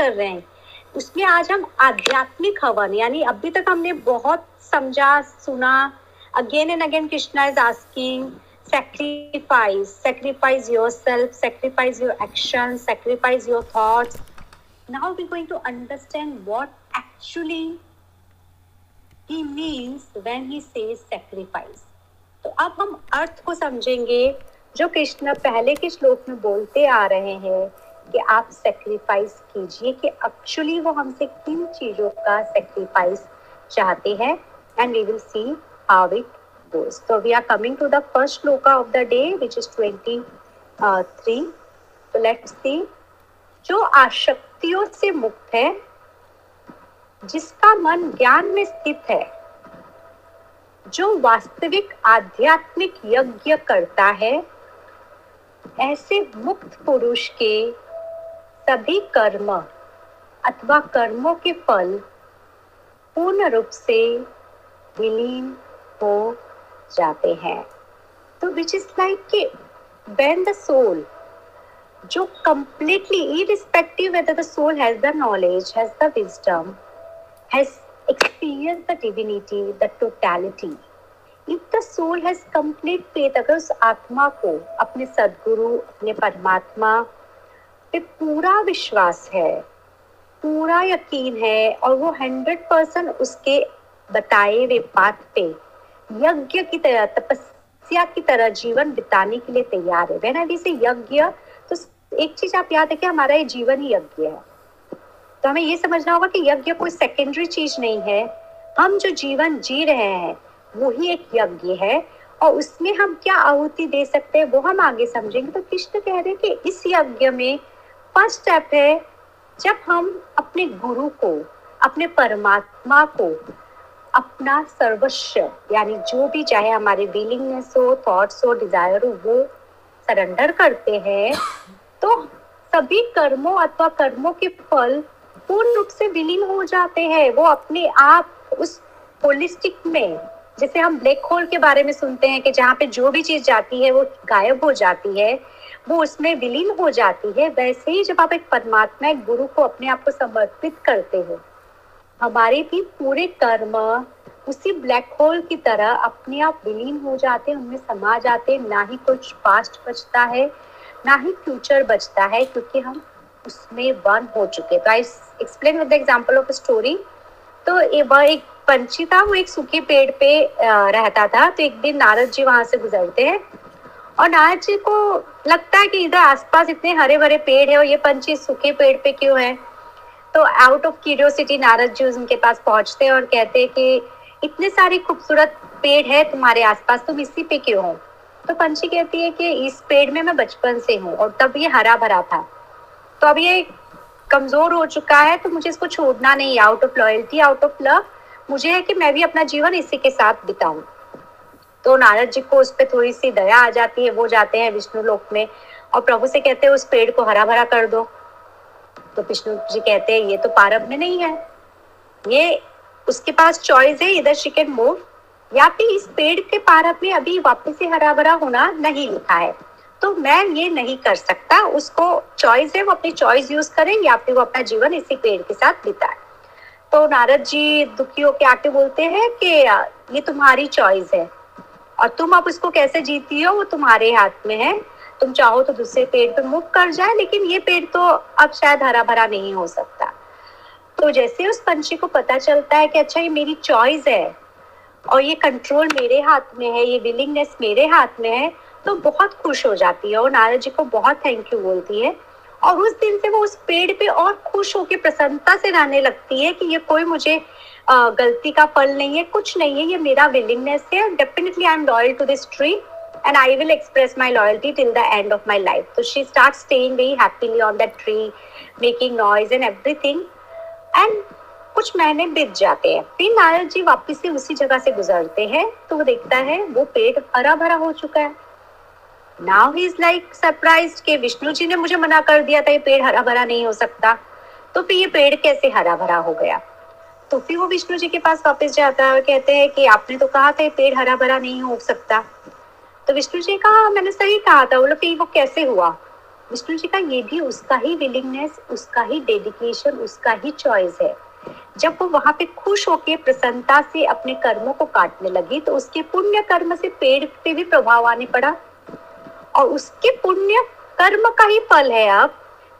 कर रहे हैं। उसमें आज हम आध्यात्मिक हवन, यानी अभी तक हमने बहुत समझा, सुना। Again and again Krishna is asking sacrifice sacrifice yourself sacrifice your action sacrifice your thoughts now we going to understand what actually he means when he says sacrifice तो अब हम अर्थ को समझेंगे, जो कृष्ण पहले के श्लोक में बोलते आ रहे हैं। कि आप सेक्रीफाइस कीजिए कि एक्चुअली वो हमसे किन चीज़ों का सेक्रीफाइस चाहते हैं and we will see how it goes. So, we are coming to the first shloka of the day, which is 23 so, let's see. जो आशक्तियों से मुक्त है, जिसका मन ज्ञान में स्थित है, जो वास्तविक आध्यात्मिक यज्ञ करता है, ऐसे मुक्त पुरुष के सभी कर्म अथवा कर्मों के फल पूर्ण रूप से विलीन हो जाते हैं। तो विच इज़ लाइक के बैन द सोल जो completely irrespective whether the soul has the knowledge has the wisdom has experience the divinity the totality if the soul has complete path अगर उस आत्मा को, अपने सदगुरु, अपने परमात्मा पे पूरा विश्वास है, पूरा यकीन है और वो हंड्रेड परसेंट उसके बताए हुए बात पे यज्ञ की तरह, तपस्या की तरह जीवन बिताने के लिए तैयार है। वेन आई से यज्ञ तो एक चीज़ आप याद है कि हमारा ये जीवन ही यज्ञ है। तो हमें ये समझना होगा कि यज्ञ कोई सेकेंडरी चीज़ नहीं है। हम जो जीवन जी रहे हैं, वो ही एक यज्ञ है और उसमें हम क्या आहुति दे सकते हैं, वो हम आगे समझेंगे। तो कृष्ण कह रहे हैं कि इस यज्ञ में फ़र्स्ट स्टेप है जब हम अपने गुरु को, अपने परमात्मा को अपना सर्वस्व, यानी जो भी चाहे हमारे विलिंगनेस हो थॉट्स हो डिज़ायर हो, वो सरेंडर करते हैं तो सभी कर्मों अथवा कर्मों के फल पूर्ण रूप से विलीन हो जाते हैं। वो अपने आप उस होलिस्टिक में, जैसे हम ब्लैक होल के बारे में सुनते हैं कि जहाँ पे जो भी चीज़ जाती है, वो गायब हो जाती है। वो उसमें विलीन हो जाती है, वैसे ही जब आप एक परमात्मा, एक गुरु को अपने आप को समर्पित करते हो। हमारे भी पूरे कर्म उसी ब्लैक होल की तरह अपने आप विलीन हो जाते हैं, उनमें समा जाते हैं। ना ही कुछ पास्ट बचता है, ना ही फ्यूचर बचता है, क्योंकि हम उसमें वन हो चुके तो I explain with example of story तो वह एक पंछी था, वो एक सूखे पेड़ पे रहता था। तो एक दिन नारद जी वहाँ से गुजरते हैं। और नारद जी को लगता है कि इधर आसपास इतने हरे भरे पेड़ है और ये पंछी सूखे पेड़ पे क्यों है? तो out of curiosity Narad ji उनके पास पहुँचते और कहते कि इतने सारे खूबसूरत पेड़ है तुम्हारे आसपास, तुम इसी पे क्यों हो? तो पंछी कहती है कि इस पेड़ में मैं बचपन से हूँ और तब ये हरा भरा था। तो अब ये कमज़ोर हो चुका है तो मुझे इसको छोड़ना नहीं। Out of loyalty out of love मुझे है कि मैं भी अपना जीवन इसी के साथ बिताऊं। तो नारद जी को उस पर थोड़ी सी दया आ जाती है, वो जाते हैं विष्णु लोक में और प्रभु से कहते हैं, उस पेड़ को हरा भरा कर दो। तो विष्णु जी कहते हैं, ये तो पारब में नहीं है। ये उसके पास चॉइस है, इधर शी कैन मूव या फिर इस पेड़ के पारब में अभी वापस से हरा भरा होना नहीं लिखा है। तो मैं ये नहीं कर सकता, उसको चॉइस है, वो अपनी चॉइस यूज़ करें, या फिर वो अपना जीवन इसी पेड़ के साथ बिताए। तो नारद जी दुखी होकर आके बोलते हैं कि, ये तुम्हारी चॉइस है। और तुम अब उसको कैसे जीती हो? वो तुम्हारे हाथ में है। तुम चाहो तो दूसरे पेड़ पे मूव कर जाए, लेकिन ये पेड़ तो अब शायद हरा भरा नहीं हो सकता। तो जैसे उस पंछी को पता चलता है कि अच्छा ये मेरी चॉइस है, और ये कंट्रोल मेरे हाथ में है, ये विलिंगनेस मेरे हाथ में है तो बहुत खुश हो जाती है। और नारद जी को बहुत थैंक यू बोलती है। और उस दिन से वो उस पेड़ पे और खुश होकर प्रसन्नता से रहने लगती है कि ये कोई मुझे गलती का फल नहीं है कुछ नहीं है ये मेरा विलिंगनेस है definitely I am loyal to this tree and I will express my loyalty till the end of my life. So she starts staying very happily on that tree, making noise and everything. And कुछ महीने बीत जाते हैं फिर नारद जी वापिस से उसी जगह से गुजरते हैं तो वो देखता है वो पेड़ हरा भरा हो चुका है now he is like surprise के विष्णु जी ने मुझे मना कर दिया था ये पेड़ हरा भरा नहीं हो सकता तो फिर ये पेड़ कैसे हरा भरा हो गया तो फिर वो विष्णु जी के पास वापस जाता है और कहते हैं कि आपने तो कहा था पेड़ हरा भरा नहीं हो सकता। तो विष्णु जी कहा मैंने सही कहा था बोलो कि वो कैसे हुआ? विष्णु जी का ये भी उसका ही विलिंगनेस उसका ही डेडिकेशन उसका ही चॉइस है। जब वो वहाँ पे खुश होके प्रसन्नता से अपने कर्मों को काटने लगी तो उसके पुण्य कर्म से पेड़ पे भी प्रभाव आने पड़ा। और उसके पुण्य कर्म का ही फल है अब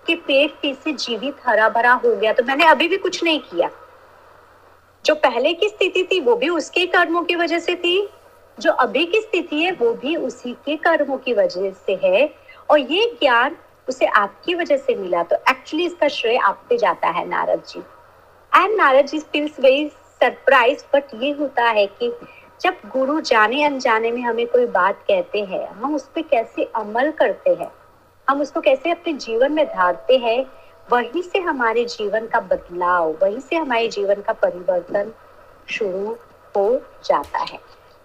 कि पेड़ फिर से जीवित हरा भरा हो गया। तो मैंने अभी भी कुछ नहीं किया। जो पहले की स्थिति थी, वो भी उसके कर्मों की वजह से थी। जो अभी की स्थिति है, वो भी उसी के कर्मों की वजह से है। और ये ज्ञान उसे आपकी वजह से मिला। तो एक्चुअली इसका श्रेय आप पे जाता है, Narad ji. And Narad ji feels very surprise but ये होता है कि जब गुरु जाने अनजाने में हमें कोई बात कहते हैं, हम उस पर कैसे अमल करते हैं? हम उसको कैसे अपने जीवन में धारते हैं? वहीं से हमारे जीवन का बदलाव, वहीं से हमारे जीवन का परिवर्तन शुरू हो जाता है।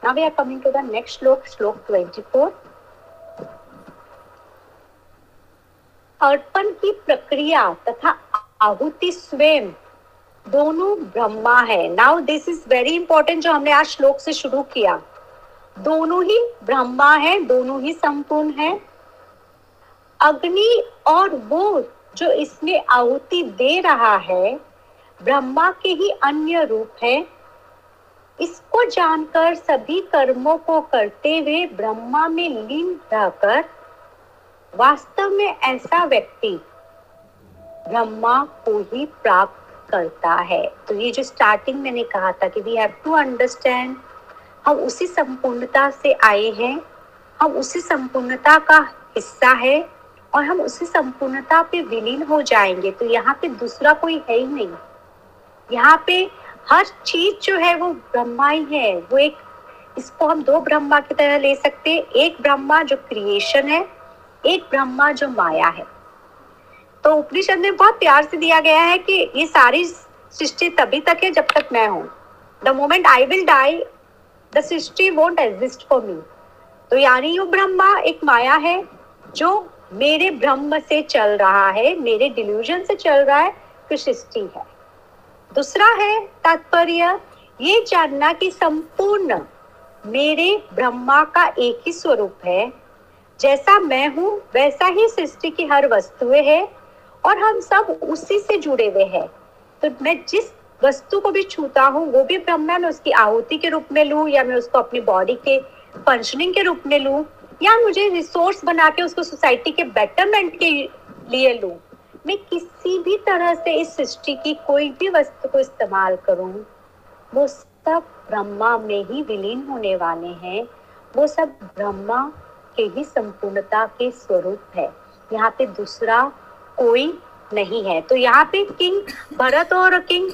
Now we are coming to the next श्लोक श्लोक 24 अर्पण की प्रक्रिया तथा आहुति स्वयं दोनों ब्रह्मा है। Now this is very important जो हमने आज श्लोक से शुरू किया। दोनों ही ब्रह्मा है, दोनों ही संपूर्ण है। अग्नि और वो जो इसमें आहुति दे रहा है, ब्रह्मा के ही अन्य रूप है। इसको जानकर सभी कर्मों को करते हुए ब्रह्मा में लीन रहकर वास्तव में ऐसा व्यक्ति ब्रह्मा को ही प्राप्त करता है। तो ये जो स्टार्टिंग मैंने कहा था कि वी हैव टू अंडरस्टैंड हम उसी संपूर्णता से आए हैं, हम उसी संपूर्णता का हिस्सा है। और हम उसी संपूर्णता पे विलीन हो जाएँगे तो यहाँ पे दूसरा कोई है ही नहीं। यहाँ पे हर चीज़ जो है वो ब्रह्मा ही है। वो एक, इसको हम दो ब्रह्मा की तरह ले सकते हैं। एक ब्रह्मा जो क्रिएशन है, एक ब्रह्मा जो माया है। तो उपनिषद में बहुत प्यार से दिया गया है कि ये सारी सृष्टि तभी तक है जब तक मैं हूँ। The moment I will die the Srishti won't exist for me तो यानी वो ब्रह्मा एक माया है, जो मेरे ब्रह्म से चल रहा है, मेरे डिल्यूजन से चल रहा है तो सृष्टि है। दूसरा है तात्पर्य, ये जानना कि संपूर्ण मेरे ब्रह्मा का एक ही स्वरूप है। जैसा मैं हूँ, वैसा ही सृष्टि की हर वस्तुएँ है, और हम सब उसी से जुड़े हुए हैं। तो मैं जिस वस्तु को भी छूता हूँ, वो भी ब्रह्मा, मैं उसकी आहुति के रूप में लू, या मैं उसको अपनी बॉडी के फंक्शनिंग के रूप में लू या मुझे रिसोर्स बना के उसको सोसाइटी के बेटरमेंट के लिए लू? मैं किसी भी तरह से इस सृष्टि की कोई भी वस्तु को इस्तेमाल करूँ, वो सब ब्रह्मा में ही विलीन होने वाले हैं। वो सब ब्रह्मा के ही संपूर्णता के स्वरूप है। यहाँ पे दूसरा कोई नहीं है। तो यहाँ पे किंग भरत और किंग,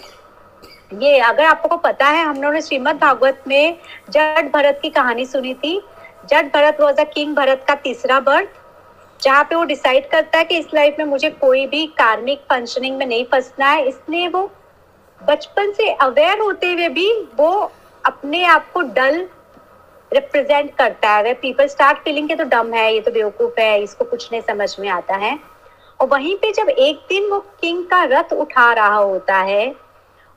ये अगर आपको पता है हम लोगों ने श्रीमद भागवत में जट भरत की कहानी सुनी थी। Jada Bharat was a king Bharat का तीसरा बर्थ, जहाँ पे वो डिसाइड करता है कि इस लाइफ में मुझे कोई भी कार्मिक फंक्शनिंग में नहीं फंसना है। इसलिए वो बचपन से अवेयर होते हुए भी वो अपने आप को डल रिप्रेजेंट करता है। अगर पीपल स्टार्ट फीलिंग के तो डम है, ये तो बेवकूफ़ है, इसको कुछ नहीं समझ में आता है। और वहीं पे जब एक दिन वो किंग का रथ उठा रहा होता है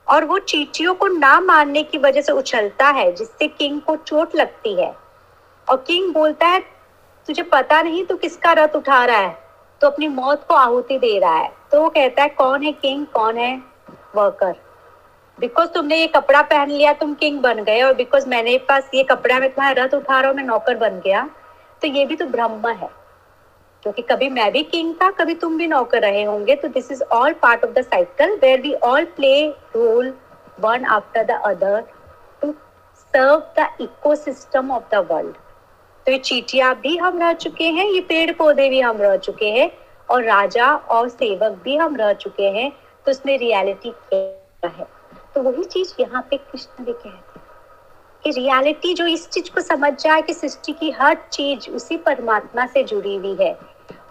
और वो चीटियों को ना मारने की वजह से उछलता है, जिससे किंग को चोट लगती है और किंग बोलता है, तुझे पता नहीं तू किसका रथ उठा रहा है? तो अपनी मौत को आहुति दे रहा है। तो वो कहता है, कौन है किंग? कौन है वर्कर बिकॉज़ तुमने ये कपड़ा पहन लिया, तुम किंग बन गए और बिकॉज़ मैंने पास ये कपड़ा में तुम्हारा रथ उठा रहा हूँ, मैं नौकर बन गया तो ये भी तो ब्रह्म है। क्योंकि कभी मैं भी किंग था, कभी तुम भी नौकर रहे होंगे तो this is all part of the cycle where we all play role one after the other to serve the ecosystem of the world तो ये चीटिया भी हम रह चुके हैं, ये पेड़ पौधे भी हम रह चुके हैं और राजा और सेवक भी हम रह चुके हैं तो उसमें रियलिटी क्या है? तो वही चीज़ यहाँ पे कृष्ण भी कहते हैं कि रियलिटी जो इस चीज़ को समझ जाए कि सृष्टि की हर चीज़ उसी परमात्मा से जुड़ी हुई है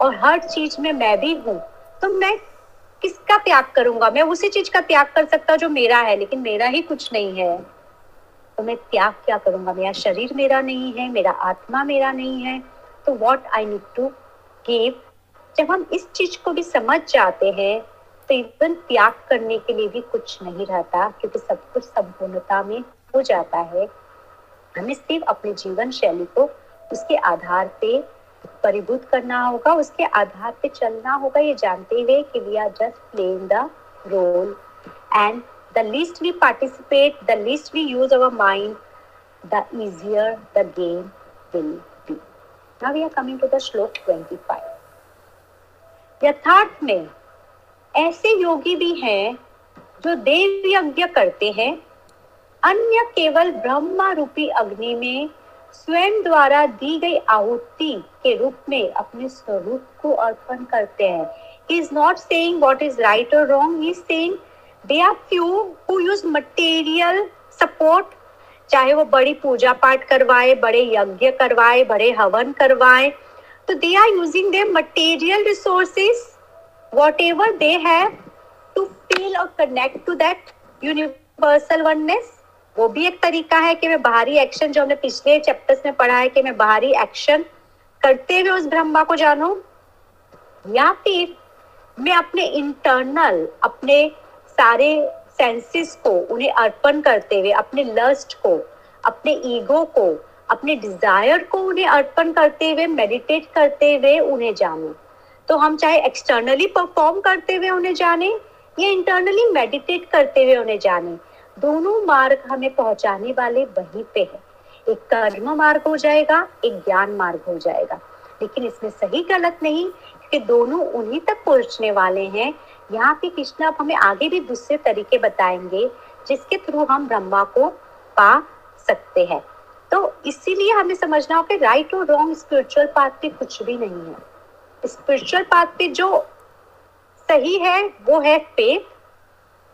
और हर चीज़ में मैं भी हूँ तो मैं किसका त्याग करूँगा? मैं उसी चीज़ का त्याग कर सकता जो मेरा है, लेकिन मेरा ही कुछ नहीं है। तो मैं त्याग क्या करूँगा? मेरा शरीर मेरा नहीं है, मेरा आत्मा मेरा नहीं है। तो what I need to give जब हम इस चीज़ को भी समझ जाते हैं तो इवन त्याग करने के लिए भी कुछ नहीं रहता, क्योंकि सब कुछ संपूर्णता में हो जाता है। हमें सिर्फ़ अपने जीवन शैली को उसके आधार पे परिभूत करना होगा, उसके आधार पे चलना होगा, ये जानते हुए कि we are just playing the role and the least we participate the least we use our mind the easier the game will be now we are coming to the श्लोक 25 यथार्थ में ऐसे योगी भी हैं जो देव यज्ञ करते हैं अन्य केवल ब्रह्मा रूपी अग्नि में स्वयं द्वारा दी गई आहुति के रूप में अपने स्वरूप को अर्पण करते हैं is not saying what is right or wrong, he is saying they are few who use material support? चाहे वो बड़ी पूजा पाठ करवाए, बड़े यज्ञ करवाए, बड़े हवन करवाए तो they are using their material resources whatever they have to feel और connect to that universal oneness वो भी एक तरीका है कि मैं बाहरी एक्शन जो हमने पिछले चैप्टर्स में पढ़ा है कि मैं बाहरी एक्शन करते हुए उस ब्रह्मा को जानू। या फिर मैं अपने इंटरनल अपने सारे सेंसेस को, उन्हें अर्पण करते हुए, अपने लस्ट को, अपने ईगो को, अपने डिज़ायर को उन्हें अर्पण करते हुए मेडिटेट करते हुए उन्हें जानू। तो हम चाहे एक्सटर्नली परफॉर्म करते हुए उन्हें जाने, या इंटरनली मेडिटेट करते हुए उन्हें जाने, दोनों मार्ग हमें पहुँचाने वाले वहीं पे है। एक कर्म मार्ग हो जाएगा, एक ज्ञान मार्ग हो जाएगा। लेकिन इसमें सही गलत नहीं कि दोनों उन्हीं तक पहुँचने वाले हैं यहाँ पे कृष्ण अब हमें आगे भी दूसरे तरीके बताएँगे जिसके थ्रू हम ब्रह्मा को पा सकते हैं। तो इसीलिए हमें समझना हो कि राइट और रॉन्ग स्पिरिचुअल पाथ पे कुछ भी नहीं है। स्पिरिचुअल पाथ पे जो सही है वो है फेथ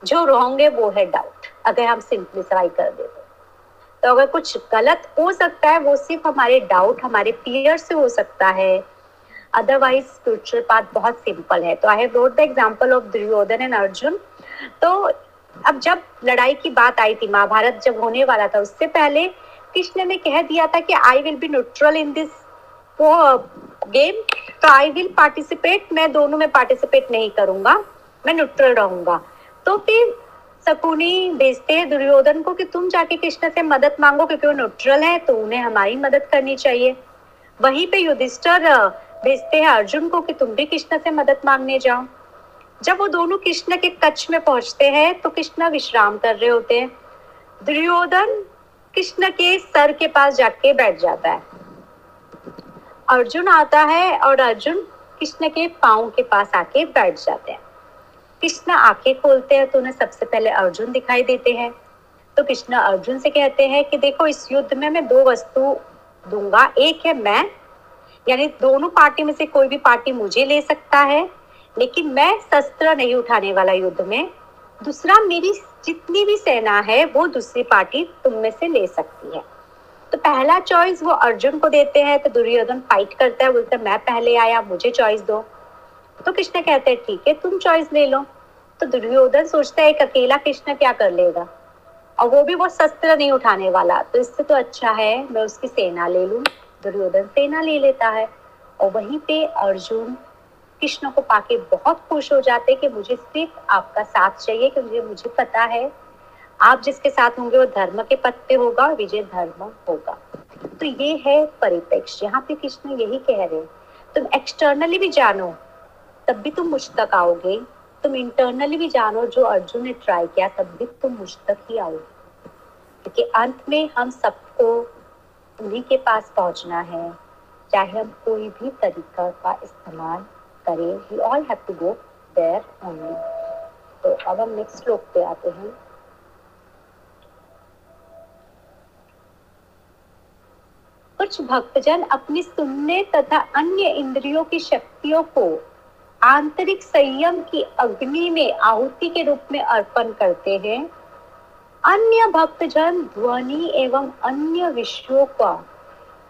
जो रॉन्ग है वो है डाउट अगर हम सिंप्लीफाई कर दे तो।, अगर कुछ गलत हो सकता है वो सिर्फ़ हमारे डाउट हमारे फियर से हो सकता है। अदरवाइज़ स्पिरिचुअल पाथ बहुत सिंपल है। तो I have wrote the example of Duryodhan and Arjun तो अब जब लड़ाई की बात आई थी, महाभारत जब होने वाला था, उससे पहले कृष्ण ने कह दिया था कि I will be neutral in this game तो आई विल पार्टिसिपेट मैं दोनों में पार्टिसिपेट नहीं करूँगा, मैं न्यूट्रल रहूँगा। तो फिर शकुनी भेजते हैं दुर्योधन को कि तुम जाके कृष्ण से मदद मांगो, क्योंकि वो न्यूट्रल है तो उन्हें हमारी मदद करनी चाहिए। वहीं पे युधिष्ठर भेजते हैं अर्जुन को कि तुम भी कृष्ण से मदद मांगने जाओ। जब वो दोनों कृष्ण के कच्छ में पहुँचते हैं तो कृष्ण विश्राम कर रहे होते हैं। दुर्योधन कृष्ण के सर के पास जाके बैठ जाता है। अर्जुन आता है और अर्जुन कृष्ण के पाओ के पास आके बैठ जाते हैं। कृष्ण आँखें खोलते हैं तो उन्हें सबसे पहले अर्जुन दिखाई देते हैं। तो कृष्ण अर्जुन से कहते हैं कि देखो, इस युद्ध में मैं दो वस्तु दूँगा। एक है मैं यानी दोनों पार्टी में से कोई भी पार्टी मुझे ले सकता है, लेकिन मैं शस्त्र नहीं उठाने वाला युद्ध में। दूसरा, मेरी जितनी भी सेना है, वो दूसरी पार्टी तुम में से ले सकती है। तो पहला चॉइस वो अर्जुन को देते हैं तो दुर्योधन फाइट करता है, बोलते मैं पहले आया, मुझे चॉइस दो। तो कृष्ण कहते हैं, ठीक है, तुम चॉइस ले लो। तो दुर्योधन सोचता है, एक अकेला कृष्ण क्या कर लेगा? और वो भी वो शस्त्र नहीं उठाने वाला। तो इससे तो अच्छा है, मैं उसकी सेना ले लू। दुर्योधन सेना ले लेता है। और वहीं पे अर्जुन कृष्ण को पाके बहुत खुश हो जाते कि मुझे सिर्फ़ आपका साथ चाहिए क्योंकि मुझे पता है। आप जिसके साथ होंगे वो धर्म के पद पे होगा और विजय धर्म होगा। तो ये है परिप्रेक्ष्य। यहाँ पे कृष्ण यही कह रहे तुम एक्सटर्नली भी जानो, तब भी तुम मुझ तक आओगे। तुम इंटरनली भी जानो जो अर्जुन ने ट्राई किया, तब भी तुम मुझ तक ही आओगे। क्योंकि अंत में हम सबको उन्हीं के पास पहुँचना है। चाहे हम कोई भी तरीका का इस्तेमाल करें we all have to go there only तो अब हम नेक्स्ट श्लोक पे आते हैं। कुछ भक्तजन अपनी सुनने तथा अन्य इंद्रियों की शक्तियों को आंतरिक संयम की अग्नि में आहुति के रूप में अर्पण करते हैं। अन्य भक्तजन ध्वनि एवं अन्य विषयों का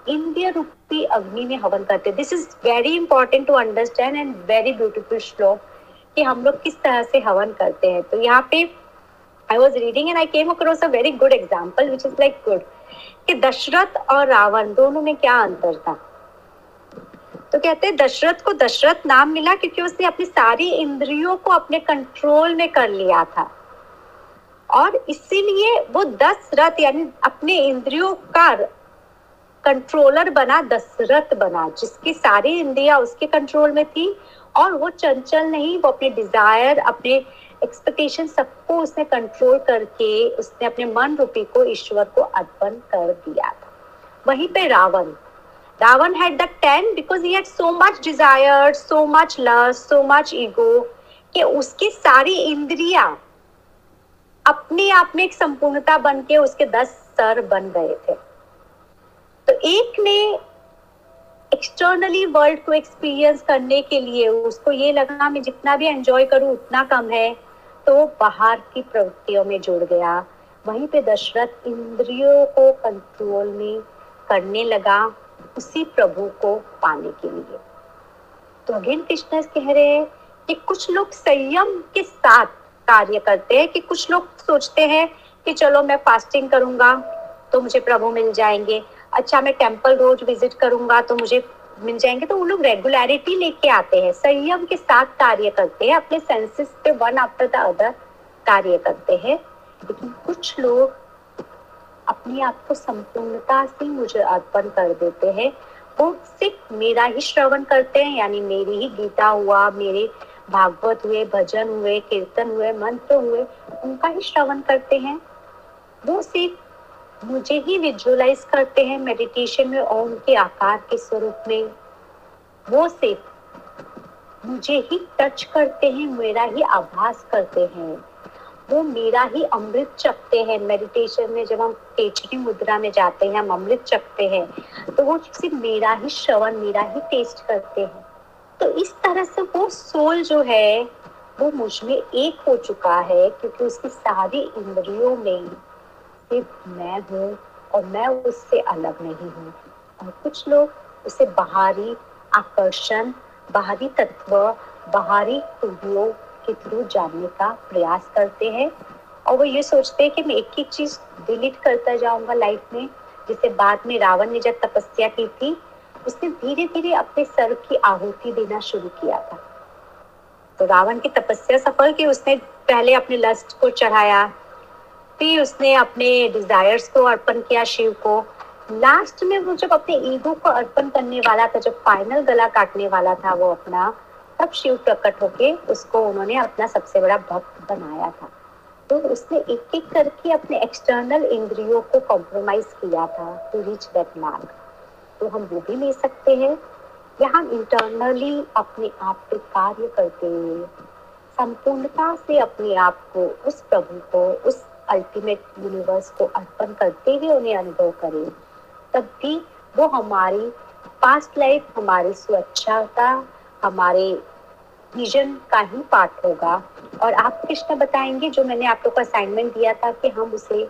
इंद्रिय रूपी अग्नि में हवन करते this is very important to understand and very beautiful श्लोक कि हम लोग किस तरह से हवन करते हैं। तो यहाँ पे I was reading and I came across a very good example which is like good कि दशरथ और रावण दोनों में क्या अंतर था? तो कहते हैं दशरथ को दशरथ नाम मिला क्योंकि उसने अपनी सारी इंद्रियों को अपने कंट्रोल में कर लिया था। और इसीलिए वो दस रथ यानी अपने इंद्रियों का कंट्रोलर बना, दशरथ बना, जिसकी सारी इंद्रिया उसके कंट्रोल में थी, और वो चंचल नहीं, वो अपने डिज़ायर अपने एक्सपेक्टेशन सबको उसने कंट्रोल करके, उसने अपने मन रूपी को, ईश्वर को अर्पण कर दिया था। वहीं पे Ravan. Ravan had the ten because he had so much desire so much love so much ego कि उसकी सारी इंद्रिया अपने आप में एक संपूर्णता बन के उसके दस सर बन गए थे। तो एक ने एक्सटर्नली वर्ल्ड को एक्सपीरियंस करने के लिए उसको ये लगा, मैं जितना भी एंजॉय करूँ, उतना कम है। तो बाहर की प्रवृत्तियों में जुड़ गया। वहीं पे दशरथ इंद्रियों को कंट्रोल में करने लगा, उसी प्रभु को पाने के लिए। तो अगेन कृष्ण कह रहे हैं कि कुछ लोग संयम के साथ कार्य करते हैं कि कुछ लोग सोचते हैं कि चलो मैं फास्टिंग करूँगा तो मुझे प्रभु मिल जाएँगे। अच्छा मैं टेंपल रोज विज़िट करूँगा तो मुझे मिल जाएँगे। तो वो लोग रेगुलरिटी लेके आते हैं। संयम के साथ कार्य करते हैं। अपने सेंसेस पे वन आफ्टर द अदर कार्य करते हैं। लेकिन कुछ लोग अपने आप को संपूर्णता से मुझे अर्पण कर देते हैं। वो सिर्फ़ मेरा ही श्रवण करते हैं, यानी मेरी ही गीता हुआ, मेरे भागवत हुए, भजन हुए, कीर्तन हुए, मंत्र हुए, उनका ही श्रवण करते हैं। वो सिर्फ़ मुझे ही विजुअलाइज करते हैं मेडिटेशन में ओम के आकार के स्वरूप में। वो सिर्फ़ मुझे ही टच करते हैं, मेरा ही आभास करते हैं। वो मेरा ही अमृत चखते हैं। मेडिटेशन में जब हम तेजरी मुद्रा में जाते हैं, हम अमृत चखते हैं तो वो सिर्फ़ मेरा ही श्रवण, मेरा ही टेस्ट करते हैं। तो इस तरह से वो सोल जो है, वो मुझमें एक हो चुका है क्योंकि उसकी सारी इंद्रियों में सिर्फ़ मैं हूँ और मैं उससे अलग नहीं हूँ। और कुछ लोग उसे बाहरी आकर्षण, बाहरी तत्व, बाहरी खूबियों के थ्रू जानने का प्रयास करते हैं। और वो ये सोचते हैं कि मैं एक एक चीज़ डिलीट करता जाऊँगा लाइफ में, जिसे बाद में रावण ने जब तपस्या की थी उसने धीरे धीरे अपने सर की आहुति देना शुरू किया था। तो रावण की तपस्या सफल की उसने पहले अपने लस्ट को चढ़ाया भी उसने अपने डिजायर्स को अर्पण किया शिव को। लास्ट में वो जब अपने ईगो को अर्पण करने वाला था, जब फाइनल गला काटने वाला था वो अपना, तब शिव प्रकट होके उसको उन्होंने अपना सबसे बड़ा भक्त बनाया था। तो उसने एक एक करके अपने एक्सटर्नल इंद्रियों को कॉम्प्रोमाइज किया था टू रीच दैट मार्क तो हम वो भी ले सकते हैं। या हम इंटरनली अपने आप पे कार्य करते हुए संपूर्णता से अपने आप को, उस प्रभु को, उस अल्टीमेट यूनिवर्स को अर्पण करते हुए उन्हें अनुभव करें। तब भी वो हमारी पास्ट लाइफ हमारी स्वच्छता, हमारे विजन का ही पार्ट होगा। और आप कृष्ण बताएँगे, जो मैंने आप लोग को असाइनमेंट दिया था कि हम उसे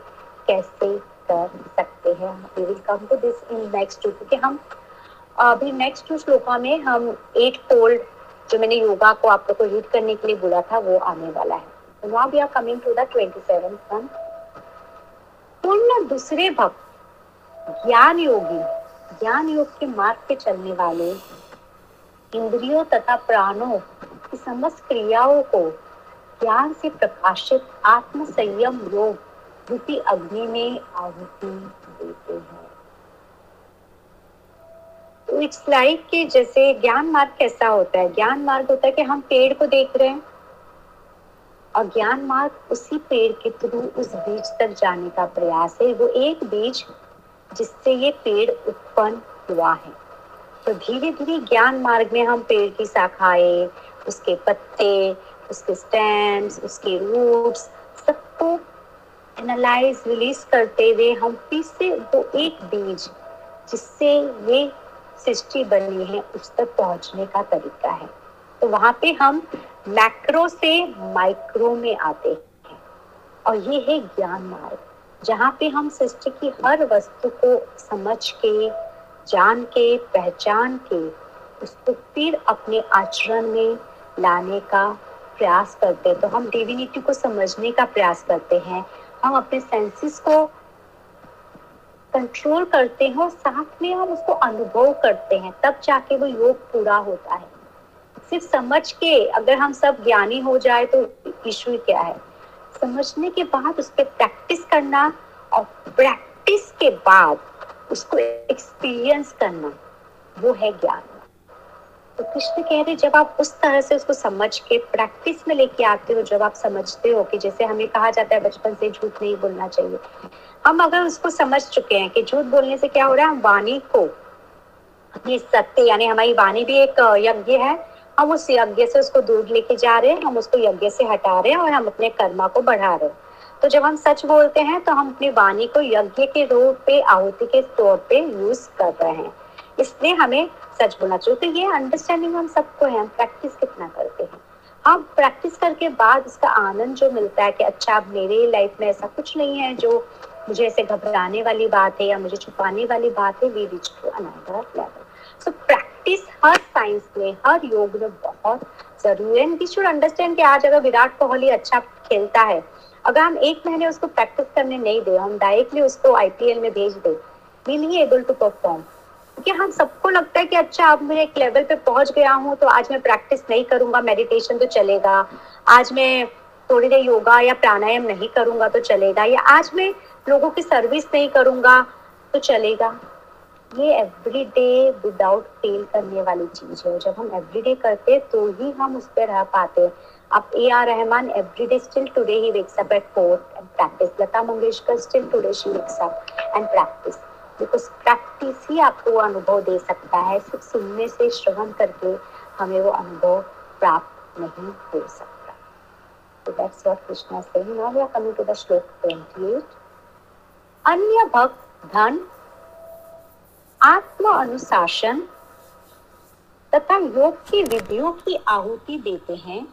कैसे कर सकते हैं। We will come to this in next two क्योंकि हम, अभी नेक्स्ट टू श्लोका में हम एट फोल्ड जो मैंने योगा को आप लोग को करने के लिए बोला था, वो आने वाला है। Now we are coming to the 27th one. पूर्ण दूसरे भक्त ज्ञान योगी, ज्ञान योग के मार्ग पे चलने वाले इंद्रियों तथा प्राणों की समस्त क्रियाओं को ज्ञान से प्रकाशित आत्म संयम योग रूपी अग्नि में आहुति देते हैं। तो इट्स लाइक कि जैसे ज्ञान मार्ग कैसा होता है? ज्ञान मार्ग होता है कि हम पेड़ को देख रहे हैं और ज्ञान मार्ग उसी पेड़ के थ्रू उस बीज तक जाने का प्रयास है। वो एक बीज जिससे ये पेड़ उत्पन्न हुआ है। तो धीरे धीरे ज्ञान मार्ग में हम पेड़ की शाखाएँ, उसके पत्ते, उसके स्टेम्स उसके रूट्स सबको एनालाइज रिलीज़ करते हुए हम फिर से वो एक बीज जिससे ये सृष्टि बनी है, उस तक पहुँचने का तरीका है। तो वहाँ पे हम मैक्रो से माइक्रो में आते हैं। और ये है ज्ञान मार्ग, जहाँ पे हम सृष्टि की हर वस्तु को समझ के, जान के, पहचान के, उसको फिर अपने आचरण में लाने का प्रयास करते हैं। तो हम डिविनिटी को समझने का प्रयास करते हैं। हम अपने सेंसेस को कंट्रोल करते हैं और साथ में हम उसको अनुभव करते हैं, तब जाके वो योग पूरा होता है। सिर्फ़ समझ के अगर हम सब ज्ञानी हो जाए तो इशू क्या है? समझने के बाद उस पर प्रैक्टिस करना और प्रैक्टिस के बाद उसको एक्सपीरियंस करना, वो है ज्ञान। तो कृष्ण कह रहे, जब आप उस तरह से उसको समझ के प्रैक्टिस में लेके आते हो, जब आप समझते हो कि जैसे हमें कहा जाता है, बचपन से झूठ नहीं बोलना चाहिए। हम अगर उसको समझ चुके हैं कि झूठ बोलने से क्या हो रहा है, हम वाणी को ये सत्य, यानी हमारी वाणी भी एक यज्ञ है, हम उस यज्ञ से उसको दूर लेके जा रहे हैं, हम उसको यज्ञ से हटा रहे हैं और हम अपने कर्मा को बढ़ा रहे हैं। तो जब हम सच बोलते हैं तो हम अपनी वाणी को यज्ञ के रूप पे, आहुति के तौर पे यूज़ कर रहे हैं। इसलिए हमें सच बोलना चाहिए। तो ये अंडरस्टैंडिंग हम सबको है, हम प्रैक्टिस कितना करते हैं। हम प्रैक्टिस करके बाद इसका आनंद जो मिलता है कि अच्छा अब मेरे लाइफ में ऐसा कुछ नहीं है जो मुझे ऐसे घबराने वाली बात है या मुझे छुपाने वाली बात है we reach to another level so practice her science में, हर योग में बहुत ज़रूरी है। वी शुड अंडरस्टैंड कि आज अगर विराट कोहली अच्छा खेलता है, अगर हम एक महीने उसको प्रैक्टिस करने नहीं दे, हम डायरेक्टली उसको आईपीएल में भेज दे वी नहीं एबल टू परफॉर्म क्योंकि हम सबको लगता है कि अच्छा अब मैं एक लेवल पे पहुँच गया हूँ तो आज मैं प्रैक्टिस नहीं करूँगा मेडिटेशन तो चलेगा। आज मैं थोड़ी देर योगा या प्राणायाम नहीं करूँगा तो चलेगा, या आज मैं लोगों की सर्विस नहीं करूँगा तो चलेगा। ये एवरी डे विदाउट फेल करने वाली चीज़ है। जब हम एवरी डे करते तो ही हम उस पर रह पाते अब A R Rahman every day still today he wakes up at four and practice Lata Mangeshkar still today she wakes up and practice because practice ही आपको वो अनुभव दे सकता है। सिर्फ़ सुनने से श्रवण करके हमें वो अनुभव प्राप्त नहीं हो सकता। तो that's what Krishna saying now we are coming to the shloka 28 अन्य भक्त धन, आत्म अनुशासन तथा योग की विधियों की आहुति देते हैं,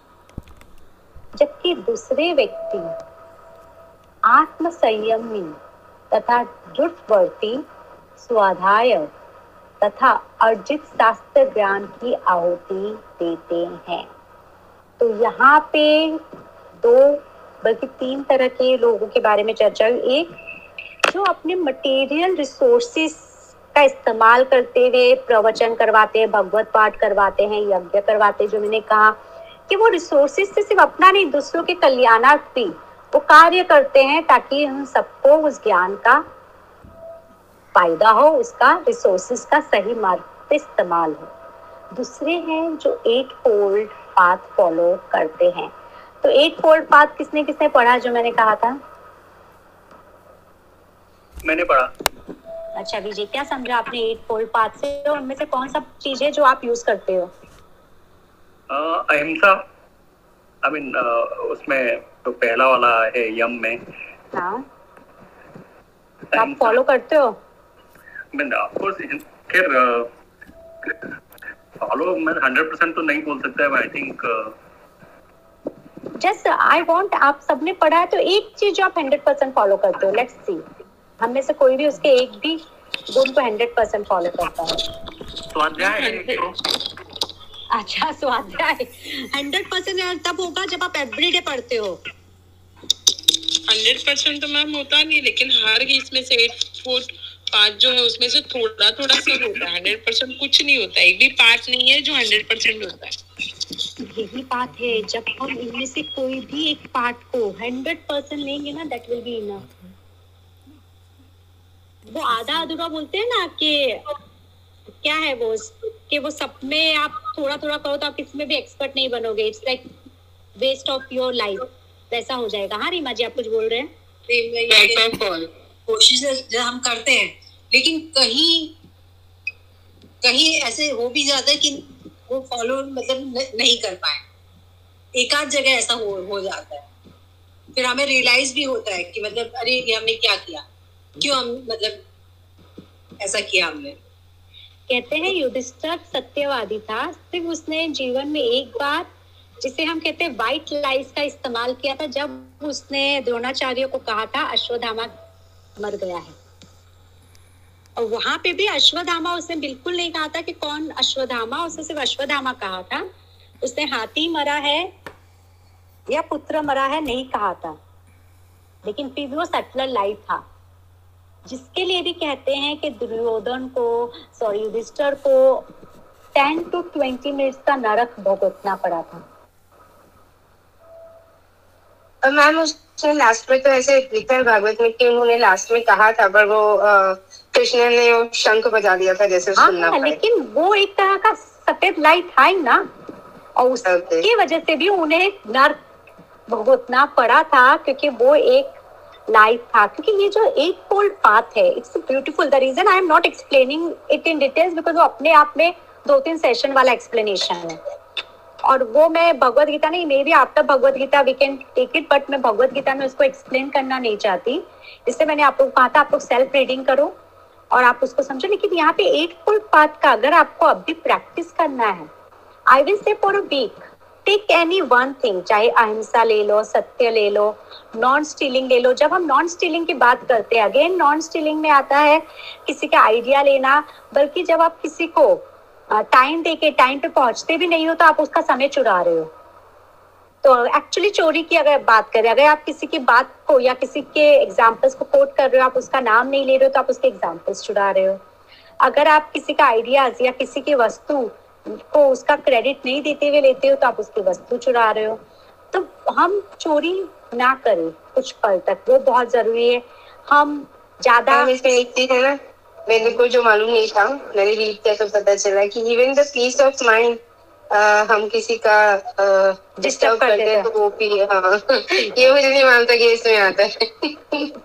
जबकि दूसरे व्यक्ति आत्म संयमी तथा दृढ़वर्ती स्वाध्याय। तथा अर्जित शास्त्र ज्ञान की आहुति देते हैं। तो यहाँ पे दो, बल्कि तीन तरह के लोगों के बारे में चर्चा हुई। एक, जो अपने मटेरियल रिसोर्सेस का इस्तेमाल करते हुए प्रवचन करवाते हैं, भगवत पाठ करवाते हैं, यज्ञ करवाते हैं, जो मैंने कहा कि वो रिसोर्सेस से सिर्फ़ अपना नहीं, दूसरों के कल्याणार्थ भी वो कार्य करते हैं ताकि हम सबको उस ज्ञान का फ़ायदा हो उसका रिसोर्सेस का सही मार्ग पे इस्तेमाल हो। दूसरे हैं जो एट फोल्ड पाथ फॉलो करते हैं। तो एट फोल्ड पाथ किसने किसने पढ़ा जो मैंने कहा था? मैंने पढ़ा। अच्छा विजय क्या समझा आपने एट फोल्ड पाथ से? तो उनमें से कौन सा चीज़ है जो आप यूज़ करते हो? अहिंसा। आई मीन उसमें तो पहला वाला है यम में। हाँ। आप फॉलो करते हो? मैं ऑफ़ कोर्स खैर फॉलो मैं 100% तो नहीं बोल सकता I think just I want आप सबने पढ़ा है तो एक चीज़ जो आप 100% फॉलो करते हो लेट्स सी हम में से कोई भी उसके एक भी गुण को 100% फॉलो करता है। स्वाध्याय अच्छा स्वाध्याय। हंड्रेड परसेंट तब होगा जब आप एवरीडे पढ़ते हो। हंड्रेड परसेंट तो मैम होता नहीं लेकिन हर इसमें से एट फुट पार्ट जो है उसमें से थोड़ा थोड़ा सा होता है। हंड्रेड परसेंट कुछ नहीं होता। एक भी पार्ट नहीं है जो हंड्रेड परसेंट होता है। यही बात है। जब हम इनमें से कोई भी एक पार्ट को हंड्रेड परसेंट लेंगे ना दैट विल बी इनफ वो आधा अधूरा बोलते हैं ना कि क्या है वो? कि वो सब में आप थोड़ा थोड़ा करो तो आप इसमें भी एक्सपर्ट नहीं बनोगे। It's like waste of your life वैसा हो जाएगा। हाँ रीमा जी आप कुछ बोल रहे हैं? कोशिश हम करते हैं, लेकिन कहीं कहीं ऐसे हो भी जाता है कि वो फॉलो मतलब नहीं कर पाए। एक आध जगह ऐसा हो हो जाता है। फिर हमें रियलाइज़ भी होता है कि मतलब अरे ये हमने क्या किया? क्यों हम मतलब ऐसा किया हमने? कहते हैं युधिष्ठर सत्यवादी था, सिर्फ़ उसने जीवन में एक बार, जिसे हम कहते हैं व्हाइट लाइस का इस्तेमाल किया था, जब उसने द्रोणाचार्य को कहा था अश्वधामा मर गया है। और वहाँ पे भी अश्वधामा, उसने बिल्कुल नहीं कहा था कि कौन अश्वधामा, उसने सिर्फ़ अश्वधामा कहा था। उसने हाथी मरा है या पुत्र मरा है नहीं कहा था। लेकिन फिर भी वो सटलर लाइफ था। जिसके लिए भी कहते हैं कि दुर्योधन को सॉरी युधिष्ठर को टेन टू ट्वेंटी मिनट्स का नरक भुगतना पड़ा था। मैम उसने लास्ट में तो ऐसे लिखा है भागवत में कि उन्होंने लास्ट में कहा था पर वो कृष्ण ने वो शंख बजा दिया था जैसे हाँ, सुनना हाँ लेकिन वो एक तरह का सफ़ेद लाइट था ही ना। और उसकी वजह से भी उन्हें नर्क भुगतना पड़ा था क्योंकि वो एक लाइफ था। क्योंकि ये जो एक फोल्ड पाथ है it's beautiful the reason I am not explaining it in details because वो अपने आप में दो तीन सेशन वाला एक्सप्लेनेशन है। और वो मैं भगवत गीता नहीं may be after Bhagavad Gita we can take it but मैं भगवत गीता में उसको एक्सप्लेन करना नहीं चाहती। इससे मैंने आप लोग, कहा था आप लोग सेल्फ रीडिंग करो, और आप उसको समझो। लेकिन यहाँ पे एट फुल पाथ का अगर आपको अभी प्रैक्टिस करना है I will say for a week take any one thing चाहे अहिंसा ले लो, सत्य ले लो नॉन स्टीलिंग ले लो। जब हम नॉन स्टीलिंग की बात करते हैं अगेन नॉन स्टीलिंग में आता है, किसी का आइडिया लेना, बल्कि जब आप किसी को टाइम दे के टाइम पे पहुँचते भी नहीं हो तो आप उसका समय चुरा रहे हो। तो एक्चुअली चोरी की अगर बात करें, अगर आप किसी की बात को या किसी के एग्जाम्पल्स को कोट कर रहे हो, आप उसका नाम नहीं ले रहे हो तो आप उसके एग्जाम्पल्स चुरा रहे हो। अगर आप किसी का आइडियाज़ या किसी की वस्तु को उसका क्रेडिट नहीं देते हुए लेते हो तो आप उसकी वस्तु चुरा रहे हो। तो हम चोरी ना करें कुछ पल तक, वो बहुत ज़रूरी है। हम ज़्यादा मेरे को जो मालूम नहीं था। मैंने रीड किया तो पता चला कि even the peace of mind हम किसी का डिस्टर्ब कर करते देते। हैं तो वो भी हाँ। ये मुझे नहीं मालूम था कि इसमें आता है।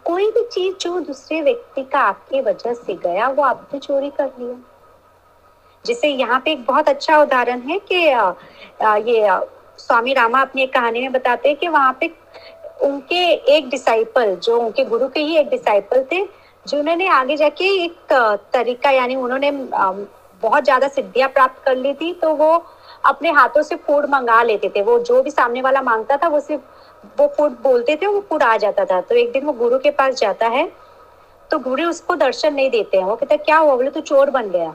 कोई भी चीज़ जो दूसरे व्यक्ति का आपके वजह से गया वो आपने चोरी कर लिया। जैसे यहाँ पे एक बहुत अच्छा उदाहरण है कि ये स्वामी रामा अपनी एक कहानी में बताते हैं कि वहाँ पे उनके एक डिसाइपल जो उनके गुरु के ही एक डिसाइपल थे जिन्होंने आगे जाके एक तरीका यानी उन्होंने बहुत ज़्यादा सिद्धियाँ प्राप्त कर ली थी तो वो अपने हाथों से फ़ूड मंगा लेते थे। वो जो भी सामने वाला माँगता था वो सिर्फ़ वो फ़ूड बोलते थे वो फ़ूड आ जाता था। तो एक दिन वो गुरु के पास जाता है तो गुरु उसको दर्शन नहीं देते हैं। वो कहता क्या हुआ? बोले तू चोर बन गया।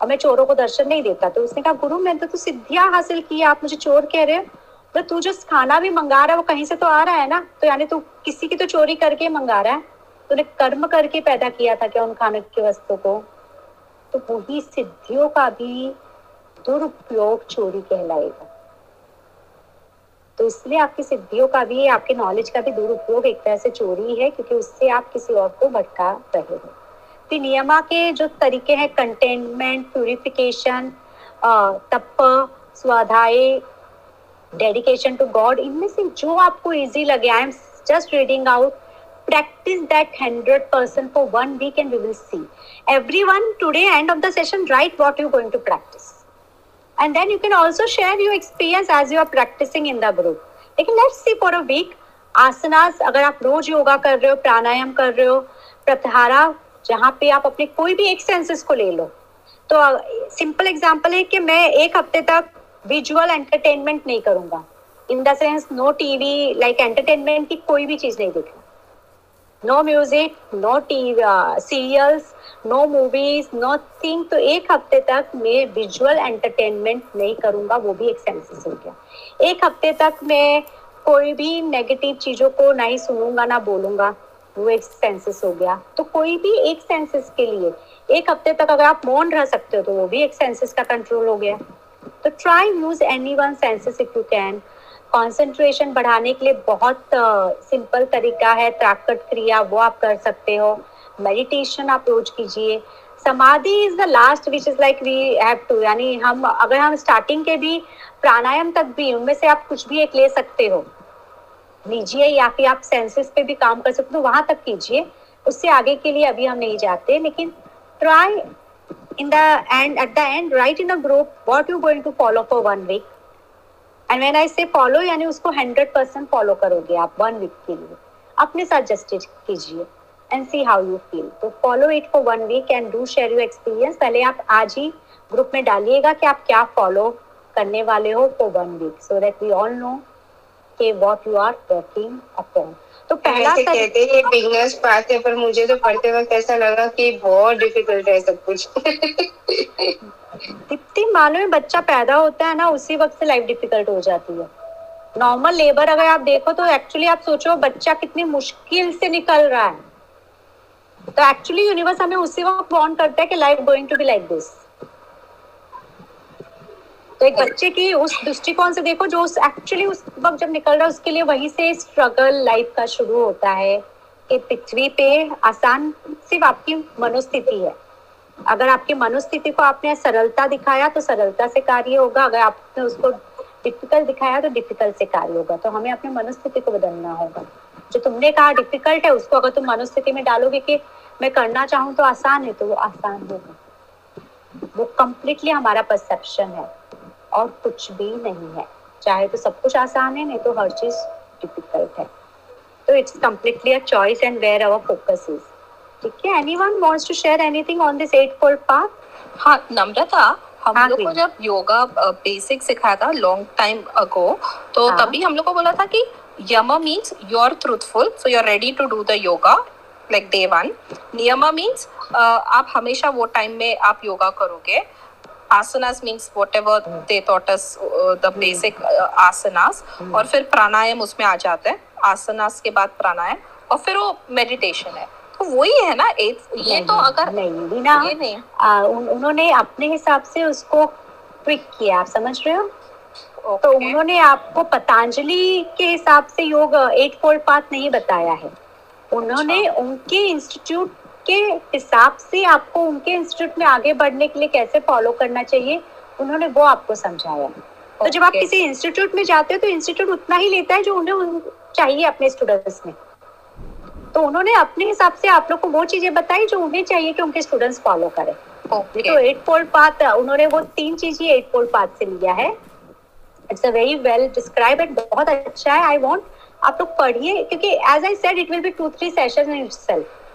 और मैं चोरों को दर्शन नहीं देता। तो उसने कहा गुरु मैंने तो, तो सिद्धियाँ हासिल की आप मुझे चोर कह रहे हो। तो तू जो खाना भी मंगा रहा है वो कहीं से तो आ रहा है ना? तो यानी तू किसी की तो चोरी करके मंगा रहा है। तूने कर्म करके पैदा किया था क्या उन खाने की वस्तु को? तो वही सिद्धियों का भी दुरुपयोग चोरी कहलाएगा। तो इसलिए आपकी सिद्धियों का भी, आपके नॉलेज का भी दुरुपयोग एक तरह से चोरी है, क्योंकि उससे आप किसी और को भटका रहे हो। तो नियमा के जो तरीके हैं कंटेनमेंट प्यूरिफिकेशन तप, स्वाध्याय डेडिकेशन टू गॉड इनमें से जो आपको इजी लगे I am just reading out practice that 100% for one week and we will see everyone today end of the session write what you're going to practice and then you can also share your experience as you are practicing in the group लेकिन let's see for a week आसनास अगर आप रोज योगा कर रहे हो प्राणायाम कर रहे हो प्रत्याहारा जहाँ पे आप अपने कोई भी एक सेंसेस को ले लो तो सिंपल एग्जांपल है कि मैं एक हफ़्ते तक विजुअल एंटरटेनमेंट नहीं करूँगा in the sense no TV like entertainment की कोई भी चीज़ नहीं देखना no music no TV serials no movies no thing तो एक हफ़्ते तक मैं विजुअल एंटरटेनमेंट नहीं करूँगा, वो भी एक सेंसेस हो गया। एक हफ़्ते तक मैं कोई भी नेगेटिव चीज़ों को नहीं सुनूँगा, ना बोलूँगा, वो एक सेंसेस हो गया। तो कोई भी एक सेंसेस के लिए, एक हफ़्ते तक अगर आप मौन रह सकते हो तो वो भी एक सेंसेस का कंट्रोल हो गया। तो try use any one senses if you can concentration बढ़ाने के लिए बहुत सिंपल uh, तरीका है त्राकट क्रिया वो आप कर सकते हो। मेडिटेशन आप रोज कीजिए। Samadhi is the last which is like we have to यानी हम अगर हम स्टार्टिंग के भी प्राणायाम तक भी उनमें से आप कुछ भी एक ले सकते हो। लीजिए या फिर आप सेंसेस पे भी काम कर सकते हो वहाँ तक कीजिए। उससे आगे के लिए अभी हम नहीं जाते लेकिन try in the end at the end right in a group what you going to follow for one week and when I say follow यानी उसको हंड्रेड परसेंट फॉलो करोगे आप वन वीक के लिए। अपने साथ जस्टिस कीजिए and see how you feel तो follow it for one week and do share your experience पहले आप आज ही ग्रुप में डालिएगा कि आप क्या फॉलो करने वाले हो for one week so that we all know के what you are working upon तो पहला ऐसे कहते हैं ये बिगनर्स पाथ है पर मुझे तो पढ़ते वक्त ऐसा लगा कि बहुत डिफ़िकल्ट है सब कुछ. दीप्ति मालूम है बच्चा पैदा होता है ना उसी वक्त से लाइफ डिफ़िकल्ट हो जाती है। नॉर्मल लेबर अगर आप देखो तो एक्चुअली आप सोचो बच्चा कितनी मुश्किल से निकल रहा है। तो एक्चुअली यूनिवर्स हमें उसी वक्त वार्न करता है कि life going to be like this तो एक बच्चे की उस दृष्टिकोण से देखो जो एक्चुअली उस वक्त जब निकल रहा है, उसके लिए वहीं से स्ट्रगल लाइफ का शुरू होता है कि पृथ्वी पे आसान सिर्फ़ आपकी मनोस्थिति है। अगर आपकी मनोस्थिति को आपने सरलता दिखाया तो सरलता से कार्य होगा, अगर आपने उसको डिफ़िकल्ट दिखाया तो डिफ़िकल्ट से कार्य होगा। तो हमें अपनी मनोस्थिति को बदलना होगा। जो तुमने कहा डिफ़िकल्ट है, उसको अगर तुम मनोस्थिति में डालोगे कि मैं करना चाहूँ तो आसान है तो वो आसान होगा। वो कम्प्लीटली हमारा परसेप्शन है। और कुछ भी नहीं है। चाहे तो सब कुछ आसान है नहीं तो हर चीज़ डिफ़िकल्ट है। तो it's completely a choice and where our focus is ठीक है? Anyone wants to share anything on this eight fold path हाँ नम्रता हम हाँ, लोग को जब योगा बेसिक सिखाया था लॉन्ग टाइम अगो तो हाँ. तभी हम लोग को बोला था कि yama means you are truthful so you are ready to do the yoga like day one niyama means आप हमेशा वो टाइम में आप योगा करोगे asanas means whatever they taught us uh, the basic uh, asanas. और फिर प्राणायाम उसमें आ जाता है। आसनास के बाद प्राणायाम और फिर वो मेडिटेशन है। तो वही है ना एक ये तो अगर नहीं रीना ये नहीं आ, उन, उन्होंने अपने हिसाब से उसको ट्रिक किया आप समझ रहे हो? तो उन्होंने आपको पतंजलि के हिसाब से योग एट फोल्ड पाथ नहीं बताया है। उन्होंने अच्छा। उनके इंस्टीट्यूट के हिसाब से आपको उनके इंस्टीट्यूट में आगे बढ़ने के लिए कैसे फॉलो करना चाहिए उन्होंने वो आपको समझाया। okay. तो जब आप किसी इंस्टीट्यूट में जाते हो तो इंस्टीट्यूट उतना ही लेता है जो उन्हें उन- चाहिए अपने स्टूडेंट्स में। तो उन्होंने अपने हिसाब से आप लोग को वो चीज़ें बताई जो उन्हें चाहिए कि उनके स्टूडेंट्स फॉलो करें। ओके तो एट फोल्ड पाथ उन्होंने वो तीन चीज़ ही एट फोल्ड पाथ से लिया है। It's a very well describe and बहुत अच्छा है। आई वांट आप लोग पढ़िए क्योंकि as I said it will be two three session in okay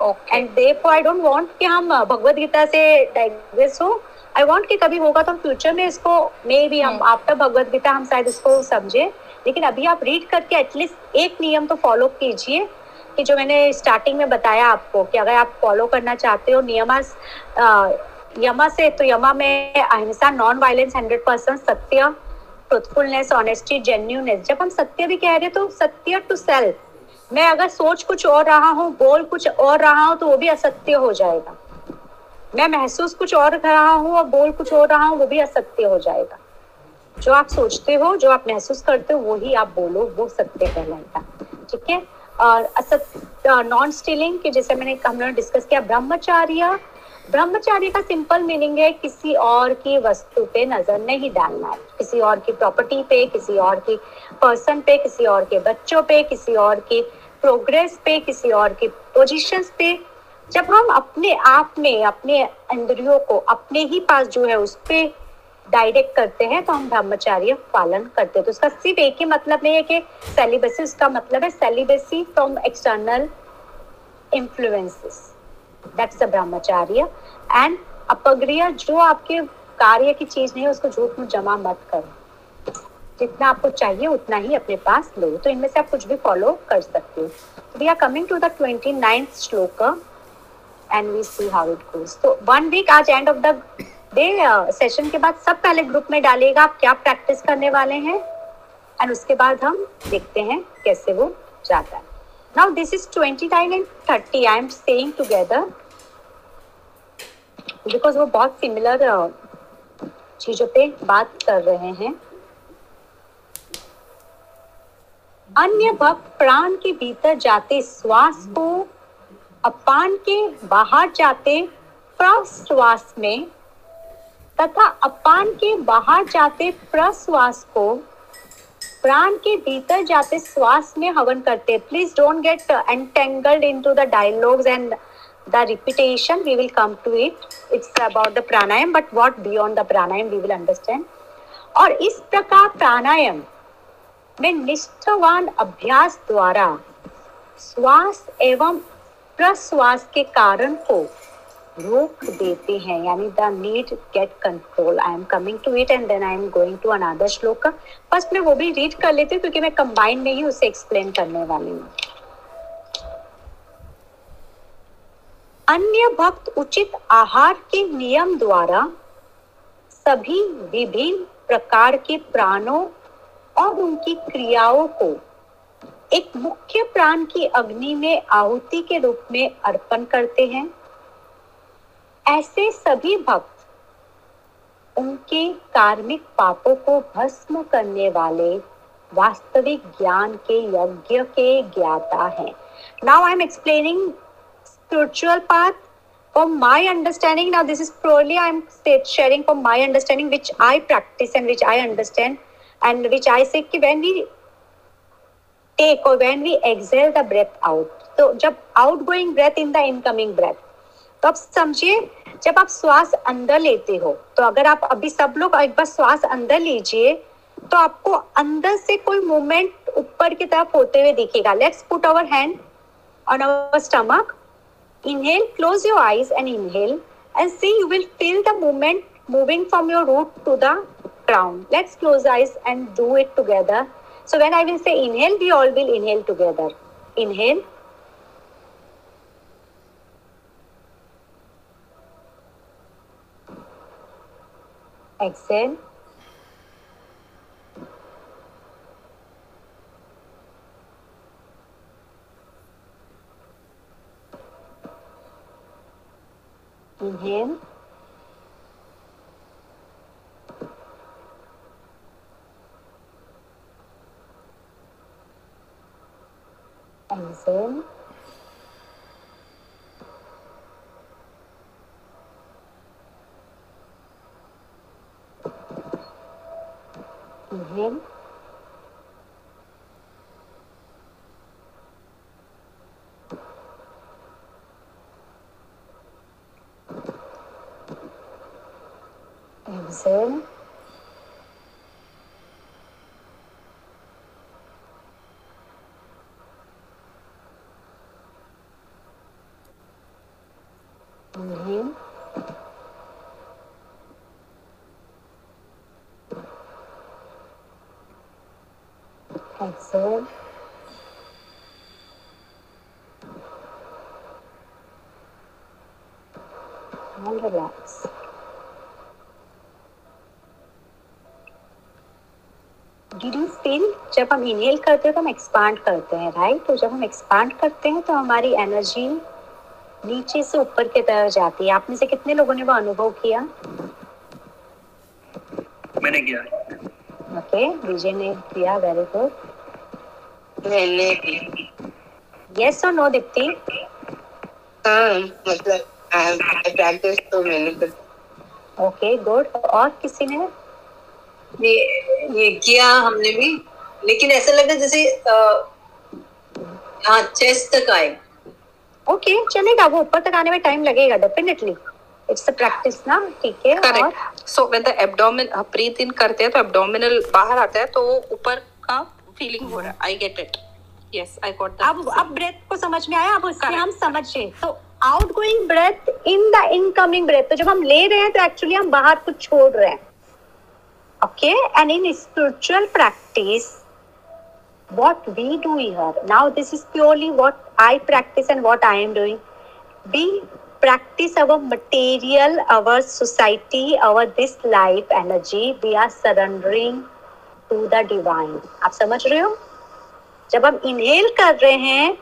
and therefore I don't want कि हम भगवत गीता से डाइग्रेस हो। आई वांट कि कभी होगा तो हम फ्यूचर में इसको मे भी हम। आफ्टर भगवत गीता हम शायद इसको समझे। लेकिन अभी आप रीड करके एटलीस्ट एक नियम तो फॉलो कीजिए कि जो मैंने स्टार्टिंग में बताया आपको कि अगर आप फॉलो करना चाहते हो नियमा यमा से तो यमा में अहिंसा नॉन वायलेंस हंड्रेड परसेंट सत्य ट्रुथफुलनेस ऑनेस्टी जेन्यूनेस जब हम सत्य भी कह रहे हैं तो सत्य टू सेल्फ मैं अगर सोच कुछ और रहा हूँ, बोल कुछ और रहा हूँ तो वो भी असत्य हो जाएगा। मैं महसूस कुछ और कर रहा हूँ और बोल कुछ और रहा हूँ, वो भी असत्य हो जाएगा। जो आप सोचते हो, जो आप महसूस करते हो, वही आप बोलो, वो सत्य कहलाएगा ठीक है? और असत्य नॉन स्टीलिंग के जैसे मैंने हम लोगों ने डिस्कस किया, ब्रह्मचार्य ब्रह्मचार्य का सिंपल मीनिंग है, किसी और की वस्तु पे नज़र नहीं डालना। किसी और की प्रॉपर्टी पे, किसी और की पर्सन पे, किसी और के बच्चों पे, किसी और की प्रोग्रेस पे, किसी और की पोजीशंस पे, जब हम अपने आप में, अपने इंद्रियों को, अपने ही पास जो है उस पे डायरेक्ट करते हैं तो हम ब्रह्मचार्य पालन करते हैं। तो उसका सिर्फ़ एक ही मतलब नहीं है कि सेलिबेसी उसका मतलब है celibacy from external influences that's the brahmacharya and aparigraha जो आपके कार्य की चीज़ नहीं है, उसको झूठ में जमा मत करो। जितना आपको चाहिए उतना ही अपने पास लो। तो इनमें से आप कुछ भी फॉलो कर सकते हो। We are coming to the twenty ninth shloka and we see how it goes तो वन वीक आज end of the day session के बाद सब पहले ग्रुप में डालिएगा आप क्या प्रैक्टिस करने वाले हैं एंड उसके बाद हम देखते हैं कैसे वो जाता है। Now this is 29 and 30 I am saying together because वो बहुत सिमिलर चीज़ों पे बात कर रहे हैं। अन्य भक्त प्राण के भीतर जाते श्वास को, अपान के बाहर जाते प्रश्वास में, तथा अपान के बाहर जाते प्रश्वास को, प्राण के भीतर जाते श्वास में हवन करते। Please don't get entangled into the dialogues and the repetition we will come to it it's about the pranayama but what beyond the pranayama we will understand और इस प्रकार प्राणायाम में निष्ठावान अभ्यास द्वारा श्वास एवं प्रश्वास के कारण को रोक देते हैं। यानी the need get control I am coming to it and then I am going to another shloka first मैं वो भी रीड कर लेती हूँ क्योंकि मैं कंबाइन में ही उसे एक्सप्लेन करने वाली हूँ। अन्य भक्त उचित आहार के नियम द्वारा सभी विभिन्न प्रकार के प्राणों और उनकी क्रियाओं को। एक मुख्य प्राण की अग्नि में आहुति के रूप में अर्पण करते हैं। ऐसे सभी भक्त उनके कार्मिक पापों को भस्म करने वाले वास्तविक ज्ञान के यज्ञ के ज्ञाता हैं। Now I am explaining spiritual path for my understanding now this is probably I am sharing for my understanding which I practice and which I understand and which i say कि when we take or when we exhale the breath out तो जब outgoing breath in the incoming breath तो अब समझिए जब आप श्वास अंदर लेते हो तो अगर आप अभी सब लोग एक बार श्वास अंदर लीजिए तो आपको अंदर से कोई मूवमेंट ऊपर की तरफ़ होते हुए दिखेगा let's put our hand on our stomach inhale close your eyes and inhale and see you will feel the movement moving from your root to the crown. Let's close eyes and do it together. So when i will say inhale we all will inhale together. Inhale. Exhale. Inhale and then and then and then inhale exhale and relax. Did you जब हम inhale करते हैं तो हम expand करते हैं right तो जब हम एक्सपांड करते हैं तो हमारी एनर्जी नीचे से ऊपर की तरफ़ जाती है। आप में से कितने लोगों ने वो अनुभव किया? मैंने किया। ओके विजय ने किया वेरी गुड मैंने भी। यस और नो दीप्ति हाँ मतलब प्रैक्टिस तो मैंने ओके गुड और किसी ने? ये ये किया हमने भी। लेकिन ऐसा लगा जैसे हाँ चेस्ट तक आए। ओके चलेगा वो ऊपर तक आने में टाइम लगेगा डेफिनेटली इट्स अ प्रैक्टिस ना ठीक है और correct so when the abdomen breathe in करते हैं तो एब्डोमिनल बाहर आता है तो वो ऊपर का फीलिंग हो रहा है. I get it yes I got अब अब ब्रेथ को समझ में आया? अब उससे Correct. हम समझे. तो outgoing breath in the incoming breath तो जब हम ले रहे हैं तो एक्चुअली हम बाहर कुछ छोड़ रहे हैं. Okay and in spiritual practice what we do here now this is purely what i practice and what i am doing we practice our material our society our this life energy we are surrendering to the divine आप समझ रहे हो जब हम inhale कर रहे हैं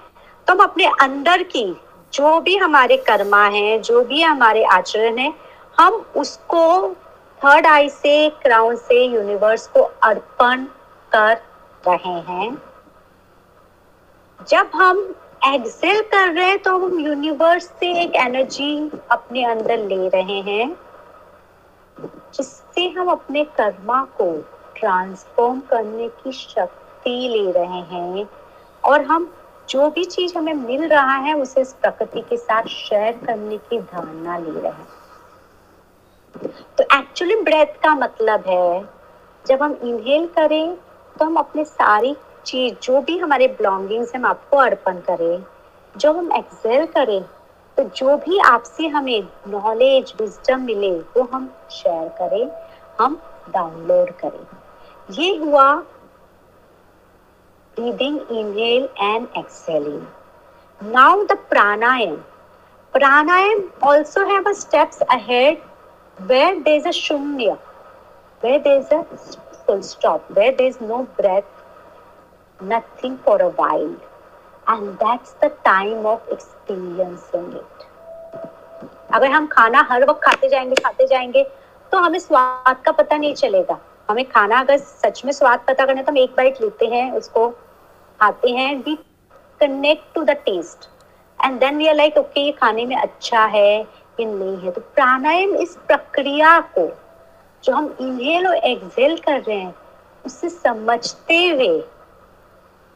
तो हम अपने अंदर की जो भी हमारे कर्मा है जो भी हमारे आचरण है हम उसको थर्ड आई से क्राउन से यूनिवर्स को अर्पण कर रहे हैं। जब हम एक्सेल कर रहे हैं तो हम यूनिवर्स से एक एनर्जी अपने अंदर ले रहे हैं, जिससे हम अपने कर्मा को ट्रांसफॉर्म करने की शक्ति ले रहे हैं। और हम जो भी चीज़ हमें मिल रहा है, उसे इस प्रकृति के साथ शेयर करने की धारणा ले रहे हैं। तो एक्चुअली ब्रेथ का मतलब है, जब हम इनहेल करें तो हम अपने सारी चीज़ जो भी हमारे बिलोंगिंग्स हम आपको अर्पण करें जो हम एक्सेल करें तो जो भी आपसे हमें नॉलेज विजडम मिले वो हम शेयर करें हम डाउनलोड करें ये हुआ breathing inhale and exhaling now the pranayam pranayam also have a steps ahead where there is a shunya where there is a full stop. Where there is no breath, nothing for a while. And that's the time of experiencing it. अगर हम खाना हर वक्त खाते जाएँगे खाते जाएँगे तो हमें स्वाद का पता नहीं चलेगा। हमें खाना अगर सच में स्वाद पता करना तो हम एक बाइट लेते हैं, उसको खाते हैं we connect to the taste and then we are like okay ये खाने में अच्छा है, ये नहीं है। तो प्राणायाम इस प्रक्रिया को जो हम इनहेल और एक्सेल कर रहे हैं, उसे समझते हुए,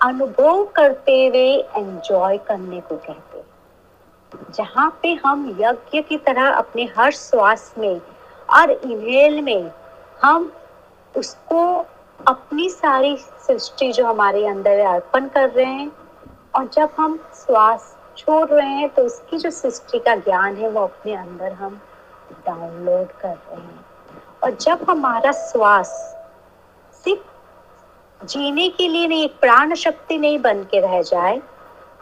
अनुभव करते हुए एंजॉय करने को कहते हैं। जहाँ पे हम यज्ञ की तरह अपने हर श्वास में और इनहेल में हम उसको अपनी सारी सृष्टि जो हमारे अंदर है अर्पण कर रहे हैं, और जब हम श्वास छोड़ रहे हैं तो उसकी जो सृष्टि का ज्ञान है, वो अपने अंदर हम डाउनलोड कर रहे हैं। और जब हमारा श्वास सिर्फ़ जीने के लिए नहीं, प्राण शक्ति नहीं बन के रह जाए,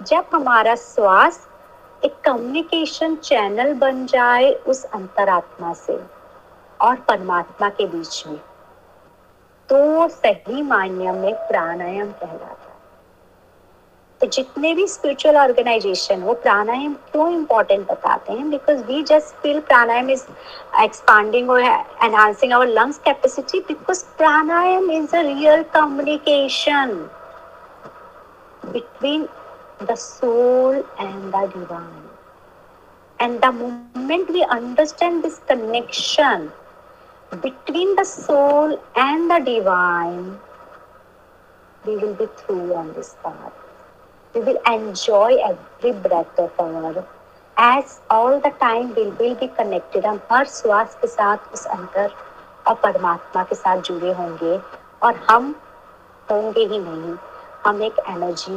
जब हमारा श्वास एक कम्युनिकेशन चैनल बन जाए उस अंतरात्मा से और परमात्मा के बीच में तो सही मान्य में प्राणायाम कहलाता तो जितने भी स्पिरिचुअल ऑर्गेनाइजेशन वो प्राणायाम क्यों इम्पोर्टेंट बताते हैं? Because we just feel pranayama is expanding और enhancing our lungs capacity because pranayama is a real communication between the soul and the divine and the moment we understand this connection between the soul and the divine we will be through on this path We will enjoy every breath of our as all the time we will be connected. हम हर श्वास के साथ उस अंतर और परमात्मा के साथ जुड़े होंगे और हम होंगे ही नहीं, हम एक एनर्जी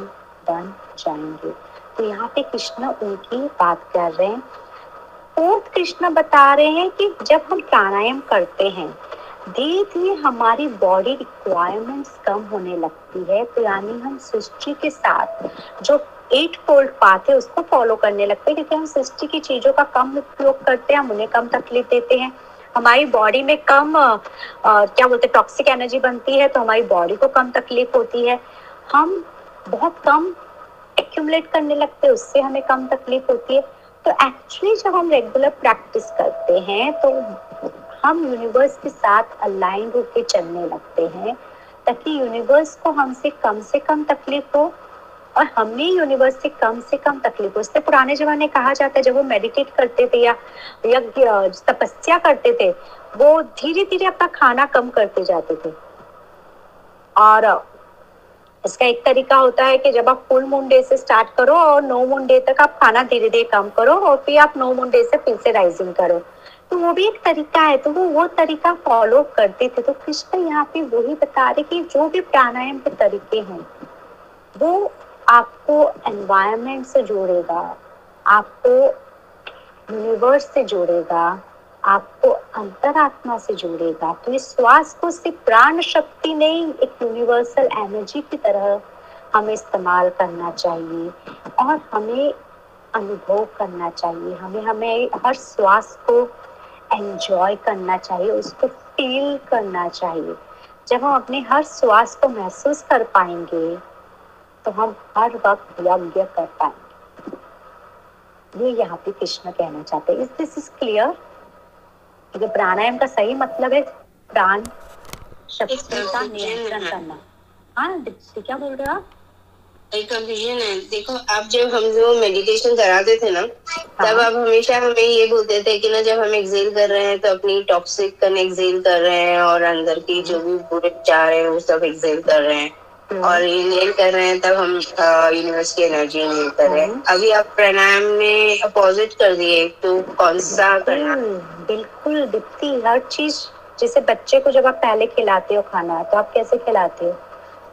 बन जाएँगे तो यहाँ पे कृष्ण उनकी बात कर रहे हैं फोर्थ कृष्ण बता रहे हैं कि जब हम प्राणायाम करते हैं धीरे धीरे हमारी बॉडी रिक्वायरमेंट्स कम होने लगती है तो यानी हम सृष्टि के साथ जो एट फोल्ड पाथ है उसको फॉलो करने लगते हैं। क्योंकि हम सृष्टि की चीज़ों का कम उपयोग करते हैं हम उन्हें कम तकलीफ़ देते हैं। हमारी बॉडी में कम आ, क्या बोलते हैं टॉक्सिक एनर्जी बनती है तो हमारी बॉडी को कम तकलीफ़ होती है। हम बहुत कम एक्यूमुलेट करने लगते हैं उससे हमें कम तकलीफ़ होती है। तो एक्चुअली जब हम रेगुलर प्रैक्टिस करते हैं तो हम यूनिवर्स के साथ अलाइन होकर चलने लगते हैं, ताकि यूनिवर्स को हमसे कम से कम तकलीफ़ हो, और हमें यूनिवर्स से कम से कम तकलीफ़ हो। इससे पुराने जमाने कहा जाता है, जब वो मेडिटेट करते थे या यज्ञ तपस्या करते थे, वो धीरे धीरे अपना खाना कम करते जाते थे। और, इसका एक तरीका होता है कि जब आप फुल मून डे से स्टार्ट करो और नो मून डे तक आप खाना धीरे धीरे कम करो, और फिर आप नो मून डे से फिर से राइजिंग करो। तो वो भी एक तरीका है तो वो वो तरीका फॉलो करते थे। तो कृष्ण यहाँ पे वही बता रहे कि जो भी प्राणायाम के तरीके हैं, वो आपको एनवायरमेंट से जोड़ेगा, आपको यूनिवर्स से जोड़ेगा, आपको अंतरात्मा से जोड़ेगा। तो इस श्वास को सिर्फ़ प्राण शक्ति नहीं, एक यूनिवर्सल एनर्जी की तरह हमें इस्तेमाल करना चाहिए और हमें अनुभव करना चाहिए। हमें हमें हर श्वास को एंजॉय करना चाहिए उसको फील करना चाहिए। जब हम अपने हर श्वास को महसूस कर पाएँगे तो हम हर वक्त यज्ञ कर पाएँगे। ये यहाँ पे कृष्ण कहना चाहते हैं। दिस इज़ क्लियर क्योंकि प्राणायाम का सही मतलब है प्राण शक्ति का नियंत्रण करना। हाँ क्या बोल रहे हो आप? एक कंफ्यूजन है देखो आप जब हम जो मेडिटेशन कराते थे ना तब हाँ। आप हमेशा हमें ये बोलते थे कि ना जब हम एक्सेल कर रहे हैं तो अपनी टॉक्सिक कन एक्सेल कर रहे हैं और अंदर की जो भी बुरे विचार है वो सब एक्सेल कर रहे हैं हम्म। और इनहेल कर रहे हैं तब हम यूनिवर्स की एनर्जी इनहेल कर रहे हैं हम्म। अभी आप प्राणायाम में अपोजिट कर दिए तो कौन सा करना बिल्कुल दीप्ति हर चीज़ जैसे बच्चे को जब आप पहले खिलाते हो खाना तो आप कैसे खिलाते हो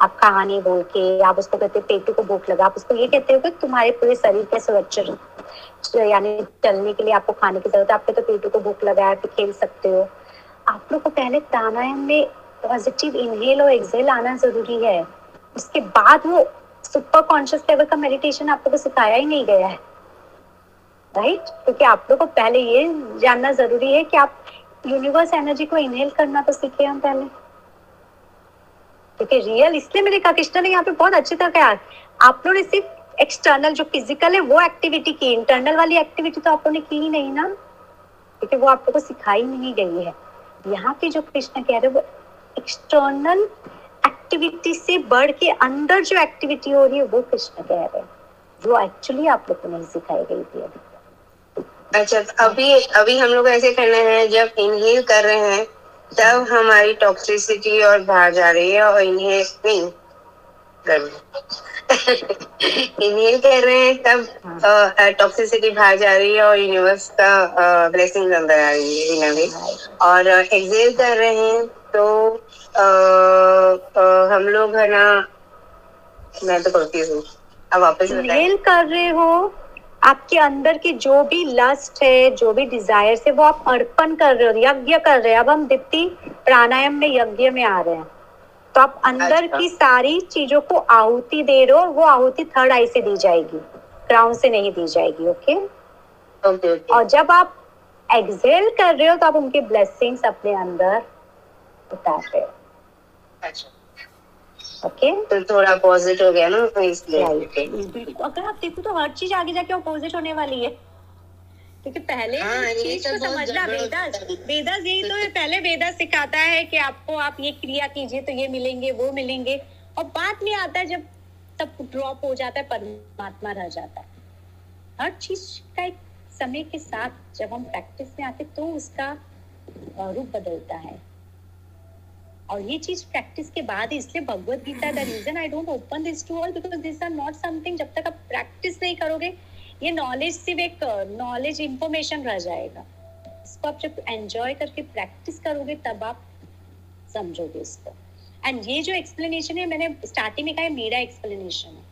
आप कहानी बोल के, आप उसको कहते, पेटू को भूख लगा। आप उसको ये कहते हो कि तुम्हारे पूरे शरीर के सुरक्षा यानी चलने के लिए आपको खाने की ज़रूरत है आपके तो पेटू को भूख लगा है खेल सकते हो। आप लोग को पहले प्राणायाम में पॉजिटिव इनहेल और एक्सेल आना ज़रूरी है। उसके बाद वो सुपर कॉन्शियस लेवल का मेडिटेशन आप लोग को सिखाया ही नहीं गया है। राइट क्योंकि आप लोग को पहले ये जानना ज़रूरी है कि आप यूनिवर्स एनर्जी को इनहेल करना तो सीखे हम पहले। क्योंकि रियल इसलिए मैंने कहा कृष्ण ने यहाँ पे बहुत अच्छी तरह कहा आप लोगों ने सिर्फ़ एक्सटर्नल जो फ़िज़िकल है, वो एक्टिविटी की इंटरनल वाली एक्टिविटी तो आप लोगों ने की ही नहीं ना। क्योंकि वो आप लोग को सिखाई नहीं गई है। यहाँ पे जो कृष्ण कह रहे वो एक्सटर्नल एक्टिविटी से बढ़ के अंदर जो एक्टिविटी हो रही है, वो कृष्ण कह रहे हैं। जो एक्चुअली आप लोग को नहीं सिखाई गई थी अभी। अच्छा अभी अभी हम लोग ऐसे करना है, जब इनहेल कर रहे हैं तब हमारी टॉक्सिसिटी और बाहर जा रही है और इनहेल नहीं। इनहेल कर रहे हैं तब टॉक्सिसिटी बाहर जा रही है और यूनिवर्स का ब्लेसिंग अंदर आ रही है इन अभी और एक्सेल कर रहे हैं तो हम लोग है ना मैं तो करती हूँ। अब वापस कर रहे हो? आपके अंदर की जो भी लस्ट है जो भी डिज़ायर है वो आप अर्पण कर रहे हो यज्ञ कर रहे हो। अब हम दीप्ति प्राणायाम में यज्ञ में आ रहे हैं। तो आप अंदर अच्छा। की सारी चीज़ों को आहुति दे रहे हो और वो आहुति थर्ड आई से दी जाएगी। क्राउन से नहीं दी जाएगी ओके ओके ओके और जब आप एक्सेल कर रहे हो तो आप उनके ब्लेसिंग्स अपने अंदर उतार रहे हो। अच्छा। ओके तो थोड़ा पॉजिटिव हो गया ना तो इसलिए। अगर आप देखो तो हर चीज़ आगे जाके अपोजिट होने वाली है। क्योंकि पहले हाँ, चीज़ तो को समझना वेदास वेदास यही तो है पहले वेदास सिखाता है कि आपको आप ये क्रिया कीजिए तो ये मिलेंगे वो मिलेंगे। और बाद में आता है जब तब ड्रॉप हो जाता है परमात्मा रह जाता है। हर चीज़ का एक समय के साथ जब हम प्रैक्टिस में आते तो उसका रूप बदलता है। और ये चीज़ प्रैक्टिस के बाद इसलिए Bhagavad Gita the reason I don't open this to all because this are not something जब तक आप प्रैक्टिस नहीं करोगे, ये नॉलेज सिर्फ़ एक नॉलेज इंफॉर्मेशन रह जाएगा। इसको आप जब एंजॉय करके प्रैक्टिस करोगे, तब आप समझोगे इसको। एंड ये जो एक्सप्लेनेशन है, मैंने स्टार्टिंग में कहा है, मेरा एक्सप्लेनेशन है।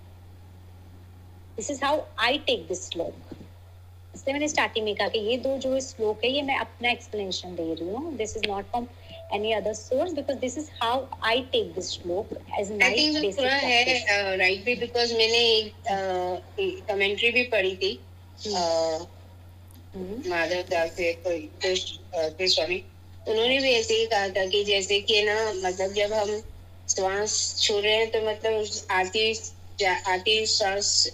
This is how I take this shloka इसलिए मैंने स्टार्टिंग में कहा कि ये दो जो श्लोक है, ये मैं अपना एक्सप्लेनेशन दे रही हूँ। This is not from any other source because this is how I take this श्लोक as my basic practice. है राइट भी बिकॉज़ मैंने एक कमेंट्री भी पढ़ी थी अ, हम्म, माधव दास कोई स्वामी। उन्होंने भी ऐसे ही कहा था कि जैसे कि ना मतलब जब हम श्वास छोड़ रहे हैं तो मतलब आती आती सांस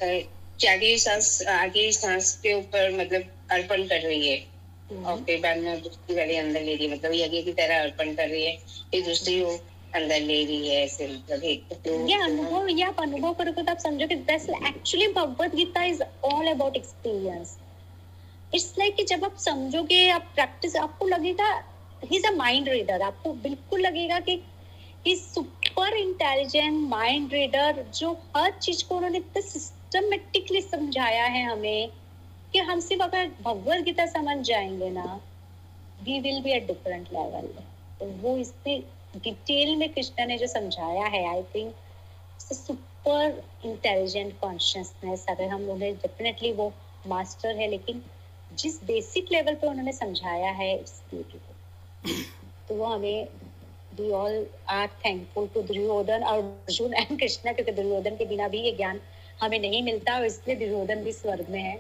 जाती सांस आती सांस के ऊपर मतलब अर्पण कर रही है। और हम्म, फिर बाद में दूसरी वाली अंदर ले रही है मतलब यज्ञ की तरह अर्पण कर रही है फिर दूसरी वो अंदर ले रही है ऐसे मतलब एक तो ये अनुभव ये आप अनुभव करोगे तो आप समझोगे that's actually Bhagavad Gita is all about experience it's like कि जब आप समझोगे आप प्रैक्टिस आपको लगेगा he is a mind reader आपको बिल्कुल लगेगा कि he super intelligent mind reader जो हर चीज़ को उन्होंने इतने सिस्टमेटिकली समझाया है हमें कि हम सिर्फ़ अगर भगवत गीता समझ जाएँगे ना we will be at different level तो वो इसमें डिटेल में कृष्णा ने जो समझाया है I think super intelligent consciousness अगर हम उन्हें डेफिनेटली वो मास्टर है, लेकिन जिस बेसिक लेवल पे उन्होंने समझाया है इट्स तो वो हमें we all are thankful to Duryodhana और अर्जुन एंड कृष्णा क्योंकि दुर्योधन के बिना भी ये ज्ञान हमें नहीं मिलता और इसलिए दुर्योधन भी स्वर्ग में है।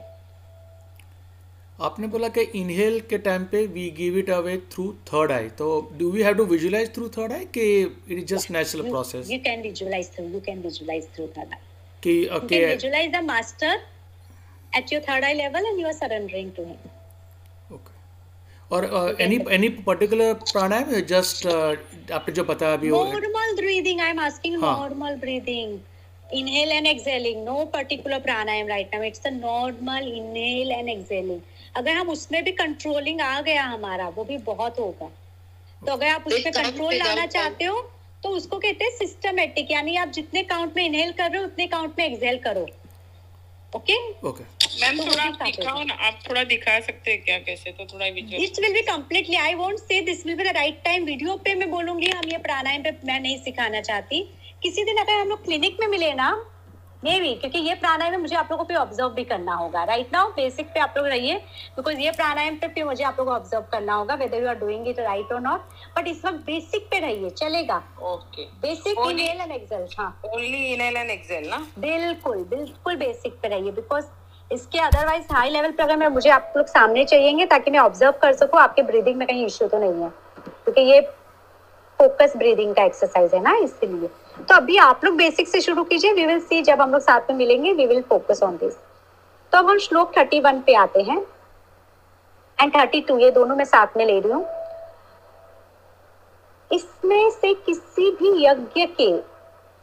आपने बोला कि इनहेल के टाइम पे we give it away through third eye तो do we have to visualize through third eye कि it is just natural process you can visualize through you can visualize through third eye कि okay you visualize the master at your third eye level and you are surrendering to him okay और any any particular pranayama just आपने जो बताया अभी normal breathing I am asking normal breathing inhale and exhaling. No particular pranayam right now. It's the normal inhale and exhaling. अगर हम उसमें भी controlling आ गया हमारा वो भी बहुत होगा। तो अगर आप एक उसमें कंट्रोल लाना चाहते हो तो उसको कहते हैं सिस्टमेटिक यानी आप जितने काउंट में इनहेल कर रहे हो उतने काउंट में एक्सहेल करो। ओके ओके मैम थोड़ा आप दिखाओ ना आप थोड़ा दिखा सकते हैं क्या कैसे? तो थोड़ा visual this will be completely I won't say this will be the right time video पे मैं बोलूँगी हम ये प्राणायाम पे मैं नहीं सिखाना चाहती। किसी दिन अगर हम लोग क्लिनिक में मिले ना मे भी क्योंकि ये प्राणायाम मुझे आप लोगों पे ऑब्ज़र्व भी करना होगा। राइट नाउ बेसिक पे आप लोग रहिए बिकॉज़ ये प्राणायाम पे फिर मुझे आप लोगों को ऑब्ज़र्व करना होगा whether you are doing it right और नॉट बट इस वक्त बेसिक पे रहिए चलेगा? Okay basic inhale and exhale हाँ। ओनली इनहेल एंड एक्सहेल ना बिल्कुल बिल्कुल बेसिक पे रहिए बिकॉज़ इसके अदरवाइज़ हाई लेवल पे अगर मैं मुझे आप लोग सामने चाहिएँगे ताकि मैं ऑब्ज़र्व कर सकूँ आपके ब्रीदिंग में कहीं इश्यू तो नहीं है। क्योंकि ये फोकस ब्रीदिंग का एक्सरसाइज है ना इसलिए। तो अभी आप लोग बेसिक से शुरू कीजिए। वी विल सी जब हम लोग साथ में मिलेंगे we will focus on this तो अब हम श्लोक थर्टी वन पे आते हैं। एंड थर्टी टू ये दोनों मैं साथ में ले रही हूँ। इसमें से किसी भी यज्ञ के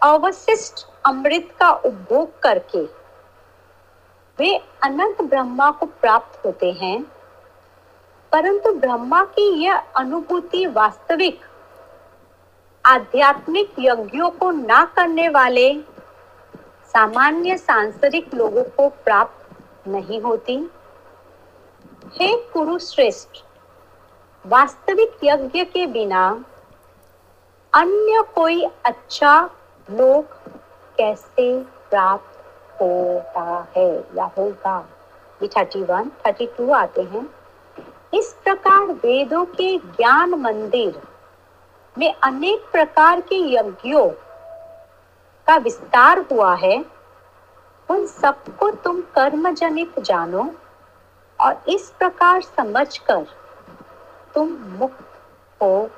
अवशिष्ट अमृत का उपभोग करके वे अनंत ब्रह्मा को प्राप्त होते हैं। परंतु ब्रह्मा की यह अनुभूति वास्तविक आध्यात्मिक यज्ञों को ना करने वाले सामान्य सांसारिक लोगों को प्राप्त नहीं होती। हे कुरुश्रेष्ठ, वास्तविक यज्ञ के बिना अन्य कोई अच्छा लोक कैसे प्राप्त होता है या होगा? ये थर्टी वन थर्टी टू आते हैं। इस प्रकार वेदों के ज्ञान मंदिर में अनेक प्रकार के यज्ञों का विस्तार हुआ है। उन सबको तुम कर्म जनित जानो और इस प्रकार समझकर तुम मुक्त हो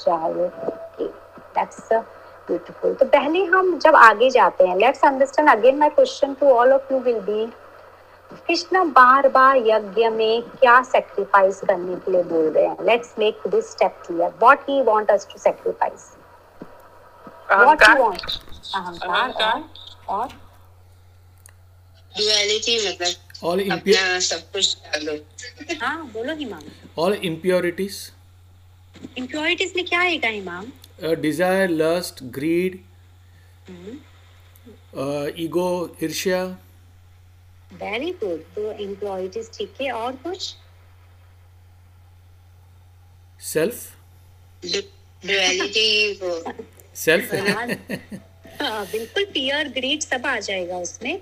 जाओगे। दैट्स ब्यूटीफुल तो पहले हम जब आगे जाते हैं let's understand again my question to all of you will be Krishna बार बार यज्ञ में क्या सेक्रीफाइस करने के लिए बोल रहे हैं? Let's make this step clear what he want us to sacrifice what he want अहंकार। और डुअलिटी मतलब अपना सब कुछ डाल हाँ बोलो all impurities? इम्प्योरिटीज में क्या आएगा desire lust greed uh, ईर्ष्या वेरी गुड तो इम्प्योरिटीज ठीक है और कुछ? वो। Self? हाँ, बिल्कुल पियर ग्रीड सब आ जाएगा उसमें।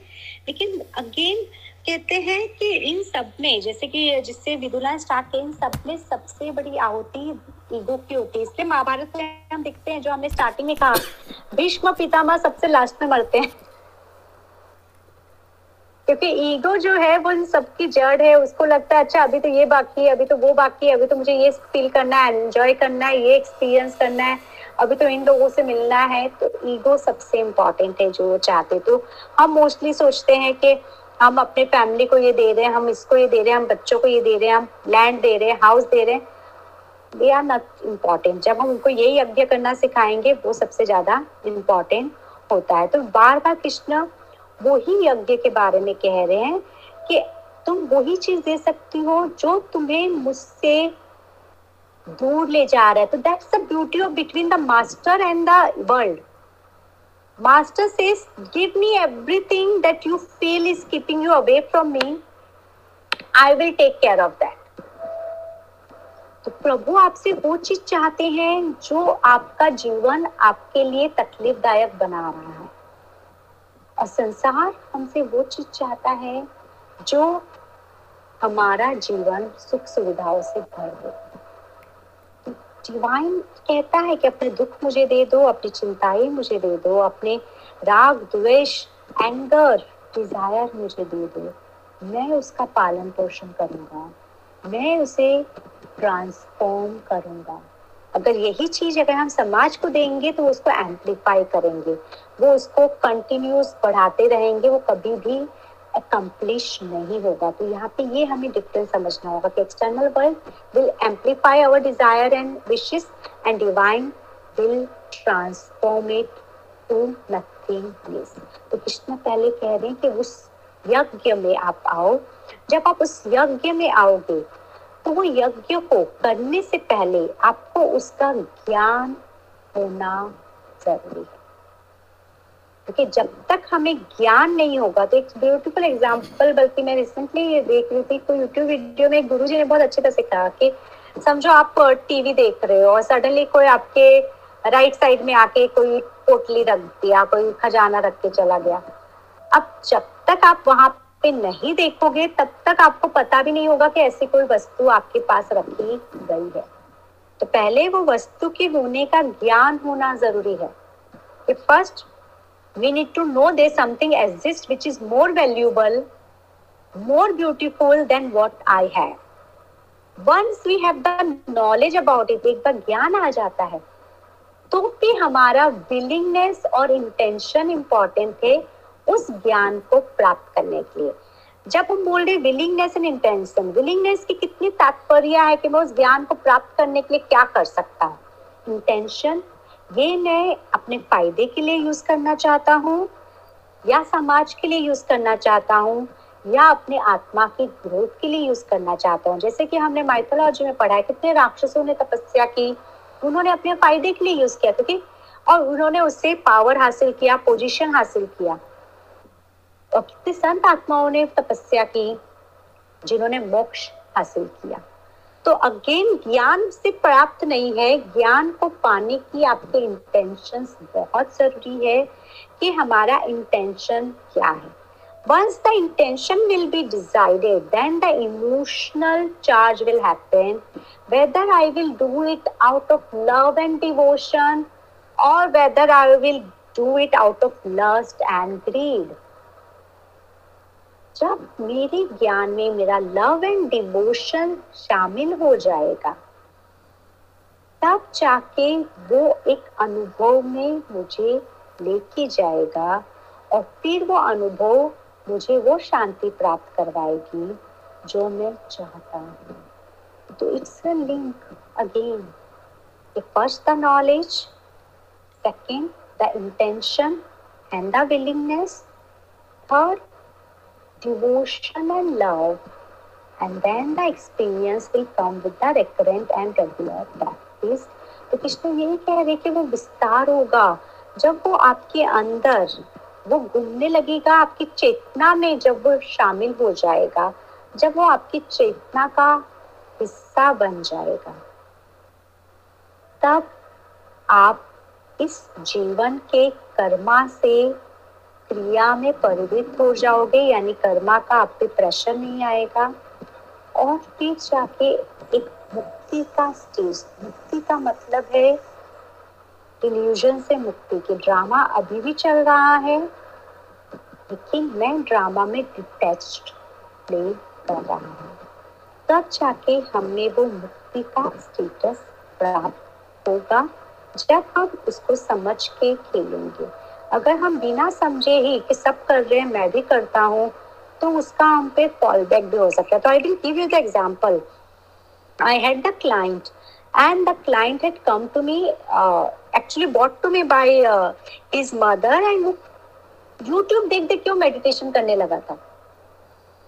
लेकिन अगेन कहते हैं कि इन सब में जैसे कि जिससे विदुला स्टार्ट किए इन सब में सबसे बड़ी आहुति ईगो की होती है। इसलिए महाभारत में हम देखते हैं जो हमने स्टार्टिंग में कहा भीष्म पितामह सबसे लास्ट में मरते हैं। क्योंकि ईगो जो है, वो सबकी जड़ है, उसको लगता है अच्छा अभी तो ये बाकी है, अभी तो वो बाकी है, अभी तो मुझे ये फील करना है एंजॉय करना है, ये एक्सपीरियंस करना है, अभी तो इन लोगों से मिलना है। तो ईगो सबसे इम्पोर्टेंट है जो चाहते। तो हम मोस्टली सोचते हैं कि हम अपने फैमिली को ये दे रहे हैं, हम इसको ये दे रहे हैं, हम बच्चों को ये दे रहे हैं, हम लैंड दे रहे हैं हाउस दे रहे हैं। दे आर नॉट इंपॉर्टेंट जब हम उनको यही यज्ञ करना सिखाएँगे, वो सबसे ज़्यादा इम्पोर्टेंट होता है। तो बार बार कृष्ण वही यज्ञ के बारे में कह रहे हैं कि तुम वही चीज़ दे सकती हो जो तुम्हें मुझसे दूर ले जा रहा है। तो that's the beauty of between the master and the world master says, give me everything that you feel is keeping you away from me. I will take care of that. तो प्रभु आपसे वो चीज़ चाहते हैं जो आपका जीवन आपके लिए तकलीफदायक बना रहा है। और संसार हमसे वो चीज़ चाहता है जो हमारा जीवन सुख सुविधाओं से भर दे। डिवाइन कहता है कि अपने दुख मुझे दे दो, अपनी चिंताएँ मुझे दे दो, अपने राग, द्वेष एंगर डिज़ायर मुझे दे दो। मैं उसका पालन पोषण करूँगा। मैं उसे ट्रांसफॉर्म करूँगा। अगर यही चीज़ अगर हम समाज को देंगे तो उसको एम्पलीफाई करेंगे। वो उसको कंटिन्यूस बढ़ाते रहेंगे, वो कभी भी अकम्प्लिश नहीं होगा। तो यहाँ पे ये हमें डिफरेंस समझना होगा कि external world will amplify our desire and wishes and divine will transform it to nothing less तो कृष्ण पहले कह रहे हैं कि उस यज्ञ में आप आओ। जब आप उस यज्ञ में आओगे तो वो यज्ञ को करने से पहले आपको उसका ज्ञान होना ज़रूरी है। क्योंकि जब तक हमें ज्ञान नहीं होगा तो एक ब्यूटीफुल एग्जांपल बल्कि मैं रिसेंटली ये देख रही थी, कोई यूट्यूब वीडियो में गुरु जी ने बहुत अच्छे तरह से कहा कि, समझो आप टीवी देख रहे हो और सडनली कोई आपके राइट साइड में आके कोई पोटली रख दिया, कोई खजाना रख के चला गया। अब जब तक आप वहाँ पे नहीं देखोगे, तब तक आपको पता भी नहीं होगा कि ऐसी कोई वस्तु आपके पास रखी गई है। तो पहले वो वस्तु के होने का ज्ञान होना ज़रूरी है। First we need to know they something exist which is more valuable more beautiful than what I have once we have the knowledge about it एक बार ज्ञान आ जाता है तो भी हमारा विलिंगनेस और इंटेंशन इंपॉर्टेंट है उस ज्ञान को प्राप्त करने के लिए। जब हम बोल रहे विलिंगनेस एंड इंटेंशन विलिंगनेस की कितनी तात्पर्य है कि मैं उस ज्ञान को प्राप्त करने के लिए क्या कर सकता हूँ? इंटेंशन ये मैं अपने फ़ायदे के लिए यूज़ करना चाहता हूँ, या समाज के लिए यूज़ करना चाहता हूँ, या अपने आत्मा की ग्रोथ के लिए यूज़ करना चाहता हूँ। जैसे कि हमने माइथोलॉजी में पढ़ा है, कितने राक्षसों ने तपस्या की, उन्होंने अपने फ़ायदे के लिए यूज़ किया, क्योंकि और उन्होंने उससे पावर हासिल किया पोजीशन हासिल किया। भक्ति संत आत्माओं ने तपस्या की, जिन्होंने मोक्ष हासिल किया। तो अगेन, ज्ञान से प्राप्त नहीं है, ज्ञान को पाने की आपके इंटेंशंस बहुत ज़रूरी है कि हमारा इंटेंशन क्या है। Once the intention will be decided then the emotional charge will happen whether I will do it out of love and devotion और whether I will do it out of lust and greed जब मेरे ज्ञान में मेरा love and devotion शामिल हो जाएगा, तब जाके वो एक अनुभव में मुझे लेके जाएगा और फिर वो अनुभव मुझे वो शांति प्राप्त करवाएगी जो मैं चाहता हूँ। तो it's a link again first the knowledge second the intention and the willingness third devotion and love, and then the experience will come with the recurrent and regular practice. तो कृष्ण यही कह रहे कि वो विस्तार होगा जब वो आपके अंदर वो घूमने लगेगा आपकी चेतना में जब वो शामिल हो जाएगा जब वो आपकी चेतना का हिस्सा बन जाएगा तब आप इस जीवन के कर्मा से क्रिया में परिवृत हो जाओगे, यानी कर्मा का आप पे प्रेशर नहीं आएगा। और फिर जाके एक मुक्ति का स्टेज मुक्ति का मतलब है इल्यूजन से मुक्ति की ड्रामा अभी भी चल रहा है। लेकिन मैं ड्रामा में डिटैच्ड प्ले कर रहा हूँ। तब जाके हमने वो मुक्ति का स्टेटस प्राप्त होगा, जब हम उसको समझ के खेलेंगे। अगर हम बिना समझे ही कि सब कर रहे हैं मैं भी करता हूँ तो उसका हम पे कॉल बैक भी हो सकता है। तो I will give you the example I had the client and the client had come to me uh, actually brought to me by mother and YouTube देख देख के वो मेडिटेशन करने लगा था।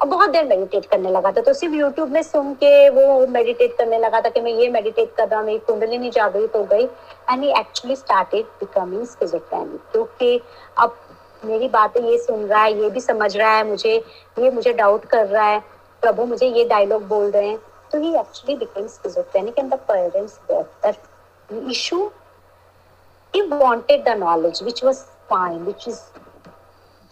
और बहुत देर मेडिटेट करने लगा था। तो सिर्फ़ यूट्यूब में सुन के वो मेडिटेट करने लगा था कि मैं ये मेडिटेट कर रहा हूँ, मेरी कुंडलिनी जागृत हो गई। And he actually started becoming schizophrenic क्योंकि अब मेरी बातें ये सुन रहा है, ये भी समझ रहा है मुझे, ये मुझे डाउट कर रहा है। प्रभु मुझे ये डायलॉग बोल रहे हैं। तो he actually become schizophrenic and the parents the issue he wanted the knowledge, which was fine, which is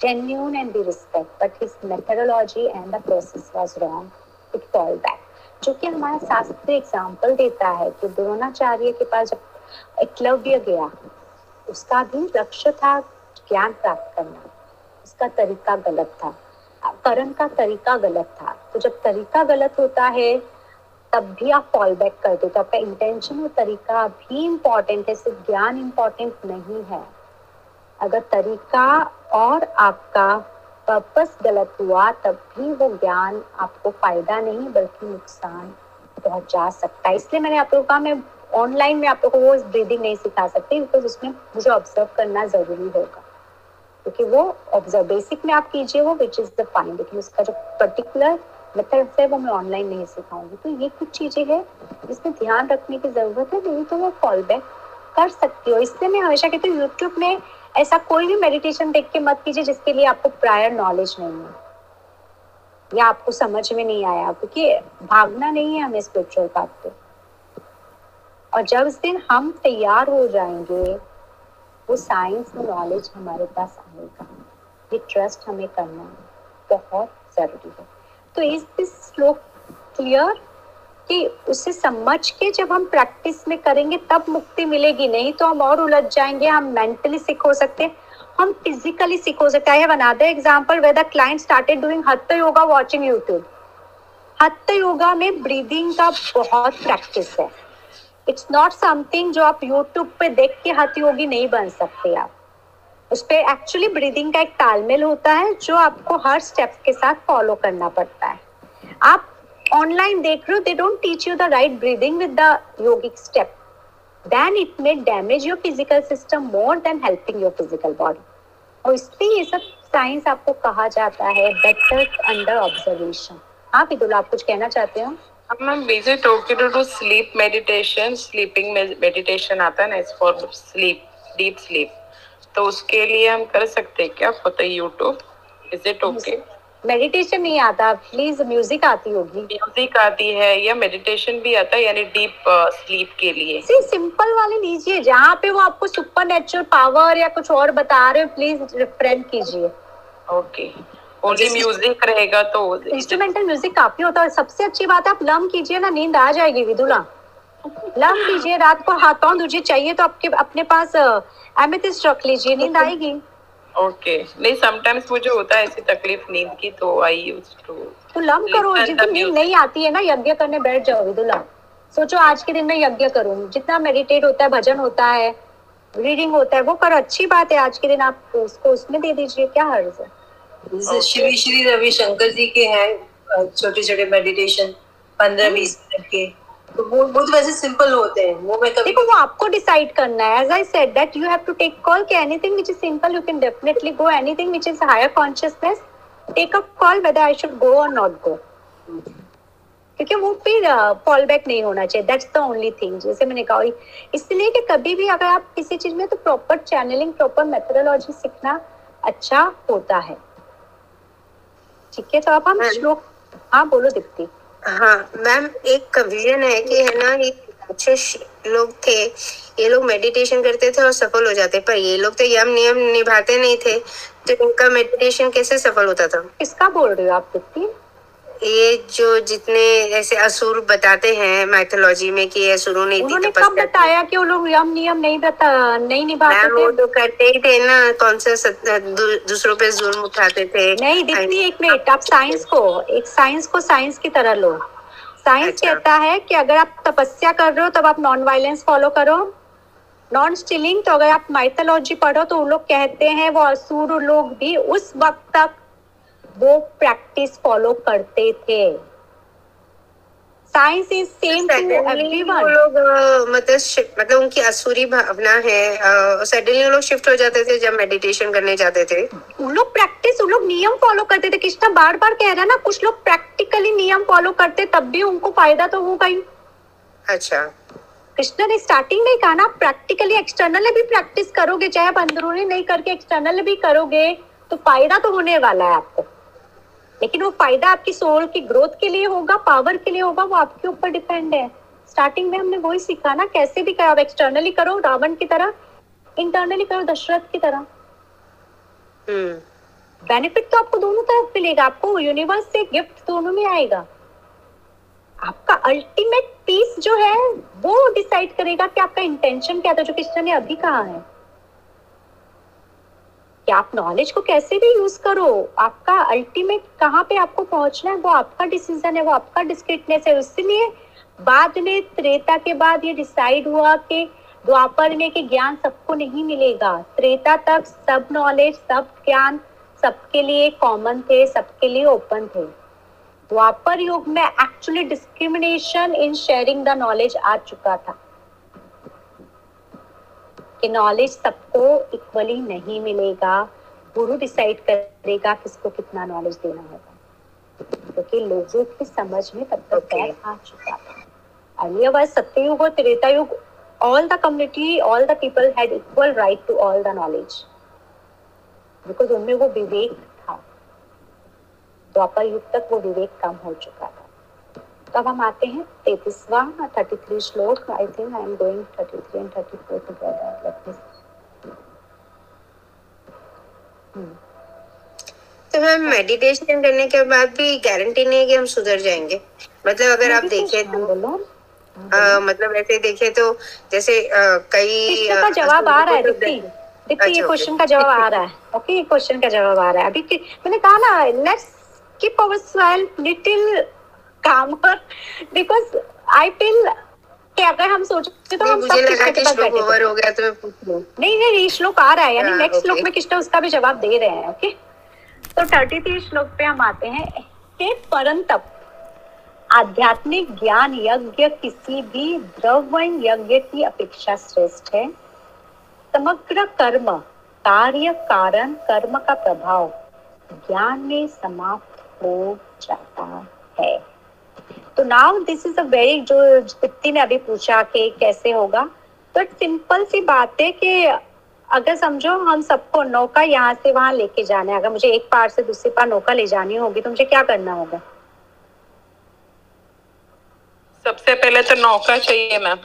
genuine and be respect, but his methodology and the process was wrong. It fell back. जो कि हमारा शास्त्र example देता है कि द्रोणाचार्य के पास जब एकलव्य गया उसका भी लक्ष्य था ज्ञान प्राप्त करना। उसका तरीका गलत था। करण का तरीका गलत था। तो जब तरीका गलत होता है तब भी आप फॉल बैक करते तो आपका इंटेंशन और तरीका भी इम्पोर्टेंट है सिर्फ़ ज्ञान इम्पोर्टेंट नहीं है। अगर तरीका और आपका पर्पस गलत हुआ, तब भी वो ज्ञान आपको फ़ायदा नहीं, बल्कि नुकसान पहुँचा सकता है। इसलिए मैंने आप लोगों का, मैं ऑनलाइन में आप लोगों को वो ब्रीदिंग नहीं सिखा सकती बिकॉज़ उसमें मुझे ऑब्ज़र्व करना ज़रूरी होगा। क्योंकि वो ऑब्ज़र्व बेसिक में आप कीजिए वो विच इज़ द फाइन लेकिन उसका जो पर्टिकुलर मेथड है, वो मैं ऑनलाइन नहीं सिखाऊँगी। तो ये कुछ चीज़ें हैं जिसमें ध्यान रखने की ज़रूरत है, नहीं तो वो फॉल बैक कर सकती हो। इसलिए मैं हमेशा कहती हूँ यूट्यूब में ऐसा कोई भी मेडिटेशन देख के मत कीजिए जिसके लिए आपको प्रायर नॉलेज नहीं है। या आपको समझ में नहीं आया, क्योंकि भागना नहीं है हमें स्पिरिचुअल पाथ पे। और जब उस दिन हम तैयार हो जाएँगे, वो साइंस में नॉलेज हमारे पास आएगा। ये ट्रस्ट हमें करना बहुत ज़रूरी है। तो इज़ दिस श्लोक क्लियर कि उसे समझ के जब हम प्रैक्टिस में करेंगे, तब मुक्ति मिलेगी। नहीं तो हम और उलझ जाएँगे, हम मेंटली सीख हो सकते हैं। हम फिजिकली सीख हो सकते हैं। Another example where the client started doing hatha yoga watching YouTube हत्थ योगा में ब्रीदिंग का बहुत प्रैक्टिस है। इट्स नॉट समथिंग जो आप यूट्यूब पे देख के हथ योगी नहीं बन सकते आप। उस पर एक्चुअली ब्रीदिंग का एक तालमेल होता है, जो आपको हर स्टेप के साथ फॉलो करना पड़ता है। आप ऑनलाइन देख रहे हो they don't teach you the right breathing with the yogic step then it may damage your physical system more than helping your physical body. और इसलिए ये सब साइंस आपको कहा जाता है बेटर अंडर ऑब्जर्वेशन हाँ विदुल आप कुछ कहना चाहते हो? मैम बेसिक टोके to sleep meditation sleeping meditation आता है ना इस फॉर स्लीप डीप स्लीप तो उसके लिए हम कर सकते हैं क्या? For YouTube is it okay meditation नहीं आता प्लीज़ म्यूज़िक आती होगी। म्यूज़िक आती है या मेडिटेशन भी आता है यानी डीप स्लीप के लिए। सी सिंपल वाले लीजिए जहाँ पे वो आपको सुपर नेचुरल पावर या कुछ और बता रहे हो प्लीज़ रिफ्रेंड कीजिए। ओके ओनली म्यूज़िक रहेगा तो इंस्ट्रूमेंटल म्यूज़िक काफ़ी होता है और सबसे अच्छी बात है आप लम कीजिए ना नींद आ जाएगी विदुला। लम कीजिए रात को हाथ पाँव तुझे चाहिए तो आपके अपने पास एमेथिस्ट रख लीजिए नींद आएगी। ओके। नहीं समटाइम्स मुझे होता है ऐसी तकलीफ़ नींद की तो आई यूज़ टू तो लम करो दिन नींद नहीं आती है ना यज्ञ करने बैठ जाओ विदुला सोचो आज के दिन में यज्ञ करूँ। जितना मेडिटेट होता है भजन होता है रीडिंग होता है वो करो अच्छी बात है आज के दिन आप उसको उसमें दे दीजिए क्या हर्ज है? जैसे श्री श्री रविशंकर जी के हैं छोटे छोटे मेडिटेशन पंद्रह बीस मिनट के। तो वो वो तो वैसे सिंपल होते हैं। वो मैं कभी देखो वो आपको डिसाइड करना है। As I said that you have to take call कि anything which is simple you can definitely go anything which is higher consciousness take a call whether I should go और नॉट गो क्योंकि वो फिर fall back नहीं होना चाहिए। That's the only thing जैसे मैंने कहा इसलिए कि कभी भी अगर आप किसी चीज़ में तो प्रॉपर चैनलिंग प्रॉपर मेथोडोलॉजी सीखना अच्छा होता है। ठीक है? तो अब हम श्लोक हाँ बोलो दीप्ति। हाँ मैम, एक विजन है कि है ना, ये अच्छे लोग थे, ये लोग मेडिटेशन करते थे और सफल हो जाते, पर ये लोग तो यम नियम निभाते नहीं थे तो इनका मेडिटेशन कैसे सफल होता था? किसका बोल रहे हो आप ये जो जितने ऐसे असुर बताते हैं माइथोलॉजी में कि असुरों ने उन्होंने कब बताया कि वो लोग यम नियम नहीं बता नहीं निभाते मैम वो तो करते ही थे ना कौन सा दूसरों पे जुल्म उठाते थे। नहीं दीप्ति एक मिनट आप साइंस को एक साइंस को साइंस की तरह लो। साइंस अच्छा। कहता है कि अगर आप तपस्या कर रहे हो तब आप नॉन वायलेंस फॉलो करो। नॉन स्टिलिंग तो अगर आप माइथोलॉजी पढ़ो तो वो लोग कहते हैं वो असुर लोग भी उस वक्त तक वो प्रैक्टिस फॉलो करते थे। साइंस इज़ सेम टू वो लोग मतलब मतलब उनकी असुरी भावना है। सडनली वो लोग शिफ्ट हो जाते थे जब मेडिटेशन करने जाते थे। उन लोग प्रैक्टिस उन लोग नियम फॉलो करते थे। कृष्णा बार बार कह रहा है ना कुछ लोग प्रैक्टिकली नियम फॉलो करते तब भी उनको फ़ायदा तो होगा ही। अच्छा। कृष्णा ने स्टार्टिंग में कहा ना प्रैक्टिकली एक्सटर्नल भी प्रैक्टिस करोगे चाहे आप अंदरूनी नहीं करके एक्सटर्नल भी करोगे तो फ़ायदा तो होने वाला है आपको। लेकिन वो फ़ायदा आपकी सोल की ग्रोथ के लिए होगा पावर के लिए होगा वो आपके ऊपर डिपेंड है। स्टार्टिंग में हमने वही सीखा ना कैसे भी करो एक्सटर्नली करो रावण की तरह इंटरनली करो दशरथ की तरह। हम्म। बेनिफिट तो आपको दोनों तरफ़ मिलेगा आपको यूनिवर्स से गिफ्ट दोनों में आएगा। आपका अल्टीमेट पीस जो है वो डिसाइड करेगा कि आपका इंटेंशन क्या था जो कृष्ण ने अभी कहा है। कि आप नॉलेज को कैसे भी यूज़ करो? आपका अल्टीमेट कहाँ पे आपको पहुँचना है, वो आपका डिसीज़न है, वो आपका डिस्क्रिप्टनेस है। इसीलिए बाद में, त्रेता के बाद ये डिसाइड हुआ कि द्वापर में कि ज्ञान सबको नहीं मिलेगा। त्रेता तक सब नॉलेज सब ज्ञान सबके लिए कॉमन थे, सबके लिए ओपन थे। द्वापर युग में actually discrimination in sharing the knowledge आ चुका था। कि नॉलेज सबको इक्वली नहीं मिलेगा। गुरु डिसाइड करेगा किसको कितना नॉलेज देना होगा। क्योंकि तो लोगों की समझ में तब तक Okay. आ चुका था। अर्लियर वाज सत्ययुग और त्रेता युग all the community all the people had equal right to all the knowledge because उनमें वो विवेक था। द्वापर युग तक वो विवेक कम हो चुका था। तो अब हम आते हैं? तैतीसवा thirty three shloka? I think I am going thirty three and thirty four तो मैम मेडिटेशन करने के बाद भी गारंटी नहीं है कि हम सुधर जाएँगे? मतलब अगर आप देखें तो बोलो अ, मतलब ऐसे देखें तो जैसे अ, कई का जवाब आ रहा है दीप्ति। दीप्ति ये अच्छा, क्वेश्चन का जवाब आ रहा है। ओके ये क्वेश्चन का जवाब आ रहा है। अभी मैंने कहा ना let's keep our self little calmer because I feel कि अगर हम सोचे तो नहीं, हम सब कृष्ण के पास बैठे ओवर हो गया तो मैं पूछ लूँ। नहीं नहीं श्लोक आ रहा है यानी हाँ, नेक्स्ट श्लोक में कृष्ण उसका भी जवाब दे रहे हैं ओके तो थर्टी थ्री श्लोक पे हम आते हैं हे परंतप आध्यात्मिक ज्ञान यज्ञ किसी भी द्रव्य यज्ञ की अपेक्षा श्रेष्ठ है। समग्र कर्म कार्य कारण कर्म का प्रभाव ज्ञान में समाप्त हो जाता है। तो now this is a very जो दीप्ति ने अभी पूछा कि कैसे होगा तो एक सिंपल सी बात है कि अगर समझो हम सबको नौका यहाँ से वहाँ लेके जाना है अगर मुझे एक पार से दूसरी पार नौका ले जानी होगी तो मुझे क्या करना होगा? सबसे पहले तो नौका चाहिए मैम।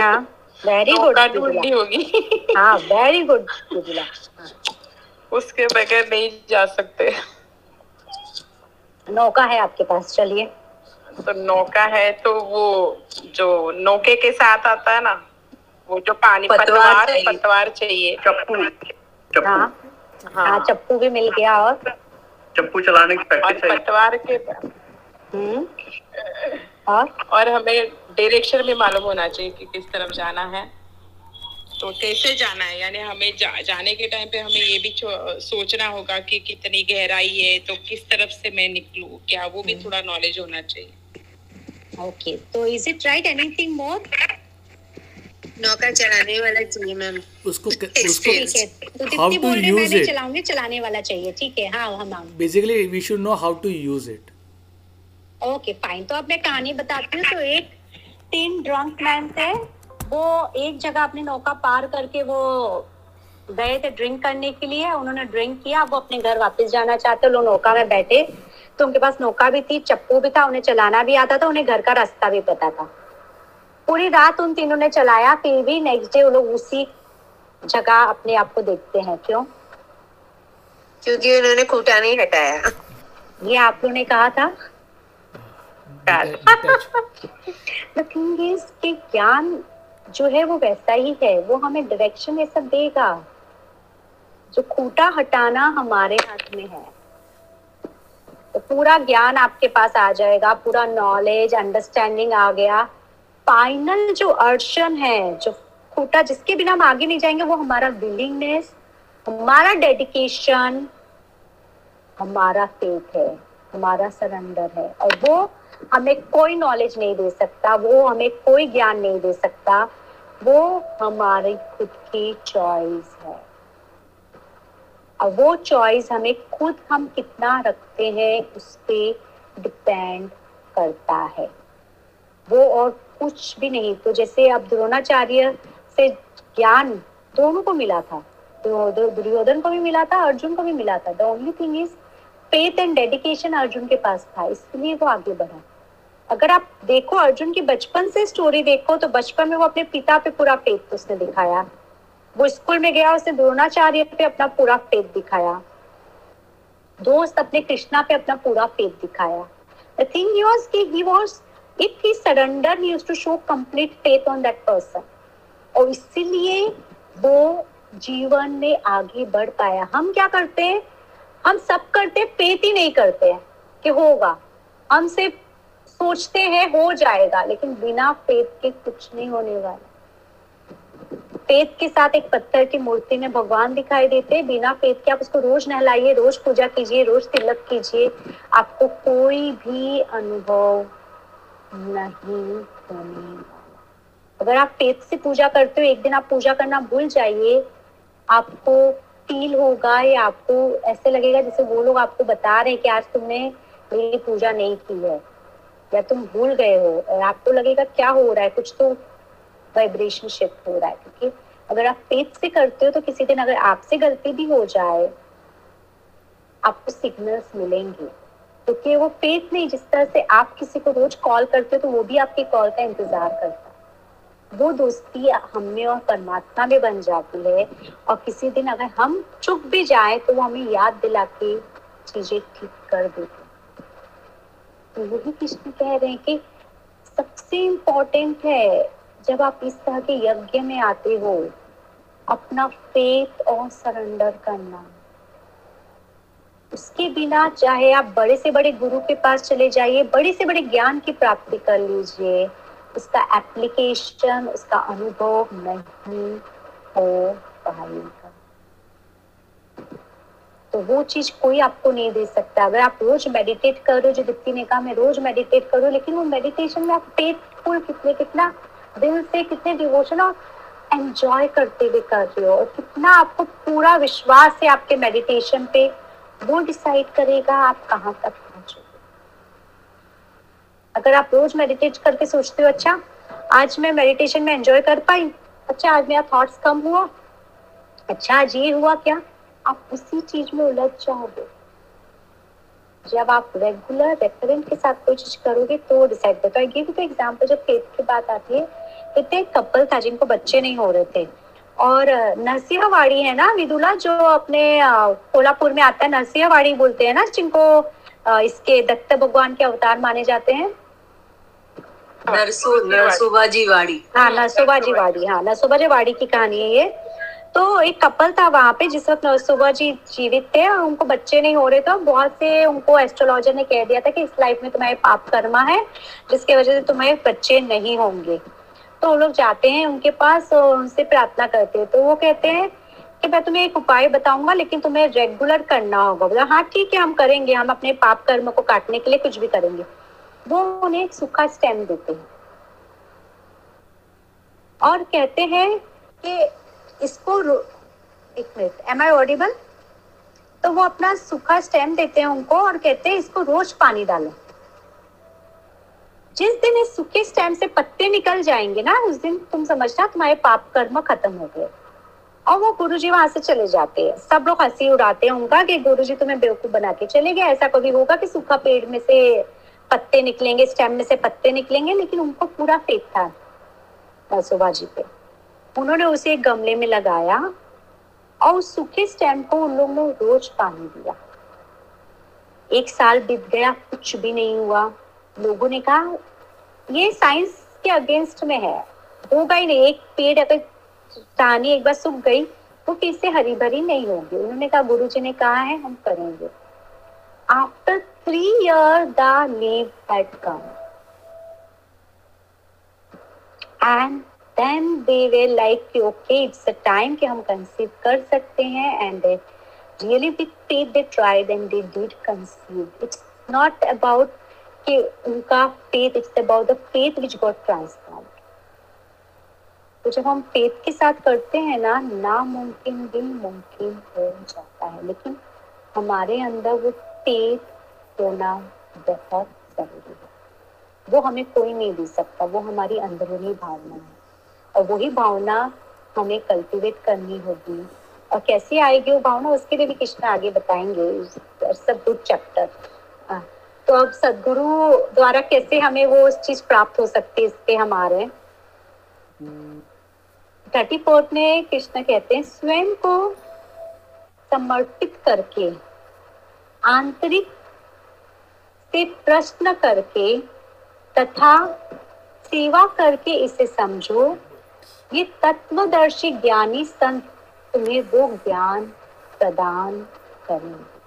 हाँ वेरी गुड ढूंढनी होगी। हाँ वेरी गुड उसके बगैर नहीं जा सकते। नौका है आपके पास चलिए। तो नौका है तो वो जो नौके के साथ आता है ना वो जो पानी पतवार पतवार चाहिए। चप्पू। चप्पू। हाँ। हाँ। हाँ चप्पू भी मिल गया और? चप्पू चलाने की प्रैक्टिस है। पतवार के हम्म। और? और हमें डायरेक्शन भी मालूम होना चाहिए कि किस तरफ़ जाना है। तो कैसे जाना है? यानी हमें जा, जाने के टाइम पे हमें ये भी सोचना होगा कि कितनी गहराई है तो किस तरफ़ से मैं निकलूं क्या वो भी थोड़ा नॉलेज होना चाहिए। ओके तो is it right anything more नौका चलाने वाला चाहिए मैम उसको उसको है तो use मैं नहीं it? चलाऊँगी चलाने वाला चाहिए ठीक है? हाँ हम हम basically we should know how to use it okay fine तो अब मैं कहानी बताती हूँ तो एक तीन ड्रंक मैन थे वो एक जगह अपने नौका पार करके वो गए थे ड्रिंक करने के लिए उन्होंने ड्रिंक किया वो अपने घर वापस जाना चाहते लोग नौका में बैठे। तो उनके पास नौका भी थी चप्पू भी था उन्हें चलाना भी आता था उन्हें घर का रास्ता भी पता था। पूरी रात उन तीनों ने चलाया फिर भी नेक्स्ट डे वो लोग उसी जगह अपने आप को देखते हैं। क्यों? क्योंकि उन्होंने खूटा नहीं हटाया। ये आप लोगों ने कहा था? द थिंग इज़ कि ज्ञान जो है वो वैसा ही है। वो हमें डायरेक्शन ये सब देगा। जो खूटा हटाना हमारे हाथ में है। पूरा ज्ञान आपके पास आ जाएगा, पूरा नॉलेज अंडरस्टैंडिंग आ गया। फाइनल जो अर्शन है, जो खूटा जिसके बिना हम आगे नहीं जाएँगे, वो हमारा विलिंगनेस हमारा डेडिकेशन हमारा फेथ है, हमारा सरेंडर है। और वो हमें कोई नॉलेज नहीं दे सकता, वो हमें कोई ज्ञान नहीं दे सकता। वो हमारी खुद की चॉइस वो चॉइस हमें खुद हम कितना रखते हैं, उस पर डिपेंड करता है। वो और कुछ भी नहीं। तो जैसे अब द्रोणाचार्य से ज्ञान दोनों को मिला था। दुर्योधन को भी मिला था, अर्जुन को भी मिला था। The only thing is faith and dedication Arjun के पास था, इसलिए वो आगे बढ़ा। अगर आप देखो अर्जुन की बचपन से स्टोरी देखो तो बचपन में वो अपने पिता पे पूरा फेथ उसने दिखाया। वो स्कूल में गया उसने द्रोणाचार्य पे अपना पूरा फेथ दिखाया। दोस्त अपने कृष्णा पे अपना पूरा फेथ दिखाया। द थिंग वाज कि he was if he surrender he used to show complete faith on that person और इसीलिए वो जीवन में आगे बढ़ पाया। हम क्या करते हैं? हम सब करते फेथ ही नहीं करते हैं कि होगा। हम सिर्फ़ सोचते हैं, हो जाएगा, लेकिन बिना फेथ के कुछ नहीं होने वाला। फेथ के साथ एक पत्थर की मूर्ति में भगवान दिखाई देते हैं। बिना फेथ के आप उसको रोज नहलाइए, रोज पूजा कीजिए, रोज तिलक कीजिए। आपको कोई भी अनुभव नहीं होने अगर आप फेथ से पूजा करते हो, एक दिन आप पूजा करना भूल जाइए। आपको फील होगा या आपको ऐसे लगेगा जैसे वो लोग आपको बता रहे हैं कि आज तुमने मेरी पूजा नहीं की है। या तुम भूल गए हो। और आपको लगेगा क्या हो रहा है? कुछ तो वाइब्रेशन शिफ्ट हो रहा है, क्योंकि अगर आप फेथ से करते हो तो किसी दिन अगर आपसे गलती भी हो जाए, आपको सिग्नल्स मिलेंगे। क्योंकि वो फेथ नहीं, जिस तरह से आप किसी को रोज कॉल करते हो तो वो भी आपके कॉल का इंतज़ार करता वो दोस्ती हम और परमात्मा में बन जाती है और किसी दिन अगर हम चुप भी जाए तो वो हमें याद दिला के चीज़ें ठीक कर देते तो वही कृष्ण कह रहे हैं कि सबसे इम्पोर्टेंट है जब आप इस तरह के यज्ञ में आते हो, अपना फेथ और सरेंडर करना। उसके बिना चाहे आप बड़े से बड़े गुरु के पास चले जाइए, बड़े से बड़े ज्ञान की प्राप्ति कर लीजिए। उसका एप्लीकेशन उसका अनुभव नहीं हो पाएगा। तो वो चीज़ कोई आपको नहीं दे सकता। अगर आप रोज मेडिटेट करो जो दीप्ति ने कहा, मैं रोज मेडिटेट करूँ, लेकिन वो मेडिटेशन में आप फेथफुल कितने कितना दिल से कितने डिवोशन और एंजॉय करते हुए कर रहे हो? और कितना आपको पूरा विश्वास है आपके मेडिटेशन पे? वो डिसाइड करेगा आप कहाँ तक पहुंचोगे। अगर आप रोज मेडिटेट करके सोचते हो अच्छा आज मैं मेडिटेशन में एंजॉय कर पाई? अच्छा आज मेरा थॉट्स कम हुआ? अच्छा आज ये हुआ क्या? आप उसी चीज़ में उलझ जाओगे। जब आप रेगुलर रेफरेंट के साथ कोई चीज़ करोगे तो डिसाइड करते हो। गिव एग्जांपल जब फेथ की बात आती है। इतने कपल था जिनको बच्चे नहीं हो रहे थे। और नरसिंहवाड़ी है ना विदुला जो अपने कोल्हापुर में आता है नरसिंहवाड़ी बोलते हैं ना जिनको इसके दत्त भगवान के अवतार माने जाते हैं? नरसो नरसोबाजी वाड़ी। हाँ नरसोबाजी वाड़ी हाँ नरसोबाजी वाड़ी की कहानी है ये। तो एक कपल था वहाँ पे जिस वक्त नरसोबा जी जीवित थे और उनको बच्चे नहीं हो रहे थे बहुत से उनको एस्ट्रोलॉजर ने कह दिया था कि इस लाइफ में तुम्हारे पाप कर्मा है जिसकी वजह से तुम्हारे बच्चे नहीं होंगे। तो वो लोग जाते हैं उनके पास और उनसे प्रार्थना करते हैं। तो वो कहते हैं कि मैं तुम्हें एक उपाय बताऊँगा, लेकिन तुम्हें रेगुलर करना होगा। बोला हाँ ठीक है, हम करेंगे। हम अपने पाप कर्म को काटने के लिए कुछ भी करेंगे। वो उन्हें एक सूखा स्टेम देते हैं। और कहते हैं कि इसको एक मिनट एम आई ऑडिबल तो वो अपना सूखा स्टेम देते हैं उनको और कहते हैं, इसको रोज पानी डालो। जिस दिन इस सूखे स्टेम से पत्ते निकल जाएँगे ना, उस दिन तुम समझना तुम्हारे पाप कर्म खत्म हो गए। और वो गुरु जी वहाँ से चले जाते हैं। सब लोग हँसी उड़ाते हैं उनका कि गुरु जी तुम्हें बेवकूफ़ बना के चले गए। ऐसा कभी होगा कि सूखा पेड़ में से पत्ते निकलेंगे स्टेम में से पत्ते निकलेंगे, लेकिन उनको पूरा फेक था सुबह जी पे। उन्होंने उसे एक गमले में लगाया और उस सूखे स्टेम को उन लोगों ने रोज पानी दिया। एक साल बीत गया, कुछ भी नहीं हुआ। लोगों ने कहा, ये साइंस के अगेंस्ट में है। होगा ही नहीं एक पेड़ अगर टहनी एक बार सूख गई तो फिर से हरी भरी नहीं होगी। उन्होंने कहा गुरु जी ने कहा है, हम करेंगे। After three year the leave had come and then they were like okay it's a time कि हम कंसीव कर सकते हैं and really with faith they tried and they did conceive it's not about कि उनका faith it's about the faith which got transform तो जब हम फेथ के साथ करते हैं ना, नामुमकिन भी मुमकिन हो जाता है। लेकिन हमारे अंदर वो फेथ होना बहुत ज़रूरी है। वो हमें कोई नहीं दे सकता, वो हमारी अंदरूनी भावना है। और वही भावना हमें कल्टिवेट करनी होगी। और कैसे आएगी वो भावना, उसके लिए भी कृष्ण आगे बताएँगे। सब गुड चैप्टर तो अब सदगुरु द्वारा कैसे हमें वो उस चीज़ प्राप्त हो सकती है, इस पे हमारे थर्टी फोर्थ में कृष्ण कहते हैं, स्वयं को समर्पित करके, आंतरिक से प्रश्न करके तथा सेवा करके इसे समझो। ये तत्वदर्शी ज्ञानी संत तुम्हें वो ज्ञान प्रदान करेंगे।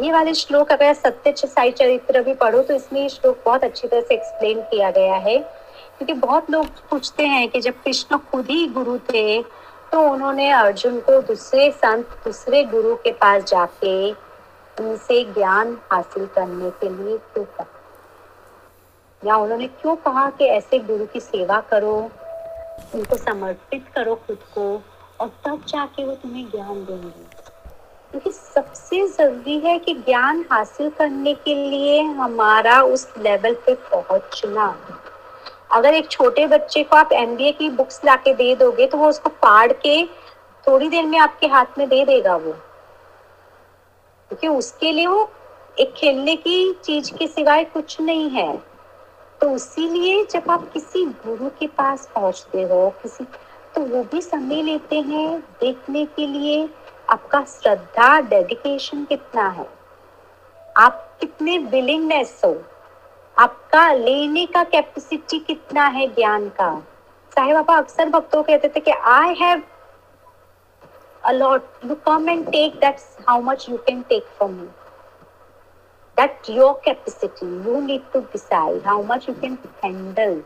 ये वाले श्लोक अगर सत्य साई चरित्र भी पढ़ो तो इसमें श्लोक बहुत अच्छी तरह से एक्सप्लेन किया गया है। क्योंकि बहुत लोग पूछते हैं कि जब कृष्ण खुद ही गुरु थे तो उन्होंने अर्जुन को दूसरे संत, दूसरे गुरु के पास जाके उनसे ज्ञान हासिल करने के लिए क्यों कहा? या उन्होंने क्यों कहा कि ऐसे गुरु की सेवा करो, उनको समर्पित करो खुद को, और तब जाके वो तुम्हें ज्ञान देंगे? क्योंकि सबसे ज़रूरी है कि ज्ञान हासिल करने के लिए हमारा उस लेवल पे पहुँचना। अगर एक छोटे बच्चे को आप एमबीए की बुक्स लाके दे दोगे तो वो उसको फाड़ के थोड़ी देर में आपके हाथ में दे देगा वो। क्योंकि उसके लिए वो एक खेलने की चीज़ के सिवाय कुछ नहीं है। तो इसीलिए जब आप किसी गुरु के पास पहुँचते हो, किसी तो वो भी समय लेते हैं देखने के लिए। आपका श्रद्धा डेडिकेशन कितना है? आप कितने विलिंगनेस हो? आपका लेने का कैपेसिटी कितना है ज्ञान का? साहेब बाबा अक्सर भक्तों कहते थे कि I have a lot you come and take that's how much you can take from me that your capacity you need to decide how much you can handle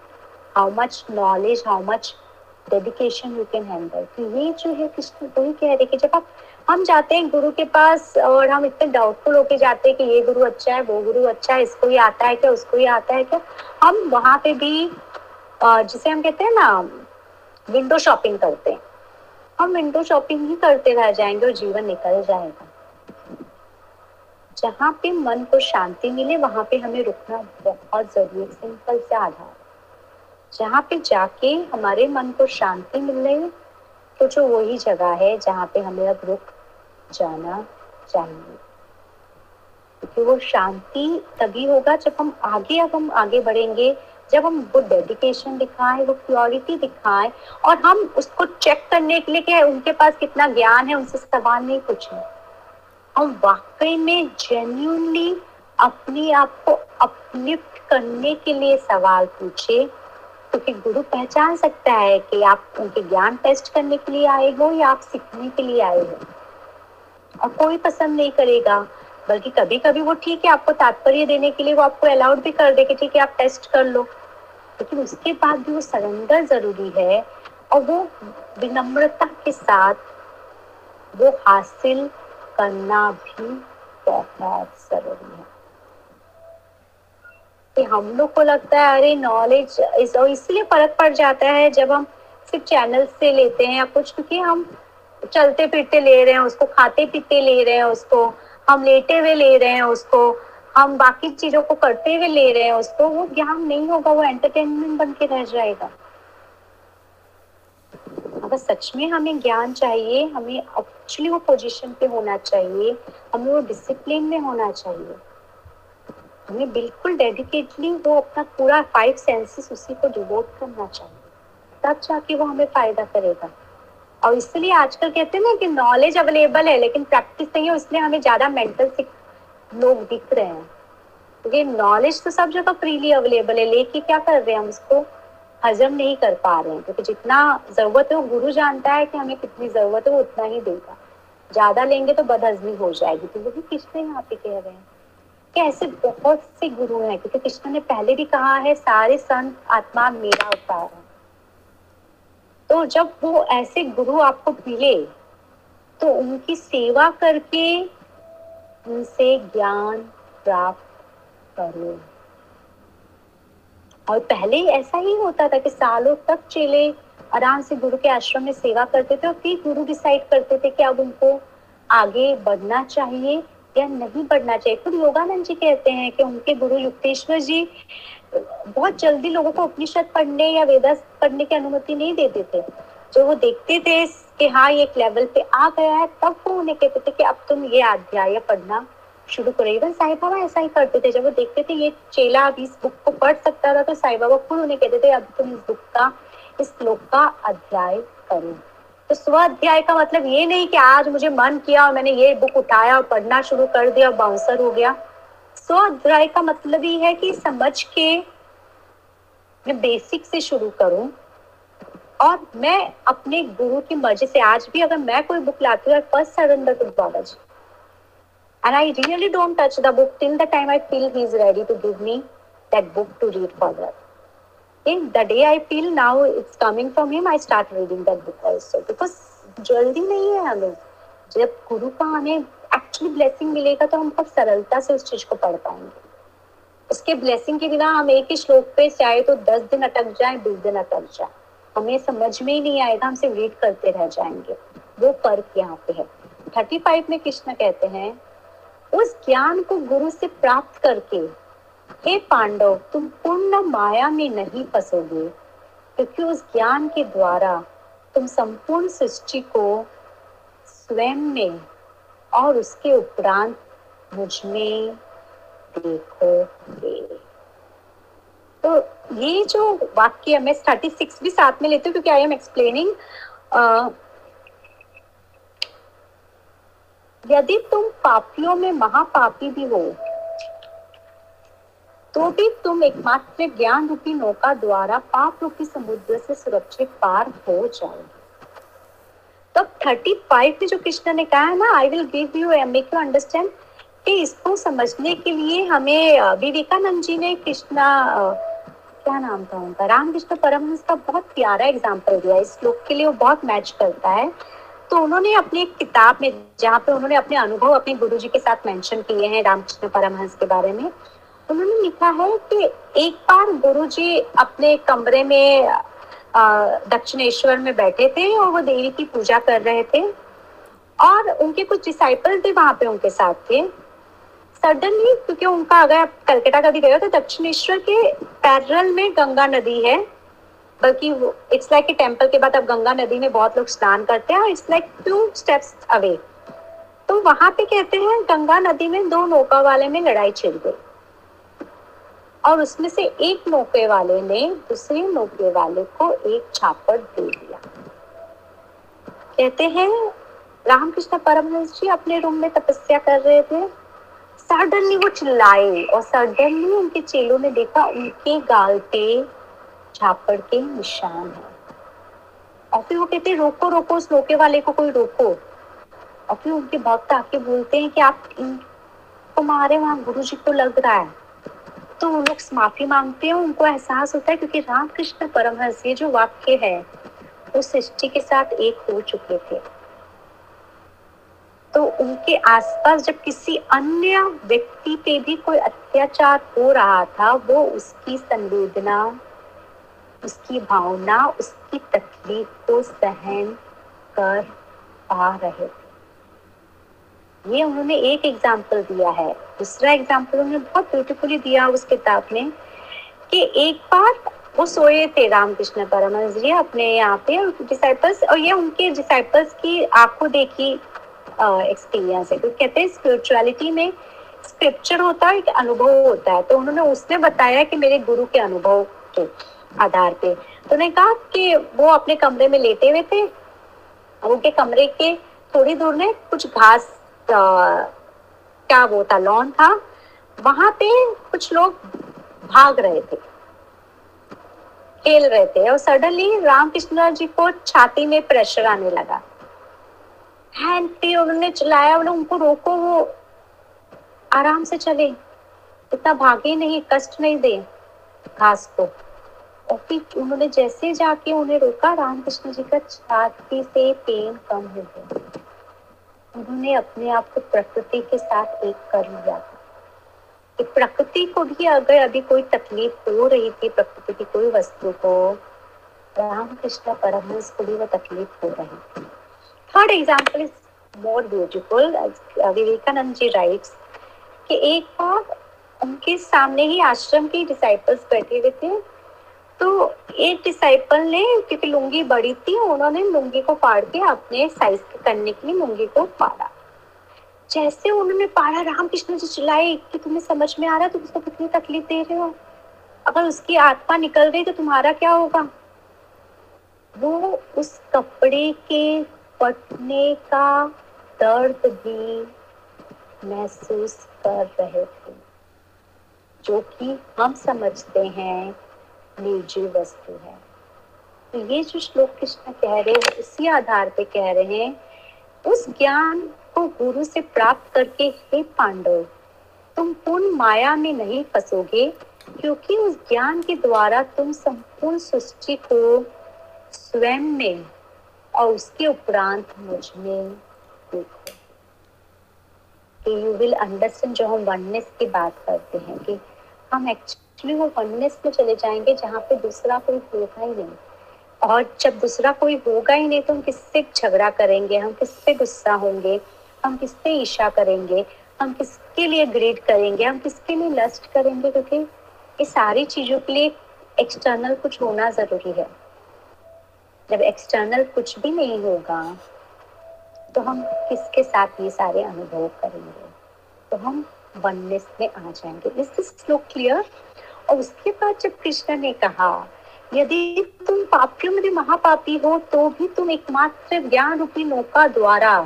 how much knowledge how much dedication you can handle तो ये जो है, कृष्ण वही कह रहे कि जब आप हम जाते हैं गुरु के पास और हम इतने डाउटफुल होके जाते हैं कि ये गुरु अच्छा है, वो गुरु अच्छा है, इसको ही आता है क्या, उसको ही आता है क्या? हम वहाँ पे भी जिसे हम कहते हैं ना विंडो शॉपिंग करते हैं। हम विंडो शॉपिंग ही करते रह जाएँगे और जीवन निकल जाएगा। जहाँ पे मन को शांति मिले, वहाँ पे हमें रुकना बहुत ज़रूरी है सिंपल से आधार। जहाँ पे जाके हमारे मन को शांति मिल रही तो जो वही जगह है जहाँ पे हमें अब रुक जाना चाहिए। क्योंकि वो शांति तभी होगा जब हम आगे, अब हम आगे बढ़ेंगे, जब हम वो डेडिकेशन दिखाएँ, वो प्योरिटी दिखाएँ, और हम उसको चेक करने के लिए कि उनके पास कितना ज्ञान है, उनसे सवाल नहीं पूछे। हम वाकई में जेन्यूनली अपने आप को अपलिफ्ट करने के लिए सवाल पूछे, क्योंकि तो गुरु पहचान सकता है कि आप उनके ज्ञान टेस्ट करने के लिए आए हो या आप सीखने के लिए आए हो। और कोई पसंद नहीं करेगा। बल्कि कभी कभी वो ठीक है, आपको तात्पर्य देने के लिए वो आपको अलाउड भी कर दे कि ठीक है, आप टेस्ट कर लो। लेकिन उसके बाद भी वो सरेंडर ज़रूरी है और वो विनम्रता के साथ वो हासिल करना भी बहुत ज़रूरी है। कि हम लोग को लगता है, अरे नॉलेज इस इसलिए फ़र्क पड़ जाता है जब हम सिर्फ़ चैनल से लेते हैं या कुछ, क्योंकि हम चलते फिरते ले रहे हैं उसको, खाते पीते ले रहे हैं उसको, हम लेटे हुए ले रहे हैं उसको, हम बाकी चीज़ों को करते हुए ले रहे हैं उसको, वो ज्ञान नहीं होगा, वो एंटरटेनमेंट बन के रह जाएगा। अगर सच में हमें ज्ञान चाहिए, हमें एक्चुअली वो पोजीशन पे होना चाहिए, हमें वो डिसिप्लिन में होना चाहिए, हमें बिल्कुल डेडिकेटली वो अपना पूरा फाइव सेंसेस उसी को डिवोट करना चाहिए, तब जाके वो हमें फ़ायदा करेगा। और इसलिए आजकल कहते हैं ना कि नॉलेज अवेलेबल है, लेकिन प्रैक्टिस नहीं है इसलिए हमें ज़्यादा मेंटल सिक लोग दिख रहे हैं। क्योंकि नॉलेज तो सब जगह फ्रीली अवेलेबल है, लेके क्या कर रहे हैं हम? उसको हजम नहीं कर पा रहे हैं, क्योंकि जितना ज़रूरत है, वो गुरु जानता है कि हमें कितनी ज़रूरत है, वो उतना ही देगा। ज़्यादा लेंगे तो बदहजमी हो जाएगी। तो वही कृष्ण यहाँ पे कह रहे हैं? कि ऐसे बहुत से गुरु हैं, क्योंकि कृष्ण ने पहले भी कहा है, सारे संत आत्मा मेरा अवतार है। तो जब वो ऐसे गुरु आपको मिले तो उनकी सेवा करके उनसे ज्ञान प्राप्त करो। और पहले ऐसा ही होता था कि सालों तक चेले आराम से गुरु के आश्रम में सेवा करते थे और फिर गुरु डिसाइड करते थे कि अब उनको आगे बढ़ना चाहिए या नहीं बढ़ना चाहिए। खुद योगानंद जी कहते हैं कि उनके गुरु युक्तेश्वर जी बहुत जल्दी लोगों को उपनिषद पढ़ने या वेदास पढ़ने की अनुमति नहीं देते। थे जो वो देखते थे कि हाँ ये एक लेवल पे आ गया है, तब वो उन्हें कहते थे कि अब तुम ये अध्याय पढ़ना शुरू करो। इवन साई बाबा ऐसा ही करते थे। जब वो देखते थे ये चेला अब इस बुक को पढ़ सकता था तो साई बाबा खुद उन्हें कहते थे, अब तुम इस बुक का, इस श्लोक का अध्याय करो। तो स्व अध्याय का मतलब ये नहीं कि आज मुझे मन किया और मैंने ये बुक उठाया और पढ़ना शुरू कर दिया और बाउंसर हो गया। स्वाध्याय का मतलब ही है कि समझ के मैं बेसिक से शुरू करूँ और मैं अपने गुरु की मर्ज़ी से, आज भी अगर मैं कोई बुक लाती हूँ first surrender to Baba ji and I really don't touch the book till the time I feel he is ready to give me that book to read for in the day I feel now it's coming from him I start reading that book also because जल्दी नहीं है हमें। जब गुरु का हमें actually blessing मिलेगा तो हम बहुत सरलता से उस चीज़ को पढ़ पाएँगे। उसके ब्लेसिंग के बिना हम एक ही श्लोक पे चाहे तो दस दिन अटक जाए, बीस दिन अटक जाए। हमें समझ में ही नहीं आएगा हम सिर्फ़ रीड करते रह जाएँगे। वो फ़र्क यहाँ पे है। थर्टी फाइव में कृष्ण कहते हैं, उस ज्ञान को गुरु से प्राप्त करके, हे पांडव, तुम पूर्ण माया में नहीं फंसोगे, क्योंकि उस ज्ञान के द्वारा तुम संपूर्ण सृष्टि को स्वयं में और उसके उपरांत मुझमें देखोगे तो ये जो वाक्य मैं थर्टी सिक्स भी साथ में लेती हूँ क्योंकि आई एम एक्सप्लेनिंग यदि तुम पापियों में महापापी भी हो तो भी तुम एकमात्र ज्ञान रूपी नौका द्वारा पाप रूपी समुद्र से सुरक्षित पार हो जाओगे। तो थर्टी फाइव में जो कृष्ण ने कहा है ना I will give you make you understand कि इसको समझने के लिए हमें विवेकानंद जी ने कृष्णा क्या नाम था उनका? रामकृष्ण परमहंस का बहुत प्यारा एग्ज़ाम्पल दिया इस श्लोक के लिए वो बहुत मैच करता है। तो उन्होंने अपनी एक किताब में, जहाँ पे उन्होंने अपने अनुभव अपने गुरु जी के साथ मेंशन किए हैं रामकृष्ण परमहंस के बारे में, उन्होंने लिखा है कि एक बार गुरु जी अपने कमरे में दक्षिणेश्वर में बैठे थे और वो देवी की पूजा कर रहे थे। और उनके कुछ डिसाइपल भी वहाँ पे उनके साथ थे सडनली क्योंकि उनका अगर आप कलकत्ता कभी गए हो तो दक्षिणेश्वर के पैरल में गंगा नदी है। बल्कि इट्स लाइक टेंपल के बाद अब गंगा नदी में बहुत लोग स्नान करते हैं और it's like two steps away तो वहाँ पे कहते हैं, गंगा नदी में दो नौका वाले में लड़ाई छिड़ गई। और उसमें से एक नौके वाले ने दूसरे नौके वाले को एक छापड़ दे दिया। कहते हैं, रामकृष्ण परमहंस जी अपने रूम में तपस्या कर रहे थे। सडनली वो चिल्लाए और सडनली उनके चेलों ने देखा उनके गाल पे झापड़ के निशान है। और फिर वो कहते रोको रोको, उस रोके वाले को कोई रोको। और फिर उनके भक्त आके बोलते हैं कि आप मारे, वहाँ गुरु जी को लग रहा है। तो वो लोग माफ़ी मांगते हैं, उनको एहसास होता है क्योंकि रामकृष्ण परमहंस ये जो वाक्य है, वो सृष्टि के साथ एक हो चुके थे। तो उनके आसपास जब किसी अन्य व्यक्ति पे भी कोई अत्याचार हो रहा था, वो उसकी संवेदना, उसकी भावना, उसकी तकलीफ़ को सहन कर पा रहे थे। ये उन्होंने एक एग्ज़ाम्पल दिया है। दूसरा एग्ज़ाम्पल उन्होंने बहुत ब्यूटीफुली दिया उस किताब में कि एक बार वो सोए थे रामकृष्ण परमहंस जी अपने यहाँ पे डिसाइपल्स और ये उनके डिसाइपल्स की आँखों देखी एक्सपीरियंस है। क्योंकि कहते हैं स्पिरिचुअलिटी में स्क्रिप्चर होता है, एक अनुभव होता है। तो उन्होंने उसने बताया कि मेरे गुरु के अनुभव के आधार पे। तो उन्होंने कहा कि वो अपने कमरे में लेटे हुए थे उनके कमरे के थोड़ी दूर में कुछ घास क्या वो था लॉन था, वहाँ पे कुछ लोग भाग रहे थे, खेल रहे थे, और सडनली रामकृष्ण जी को छाती में प्रेशर आने लगा। उन्होंने चलाया उन्होंने उनको रोको, वो आराम से चले। इतना भागे नहीं, कष्ट नहीं दे घास को। और फिर उन्होंने जैसे जाके उन्हें रोका, रामकृष्ण जी का छाती से पेन कम हो गया। उन्होंने अपने आप को प्रकृति के साथ एक कर लिया था। कि प्रकृति को भी अगर अभी कोई तकलीफ़ हो रही थी, प्रकृति की कोई वस्तु को रामकृष्ण परमहंस को भी वो तकलीफ़ हो रही थी। Third example is more beautiful Vivekananda ji writes कि एक बार उनके सामने ही आश्रम के डिसाइपल्स बैठे हुए थे। तो एक डिसाइपल ने, क्योंकि लुंगी बड़ी थी, उन्होंने लुंगी को फाड़ के अपने साइज़ के करने के लिए लुंगी को फाड़ा। जैसे उन्होंने पारा रामकृष्ण जी चिल्लाए कि तुम्हें समझ में आ रहा है, तुम उसको कितनी तकलीफ़ दे रहे हो? अगर उसकी आत्मा निकल गई तो तुम्हारा क्या होगा? वो उस कपड़े के पटने का दर्द भी महसूस कर रहे थे, जो कि हम समझते हैं निर्जीव वस्तु है। तो ये जो श्लोक कृष्ण कह रहे हैं उसी आधार पे कह रहे हैं, उस ज्ञान को गुरु से प्राप्त करके हे पांडव, तुम पूर्ण माया में नहीं फंसोगे, क्योंकि उस ज्ञान के द्वारा तुम संपूर्ण सृष्टि को स्वयं में और उसके उपरांत मुझमें देखो। यू विल अंडरस्टैंड जो हम वननेस की बात करते हैं कि हम एक्चुअली वो वननेस में चले जाएँगे जहाँ पे दूसरा कोई होगा ही नहीं। और जब दूसरा कोई होगा ही नहीं तो हम किससे झगड़ा करेंगे? हम किससे गुस्सा होंगे? हम किससे ईर्षा करेंगे? हम किसके लिए ग्रेड करेंगे? हम किसके लिए लस्ट करेंगे? क्योंकि ये सारी चीज़ों के लिए एक्सटर्नल कुछ होना ज़रूरी है। जब एक्सटर्नल कुछ भी नहीं होगा तो हम किसके साथ ये सारे अनुभव करेंगे? तो हम वननेस में आ जाएँगे। इस दिस श्लोक क्लियर और उसके बाद जब कृष्ण ने कहा, यदि तुम पापियों में महापापी हो तो भी तुम एकमात्र ज्ञान रूपी नौका द्वारा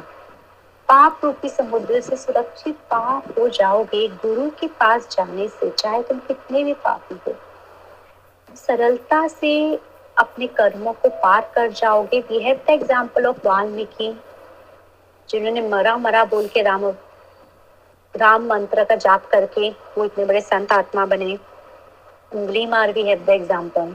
पाप रूपी समुद्र से सुरक्षित पाप हो जाओगे, गुरु के पास जाने से, चाहे तुम कितने भी पापी हो। सरलता से अपने कर्मों को पार कर जाओगे। We have the example of Valmiki, जिन्होंने मरा मरा बोल के राम राम मंत्र का जाप करके वो इतने बड़े संत आत्मा बने। उंगली मार भी है द एग्ज़ाम्पल।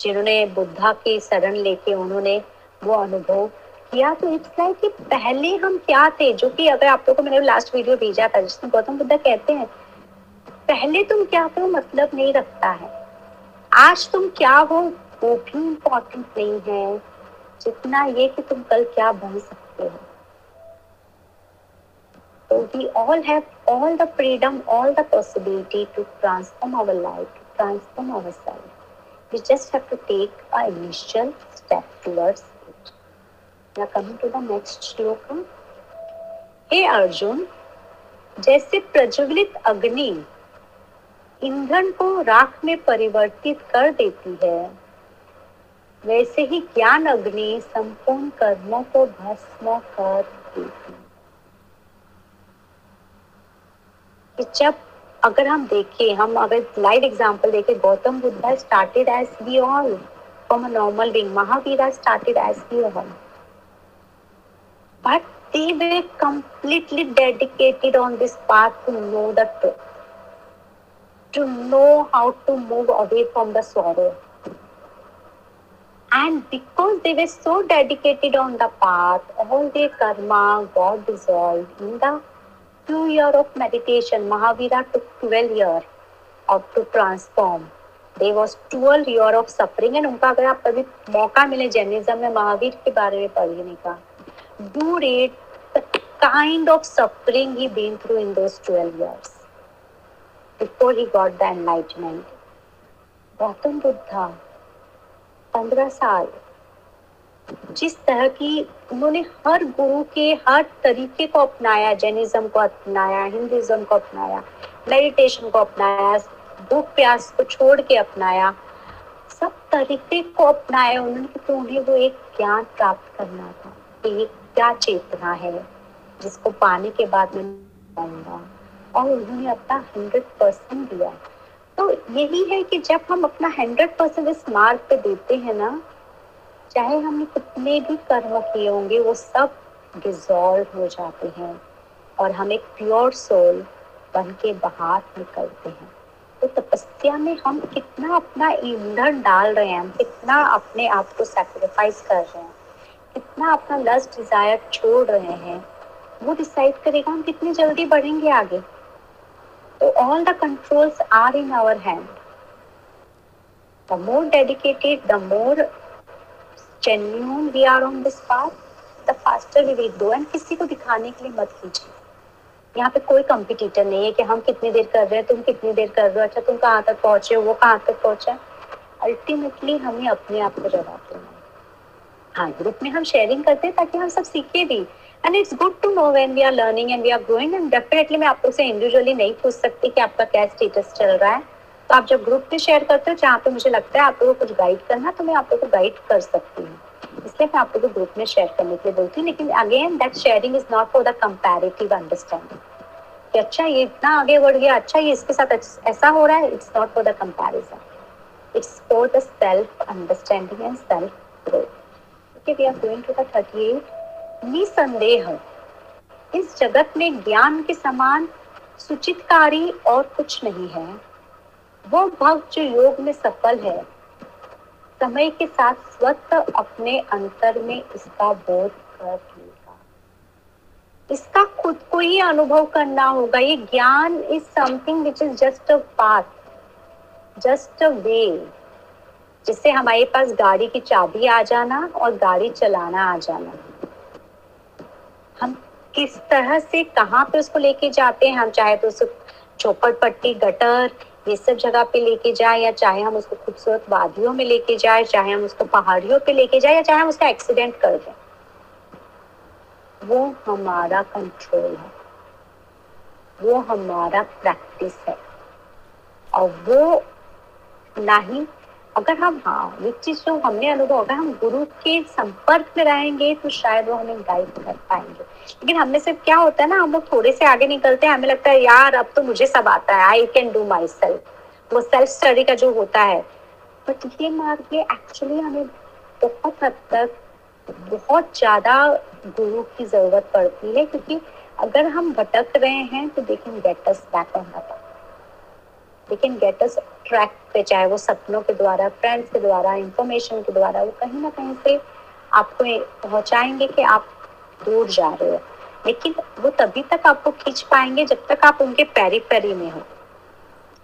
जिन्होंने बुद्धा की शरण लेके उन्होंने वो अनुभव किया तो इट्स लाइक कि पहले हम क्या थे, जो कि अगर आप लोगों को मैंने लास्ट वीडियो भेजा था, जिसमें गौतम बुद्धा कहते हैं, पहले तुम क्या थे मतलब नहीं रखता है। आज तुम क्या हो, वो भी इम्पोर्टेंट नहीं है। जितना ये कि तुम कल क्या बन सकते हो। तो we all have all the freedom, all the possibility to transform our life, to transform ourselves. We just have to take a initial step towards it. Now coming to the next shloka. हे अर्जुन जैसे प्रज्वलित अग्नि ईंधन को राख में परिवर्तित कर देती है वैसे ही ज्ञान अग्नि संपूर्ण कर्मों को भस्म कर देती है कि जब अगर हम देखें हम अगर लाइट एग्जांपल देखें Gautam Buddha started as we all from a normal being Mahavir started as we all but they were completely dedicated on this path to know the truth to know how to move away from the sorrow and because they were so dedicated on the path all their karma got dissolved in the two year of meditation mahavira took 12 year of to transform there was 12 year of suffering and उनका अगर आप कभी मौका मिले Jainism में महावीर के बारे में पढ़ने का do read the kind of suffering he been through in those 12 years before he got the enlightenment. Gautam Buddha पंद्रह साल जिस तरह की उन्होंने हर गुरु के, हर तरीके को अपनाया, जैनिज्म को अपनाया हिंदुज्म को अपनाया, मेडिटेशन को अपनाया, भूख प्यास को छोड़ के अपनाया, सब तरीके को अपनाया, उन्होंने क्योंकि उन्हें वो एक ज्ञान प्राप्त करना था, कि ये क्या चेतना है, जिसको पाने के बाद मैं पाऊँगा और उन्होंने अपना हंड्रेड परसेंट दिया। तो यही है कि जब हम अपना हंड्रेड परसेंट इस मार्ग पे देते हैं ना चाहे हमने कितने भी कर्म किए होंगे, वो सब डिजॉल्व हो जाते हैं और हम एक प्योर सोल बन के बाहर निकलते हैं। तो तपस्या में हम कितना अपना ईंधन डाल रहे हैं कितना अपने आप को सेक्रीफाइस कर रहे हैं, कितना अपना लस्ट डिज़ायर छोड़ रहे हैं, वो डिसाइड करेगा हम कितनी जल्दी बढ़ेंगे आगे। तो all the controls are in our hand the more dedicated the more genuine we are on this path. The faster we will do and किसी को दिखाने के लिए मत कीजिए। यहाँ पे कोई कंपिटिटर नहीं है कि हम कितनी देर कर रहे हैं, तुम कितनी देर कर रहे हो अच्छा तुम कहाँ तक पहुँचे हो, वो कहाँ तक पहुँचा अल्टीमेटली हमें अपने आप को जवाब देना हाँ। ग्रुप में हम शेयरिंग करते हैं ताकि हम सब सीखे भी। And it's good to know when we are learning and we are growing and definitely मैं आप लोग से इंडिविजुअली नहीं पूछ सकती कि आपका क्या स्टेटस चल रहा है। तो आप जब ग्रुप में शेयर करते हो, जहाँ पे मुझे लगता है आप लोगों को कुछ गाइड करना तो मैं आप लोगों को गाइड कर सकती हूँ। इसलिए मैं आप लोगों को ग्रुप में शेयर करने के लिए बोलती हूँ, लेकिन again that sharing is not for the comparative understanding अच्छा ये इतना आगे बढ़ गया अच्छा ये इसके साथ ऐसा हो रहा है it's not for the comparison it's for the self understanding and self growth okay we are going to the 38 निसंदेह। इस जगत में ज्ञान के समान सुचितकारी और कुछ नहीं है। वो भक्त जो योग में सफल है, समय के साथ स्वतः अपने अंतर में इसका बोध कर लेगा। इसका खुद को ही अनुभव करना होगा। ये ज्ञान is something which is just a path just a way जिससे हमारे पास गाड़ी की चाबी आ जाना और गाड़ी चलाना आ जाना। हम किस तरह से कहाँ पे उसको लेके जाते हैं? हम चाहे तो उसको चौपट पट्टी गटर ये सब जगह पे लेके जाए या चाहे हम उसको खूबसूरत वादियों में लेके जाए, चाहे हम उसको पहाड़ियों पे लेके जाए या चाहे हम उसका एक्सीडेंट कर दें। वो हमारा कंट्रोल है। वो हमारा प्रैक्टिस है। और वो नहीं अगर हम हाँ ये चीज़ जो हमने अनुभव, अगर हम गुरु के संपर्क में रहेंगे तो शायद वो हमें गाइड कर पाएँगे। लेकिन हमें सिर्फ़ क्या होता है ना, हम लोग थोड़े से आगे निकलते हैं, हमें लगता है, यार, अब तो मुझे सब आता है I can do my self वो सेल्फ स्टडी का जो होता है। बट ये मार्ग एक्चुअली हमें बहुत हद तक, बहुत ज़्यादा गुरु की ज़रूरत पड़ती है, क्योंकि अगर हम भटक रहे हैं तो they can get us back on the they can get us track पे चाहे वो सपनों के द्वारा फ्रेंड्स के द्वारा इंफॉर्मेशन के द्वारा वो कहीं ना कहीं से आपको पहुंचाएँगे कि आप दूर जा रहे हो। लेकिन वो तभी तक आपको खींच पाएँगे जब तक आप उनके पैरी पेरी में हो।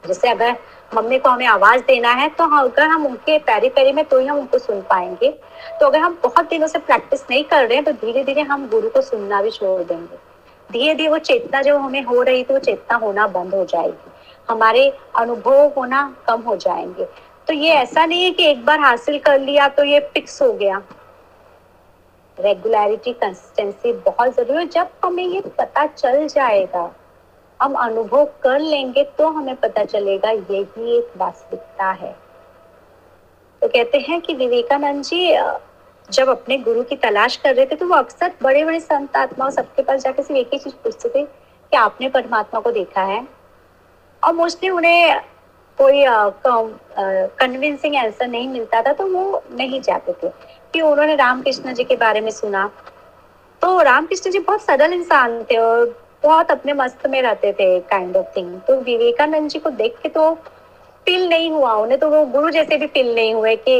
जैसे अगर मम्मी को हमें आवाज़ देना है तो हाँ, अगर हम उनके पैरी पैरी में तो ही हम उनको सुन पाएँगे। तो अगर हम बहुत दिनों से प्रैक्टिस नहीं कर रहे हैं तो धीरे धीरे हम गुरु को सुनना भी छोड़ देंगे। धीरे धीरे वो चेतना जो हमें हो रही थी वो चेतना होना बंद हो जाएगी। हमारे अनुभव होना कम हो जाएँगे। तो ये ऐसा नहीं है कि एक बार हासिल कर लिया तो ये फिक्स हो गया। रेगुलरिटी कंसिस्टेंसी बहुत ज़रूरी है जब हमें ये पता चल जाएगा, हम अनुभव कर लेंगे तो हमें पता चलेगा यही एक वास्तविकता है। तो कहते हैं कि विवेकानंद जी जब अपने गुरु की तलाश कर रहे थे तो वो अक्सर बड़े बड़े संत आत्माओं सबके पास जाकर सिर्फ़ एक ही चीज़ पूछते थे कि आपने परमात्मा को देखा है? और मोस्टली उन्हें कोई कन्विंसिंग आंसर नहीं मिलता था तो वो नहीं जाते थे। कि उन्होंने रामकृष्ण जी के बारे में सुना। तो रामकृष्ण जी बहुत सरल इंसान थे और बहुत अपने मस्त में रहते थे काइंड ऑफ़ थिंग तो विवेकानंद जी को देख के तो फील नहीं हुआ। उन्हें तो वो गुरु जैसे भी फील नहीं हुए कि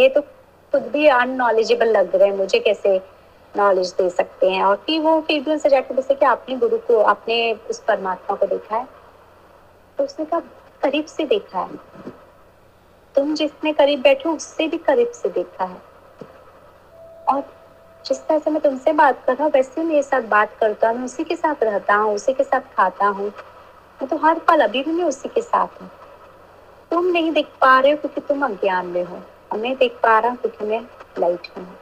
ये तो खुद भी अननॉलेजेबल लग रहे हैं, मुझे कैसे नॉलेज दे सकते हैं? और फिर वो फिर भी उनसे जाकर पूछे कि आपने गुरु को, आपने उस परमात्मा को देखा है। तो उसने कहा, करीब से देखा है। तुम जिसने करीब बैठे, उससे भी करीब से देखा है। और जिस तरह से मैं तुमसे बात कर रहा हूँ, वैसे मेरे साथ बात करता हूँ मैं उसी के साथ रहता हूँ, उसी के साथ खाता हूँ। मैं तो हर पल अभी भी मैं उसी के साथ हूँ। तुम नहीं देख पा रहे हो क्योंकि तुम अज्ञान में हो। और मैं देख पा रहा हूँ क्योंकि मैं लाइट में हूँ।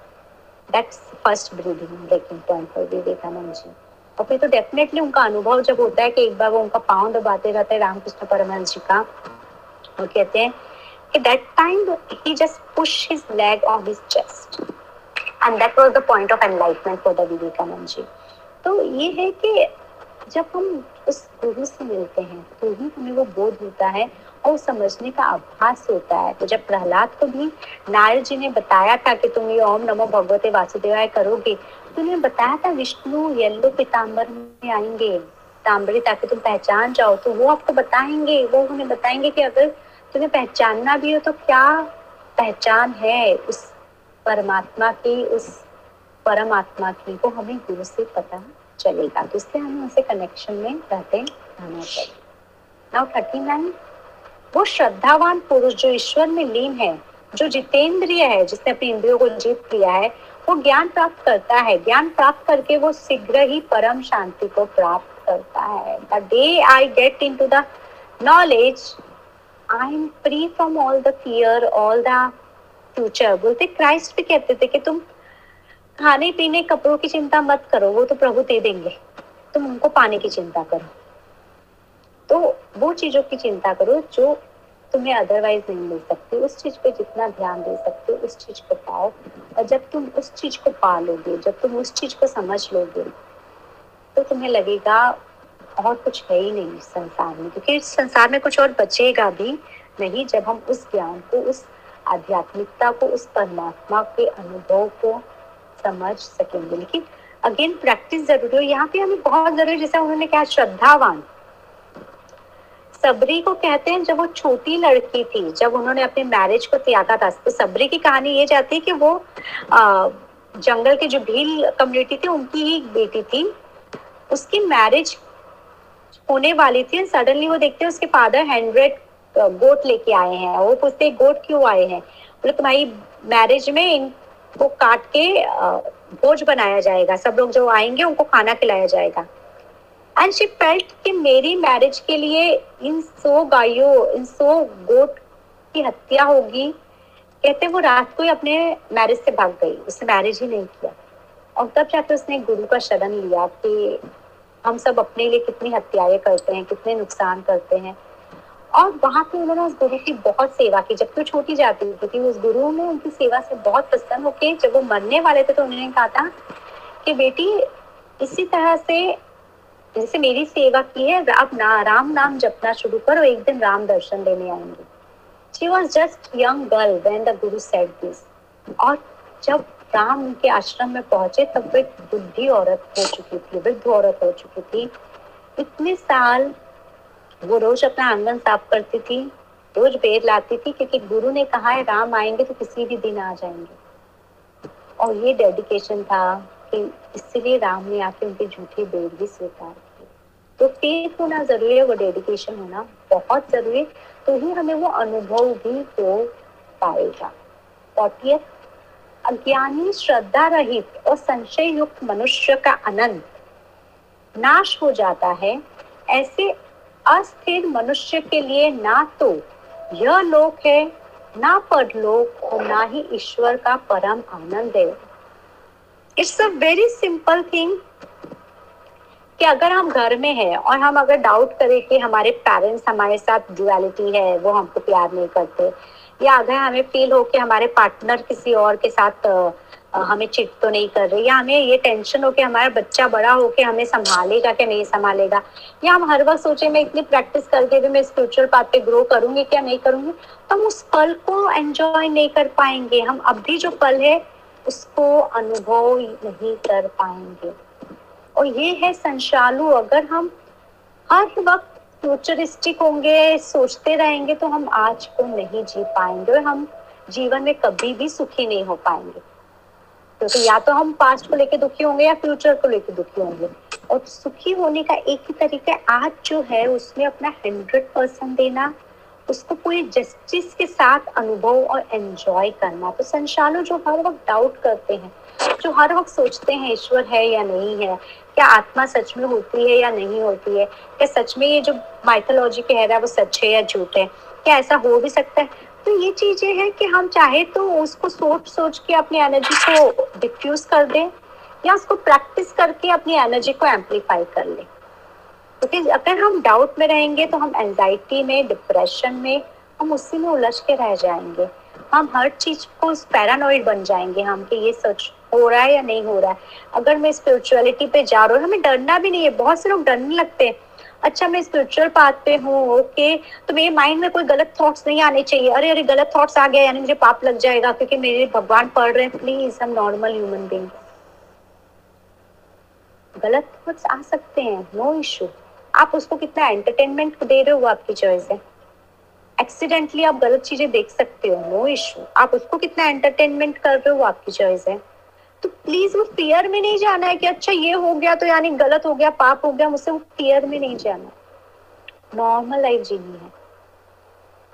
That's first breathing breaking point for Vivekananda ji और फिर तो डेफिनेटली उनका अनुभव जब होता है कि एक बार वो उनका पाँव दबाते रहते हैं रामकृष्ण परमहंस जी का, वो कहते हैं कि that time he just push his leg on his chest and that was the point of enlightenment for the Vivekananda ji तो ये है कि जब हम उस गुरु से मिलते हैं तो ही हमें वो बोध होता है और समझने का आभास होता है। तो जब प्रहलाद को भी नारद जी ने बताया था कि तुम ये ओम नमो भगवते वासुदेवाय करोगे उन्हें बताया था विष्णु येल्लो पिताम्बर में आएँगे। तांबरी ताकि तुम पहचान जाओ तो वो आपको बताएँगे, वो उन्हें बताएँगे कि अगर तुम्हें पहचानना भी हो तो क्या पहचान है उस परमात्मा की, उस परमात्मा की? वो हमें गुरु से पता चलेगा। तो इसलिए हमें उनसे कनेक्शन में रहते रहना चाहिए। नाउ थर्टी नाइन वो श्रद्धावान पुरुष जो ईश्वर में लीन है, जो जितेंद्रिय है, जिसने अपनी इंद्रियों को जीत लिया है वो ज्ञान प्राप्त करता है। ज्ञान प्राप्त करके वो शीघ्र ही परम शांति को प्राप्त करता है। The day I get into the knowledge I am free from all the fear all the future बोलते क्राइस्ट भी कहते थे कि तुम खाने पीने, कपड़ों की चिंता मत करो, वो तो प्रभु दे देंगे। तुम उनको पाने की चिंता करो। तो वो चीज़ों की चिंता करो जो तुम्हें अदरवाइज़ नहीं मिल सकती। उस चीज़ पे जितना ध्यान दे सकते हो, उस चीज़ को पाओ। और जब तुम उस चीज़ को पा लोगे जब तुम उस चीज़ को समझ लोगे तो तुम्हें लगेगा और कुछ है ही नहीं संसार में। क्योंकि इस संसार में कुछ और बचेगा भी नहीं जब हम उस ज्ञान को, उस आध्यात्मिकता को, उस परमात्मा के अनुभव को समझ सकेंगे। लेकिन अगेन प्रैक्टिस ज़रूरी है। यहाँ पे हमें बहुत ज़रूरी, जैसे उन्होंने कहा, श्रद्धावान। सबरी को कहते हैं जब वो छोटी लड़की थी जब उन्होंने अपने मैरिज को त्यागा था तो सबरी की कहानी ये जाती है कि वो आ, जंगल के जो भील कम्युनिटी थी उनकी ही बेटी थी। उसकी मैरिज होने वाली थी सडनली वो देखते हैं उसके फादर हंड्रेड गोट लेके आए हैं। वो पूछते हैं गोट क्यों आए हैं? बोले तुम्हारी मैरिज में इनको काट के भोज बनाया जाएगा। सब लोग जो आएँगे उनको खाना खिलाया जाएगा। एंड शी फेल्ट कि मेरी मैरिज के लिए इन सौ गायों, इन सौ गोट की हत्या होगी। कहते वो रात को ही अपने मैरिज से भाग गई, उसने मैरिज ही नहीं किया। और तब जाकर उसने गुरु का शरण लिया कि हम सब अपने लिए कितनी हत्याएँ करते हैं, कितने नुकसान करते हैं। और वहाँ पे उन्होंने उस गुरु की बहुत सेवा की। जब तो छोटी जाती थी उस गुरु ने उनकी सेवा से बहुत प्रसन्न होके जब वो मरने वाले थे तो उन्होंने कहा था कि बेटी, इसी तरह से जैसे मेरी सेवा की है, अब ना राम नाम जपना शुरू करो, एक दिन राम दर्शन देने आएँगे। She was just young girl when the guru said this और जब राम उनके आश्रम में पहुँचे, तब वो बुद्धि औरत हो चुकी थी, वृद्ध औरत हो चुकी थी। इतने साल वो रोज अपना आँगन साफ़ करती थी, रोज बेर लाती थी, क्योंकि गुरु ने कहा है, राम आएँगे तो किसी भी दिन आ जाएँगे। और ये डेडिकेशन था कि इसलिए राम ने आके उनकी झूठी बेर भी स्वीकार की तो फेथ होना ज़रूरी है, वो डेडिकेशन होना बहुत ज़रूरी तो ही हमें वो अनुभव भी हो पाएगा। अज्ञानी श्रद्धा रहित और संशय युक्त मनुष्य का अनंत नाश हो जाता है। ऐसे अस्थिर मनुष्य के लिए ना तो यह लोक है, ना परलोक और ना ही ईश्वर का परम आनंद है। It's a very simple thing कि अगर हम घर में हैं और हम अगर डाउट करें कि हमारे पेरेंट्स हमारे साथ डुअलिटी है, वो हमको प्यार नहीं करते, या अगर हमें फील हो कि हमारे पार्टनर किसी और के साथ हमें चिट तो नहीं कर रहे, या हमें ये टेंशन हो कि हमारा बच्चा बड़ा हो के हमें संभालेगा कि नहीं संभालेगा, या हम हर वक्त सोचे मैं इतनी प्रैक्टिस करके भी मैं स्पिरिचुअल पाथ पे ग्रो करूँगी क्या नहीं करूँगी तो हम उस पल को एंजॉय नहीं कर पाएँगे। हम अभी जो पल है उसको अनुभव नहीं कर पाएँगे। और ये है संशालु, अगर हम हर वक्त फ्यूचरिस्टिक होंगे, सोचते रहेंगे तो हम आज को नहीं जी पाएँगे और हम जीवन में कभी भी सुखी नहीं हो पाएँगे। क्योंकि तो या तो हम पास्ट को लेके दुखी होंगे या फ्यूचर को लेके दुखी होंगे। और सुखी होने का एक ही तरीका आज जो है, उसमें अपना हंड्रेड परसेंट देना उसको पूरी जस्टिस के साथ अनुभव और एंजॉय करना तो संशालो जो हर वक्त डाउट करते हैं, जो हर वक्त सोचते हैं, ईश्वर है या नहीं है, क्या आत्मा सच में होती है या नहीं होती है, क्या सच में ये जो माइथोलॉजी कह रहा है वो सच है या झूठ है, क्या ऐसा हो भी सकता है? तो ये चीज़ें हैं कि हम चाहे तो उसको सोच सोच के अपनी एनर्जी को डिफ्यूज कर दें या उसको प्रैक्टिस करके अपनी एनर्जी को एम्पलीफाई कर लें। क्योंकि तो अगर हम डाउट में रहेंगे तो हम एंजाइटी में डिप्रेशन में, हम उसी में उलझ के रह जाएँगे। हम हर चीज़ को पैरानोइड बन जाएँगे हम कि ये सच हो रहा है या नहीं हो रहा है। अगर मैं स्पिरिचुअलिटी पे जा रहा हूँ, हमें डरना भी नहीं है, बहुत से लोग डरने लगते हैं। अच्छा मैं स्पिरिचुअल पाथ पे हूँ ओके तो मेरे माइंड में कोई गलत थॉट्स नहीं आने चाहिए। अरे अरे, गलत थॉट्स आ गया यानी मुझे पाप लग जाएगा, क्योंकि मेरे भगवान पढ़ रहे हैं। प्लीज़ हम नॉर्मल ह्यूमन बींग गलत थॉट्स आ सकते हैं नो इशू आप उसको कितना एंटरटेनमेंट दे रहे हो वो आपकी चॉइस है। एक्सीडेंटली आप गलत चीज़ें देख सकते हो नो इशू आप उसको कितना एंटरटेनमेंट कर रहे हो वो आपकी चॉइस है। तो प्लीज़ वो फियर में नहीं जाना है कि अच्छा ये हो गया तो यानी गलत हो गया, पाप हो गया, मुझसे वो फियर में नहीं जाना। नॉर्मल लाइफ जीनी है।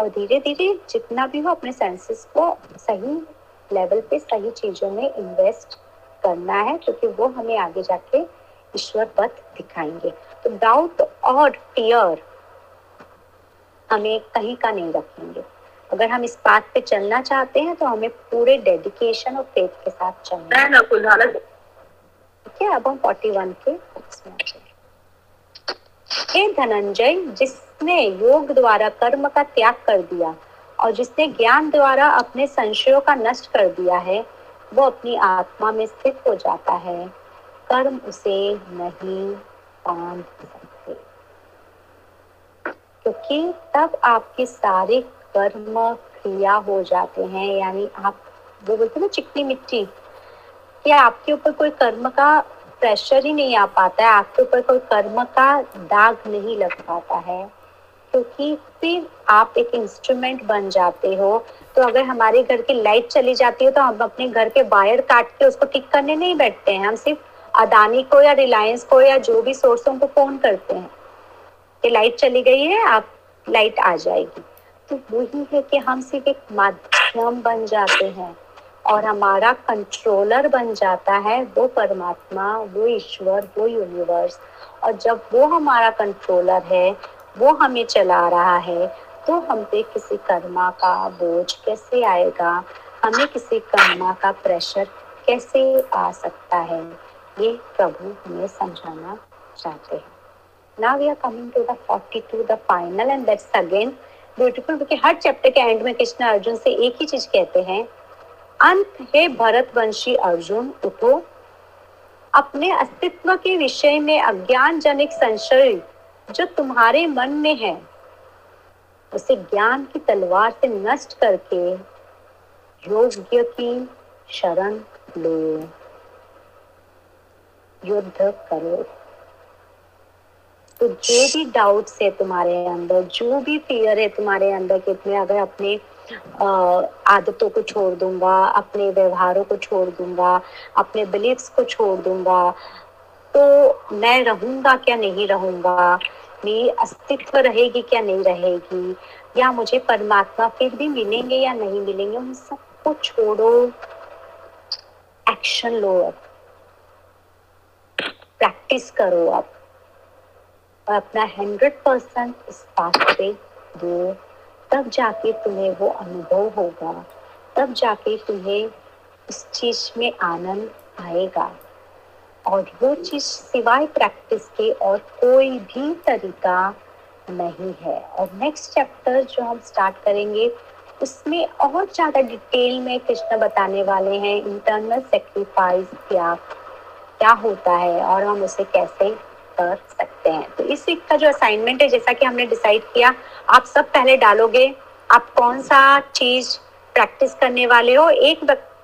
और धीरे धीरे जितना भी हो अपने सेंसेस को सही लेवल पे, सही चीज़ों में इन्वेस्ट करना है, क्योंकि वो हमें आगे जाके ईश्वर पथ दिखाएँगे। डाउट और फियर हमें कहीं का नहीं रखेंगे। अगर हम इस बात पे चलना चाहते हैं तो हमें पूरे डेडिकेशन और फेथ के साथ चलना है ठीक है अब हम फोर्टी वन के हे धनंजय जिसने योग द्वारा कर्म का त्याग कर दिया और जिसने ज्ञान द्वारा अपने संशयों का नष्ट कर दिया है वो अपनी आत्मा में स्थित हो जाता है। कर्म उसे नहीं बाँध सकते क्योंकि तब आपके सारे कर्म क्रिया हो जाते हैं, यानी आप वो बोलते ना चिकनी मिट्टी, कि आपके ऊपर कोई कर्म का प्रेशर ही नहीं आ पाता है, आपके ऊपर कोई कर्म का दाग नहीं लग पाता है। क्योंकि फिर आप एक इंस्ट्रूमेंट बन जाते हो तो अगर हमारे घर की लाइट चली जाती है तो हम अपने घर के वायर काट के उसको ठीक करने नहीं बैठते हैं, हम सिर्फ़ अदानी को या रिलायंस को या जो भी सोर्सों को फ़ोन करते हैं। कि लाइट चली गई है, आप लाइट आ जाएगी। तो वही है कि हम सिर्फ़ एक माध्यम बन जाते हैं और हमारा कंट्रोलर बन जाता है, वो परमात्मा, वो ईश्वर, वो यूनिवर्स और जब वो हमारा कंट्रोलर है, वो हमें चला रहा है तो हम पे किसी कर्मा का बोझ कैसे आएगा? हमें किसी कर्मा का प्रेशर कैसे आ सकता है? ये प्रभु हमें समझाना चाहते हैं। Now we are coming to the 42 the final, and that's again beautiful क्योंकि हर चैप्टर के एंड में कृष्ण अर्जुन से एक ही चीज़ कहते हैं, अंत है भरत वंशी अर्जुन, उठो। अपने अस्तित्व के विषय में अज्ञान जनिक संशय जो तुम्हारे मन में है, उसे ज्ञान की तलवार से नष्ट करके योग्य की शरण लो। युद्ध करो। तो जो भी डाउट्स है तुम्हारे अंदर जो भी फियर है तुम्हारे अंदर कि मैं अगर अपने आदतों को छोड़ दूँगा अपने व्यवहारों को छोड़ दूँगा अपने बिलीव्स को छोड़ दूँगा तो मैं रहूँगा क्या नहीं रहूँगा? मेरी अस्तित्व रहेगी क्या नहीं रहेगी? या मुझे परमात्मा फिर भी मिलेंगे या नहीं मिलेंगे? उन सबको छोड़ो। एक्शन लो अब। प्रैक्टिस करो अब और अपना हंड्रेड परसेंट इस बात पे दो, तब जाके तुम्हें वो अनुभव होगा। तब जाके तुम्हें उस चीज़ में आनंद आएगा। और वो चीज़ सिवाय प्रैक्टिस के और कोई भी तरीका नहीं है। और नेक्स्ट चैप्टर जो हम स्टार्ट करेंगे, उसमें और ज़्यादा डिटेल में कृष्ण बताने वाले हैं। इंटरनल सेक्रीफाइस क्या क्या होता है और हम उसे कैसे कर सकते हैं? तो इस वीक का जो असाइनमेंट है, जैसा कि हमने डिसाइड किया, आप सब पहले डालोगे, आप कौन सा चीज़ प्रैक्टिस करने वाले हो, एक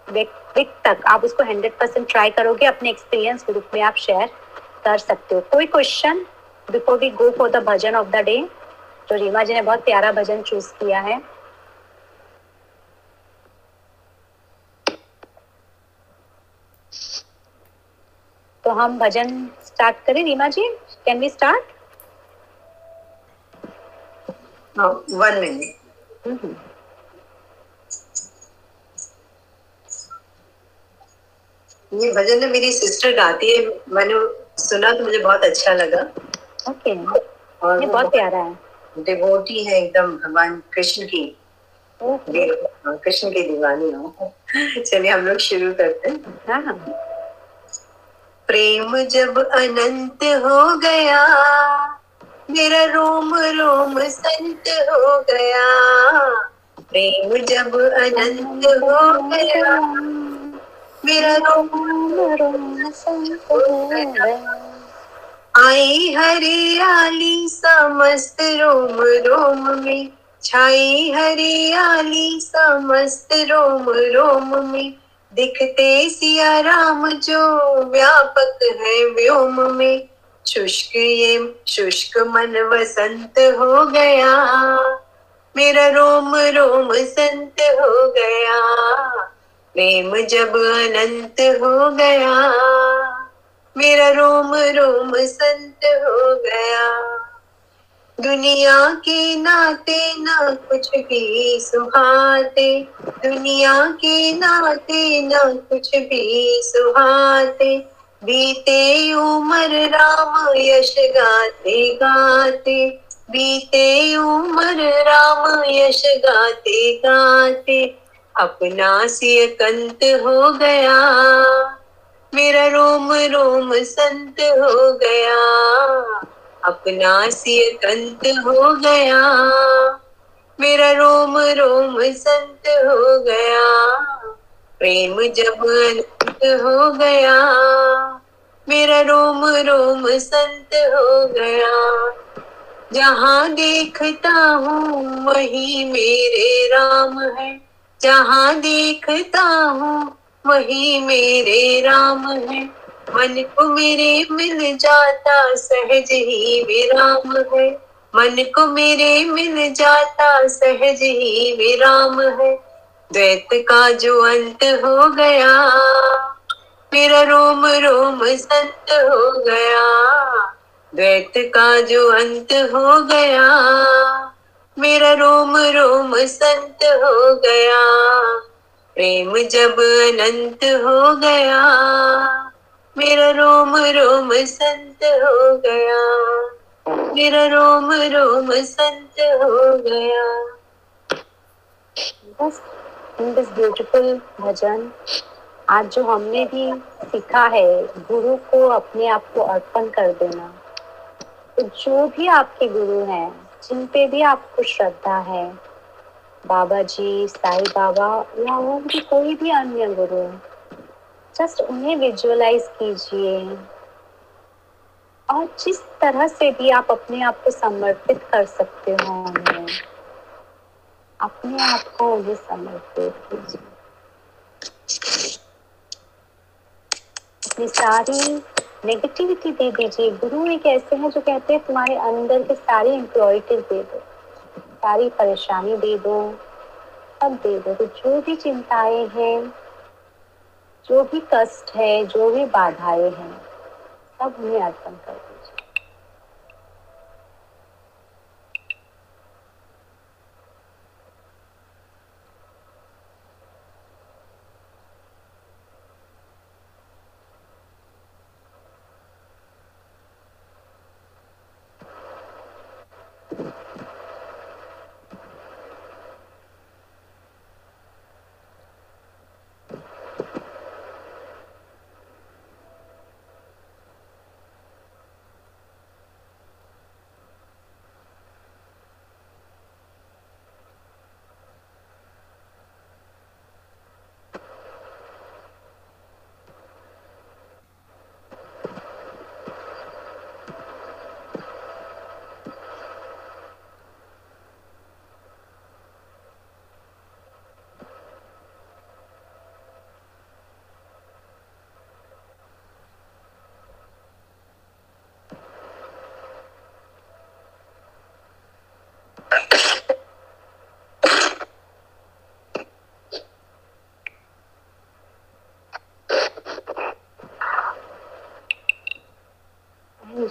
वीक तक आप उसको हंड्रेड परसेंट ट्राई करोगे, अपने एक्सपीरियंस ग्रुप में आप शेयर कर सकते हो। कोई question before we go for the bhajan of the day तो रीमा जी ने बहुत प्यारा भजन चूज़ किया है। तो हम भजन स्टार्ट करें। Reema ji can we start one minute ये भजन ना मेरी सिस्टर गाती है। मैंने सुना तो मुझे बहुत अच्छा लगा। ओके और ये बहुत प्यारा है। डिवोटी है एकदम भगवान कृष्ण की। हाँ, कृष्ण की दीवानी हो। चलिए हम लोग शुरू करते हैं। हाँ हाँ। प्रेम जब अनंत हो गया, मेरा रोम रोम संत हो गया। प्रेम जब अनंत हो गया, मेरा रोम रोम संत हो गया। आई हरियाली समस्त रोम रोम में, छाई हरियाली समस्त रोम रोम में। दिखते सिया राम जो व्यापक है व्योम में। शुष्क ये, शुष्क मन वसंत हो गया। मेरा रोम रोम संत हो गया। प्रेम जब अनंत हो गया। मेरा रोम रोम संत हो गया। दुनिया के नाते ना कुछ भी सुहाते। दुनिया के नाते ना कुछ भी सुहाते। बीते उमर राम यश गाते गाते। बीते उमर राम यश गाते गाते। अपना सिय कंत हो गया। मेरा रोम रोम संत हो गया। अपना सिय कंत हो गया। मेरा रोम रोम संत हो गया। प्रेम जब अनंत हो गया। मेरा रोम रोम संत हो गया। जहाँ देखता हूँ, वही मेरे राम है। जहाँ देखता हूँ, वही मेरे राम है। मन को मेरे मिल जाता सहज ही विराम है। मन को मेरे मिल जाता सहज ही विराम है। द्वैत का जो अंत हो गया, मेरा रोम रोम संत हो गया। द्वैत का जो अंत हो गया, मेरा रोम रोम संत हो गया। प्रेम जब अनंत हो गया मेरा रोम रोम संत हो गया। मेरा रोम रोम संत हो गया। बस दिस ब्यूटीफुल भजन। आज जो हमने भी सीखा है, गुरु को अपने आप को अर्पण कर देना। तो जो भी आपके गुरु हैं, जिन पे भी आपको श्रद्धा है, बाबा जी, साईं बाबा, या वो भी कोई भी अन्य गुरु जस्ट उन्हें विजुअलाइज कीजिए। और जिस तरह से भी आप अपने आप को समर्पित कर सकते हो उन्हें, अपने आप को उन्हें समर्पित कीजिए। अपनी सारी नेगेटिविटी दे दीजिए। गुरु एक ऐसे हैं जो कहते हैं, तुम्हारे अंदर के सारी इम्प्योरिटीज दे दो, सारी परेशानी दे दो, सब दे दो तो जो भी चिंताएँ हैं जो भी कष्ट है जो भी बाधाएँ हैं सब उन्हें अर्पण कर दीजिए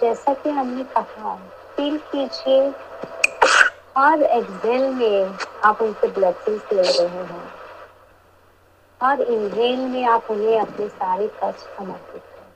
जैसा कि हमने कहा फील कीजिए, हर एक्सेल में आप उनसे ब्लेसिंग्स ले रहे हैं। हर इनहेल में आप उन्हें अपने सारे कष्ट समर्पित करें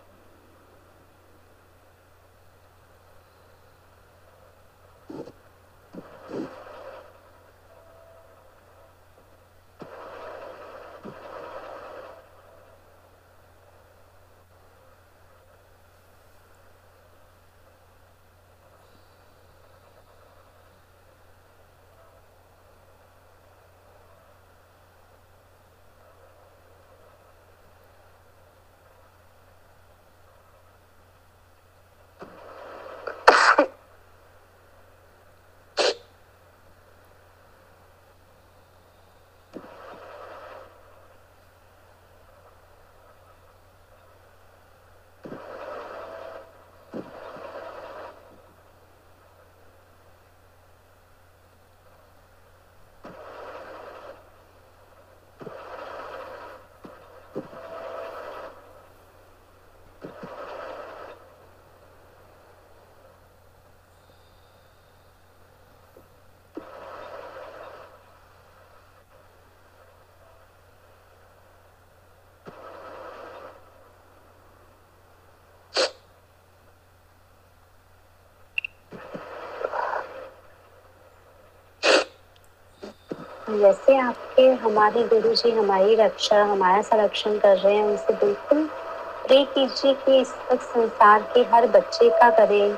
जैसे आपके, हमारे गुरु जी हमारी रक्षा, हमारा संरक्षण कर रहे हैं, उनसे बिल्कुल प्रे कीजिए कि इस वक्त संसार के हर बच्चे का करें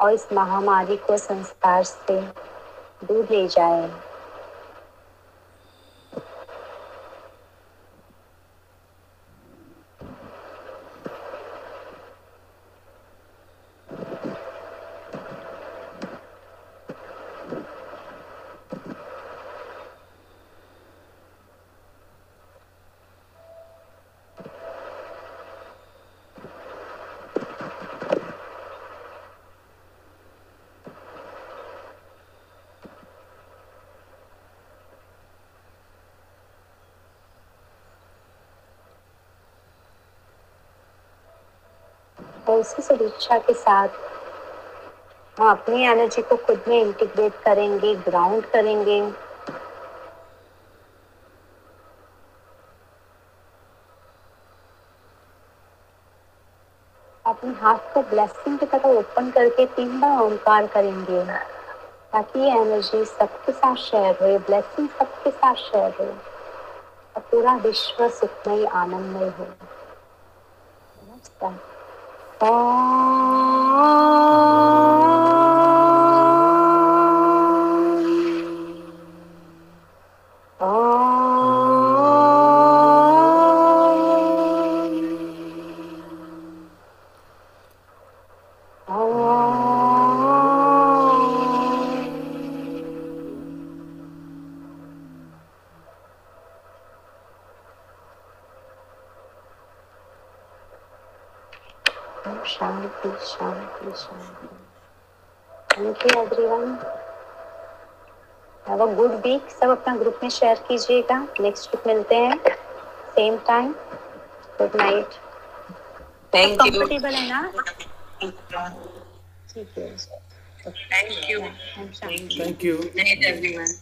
और इस महामारी को संस्कार से दूर ले जाए। उसी सदिच्छा के साथ हम अपनी एनर्जी को खुद में इंटीग्रेट करेंगे ग्राउंड करेंगे। अपने हाथ को ब्लेसिंग की तरह ओपन करके तीन बार ओंकार करेंगे, ताकि ये एनर्जी सबके साथ शेयर हो ब्लेसिंग सबके साथ शेयर हो, और पूरा विश्व सुखमय, आनंदमय हो। शांति शेयर कीजिएगा। नेक्स्ट वीक मिलते हैं। Same time good night thank you comfortable है ना? ठीक है thank you thank you night everyone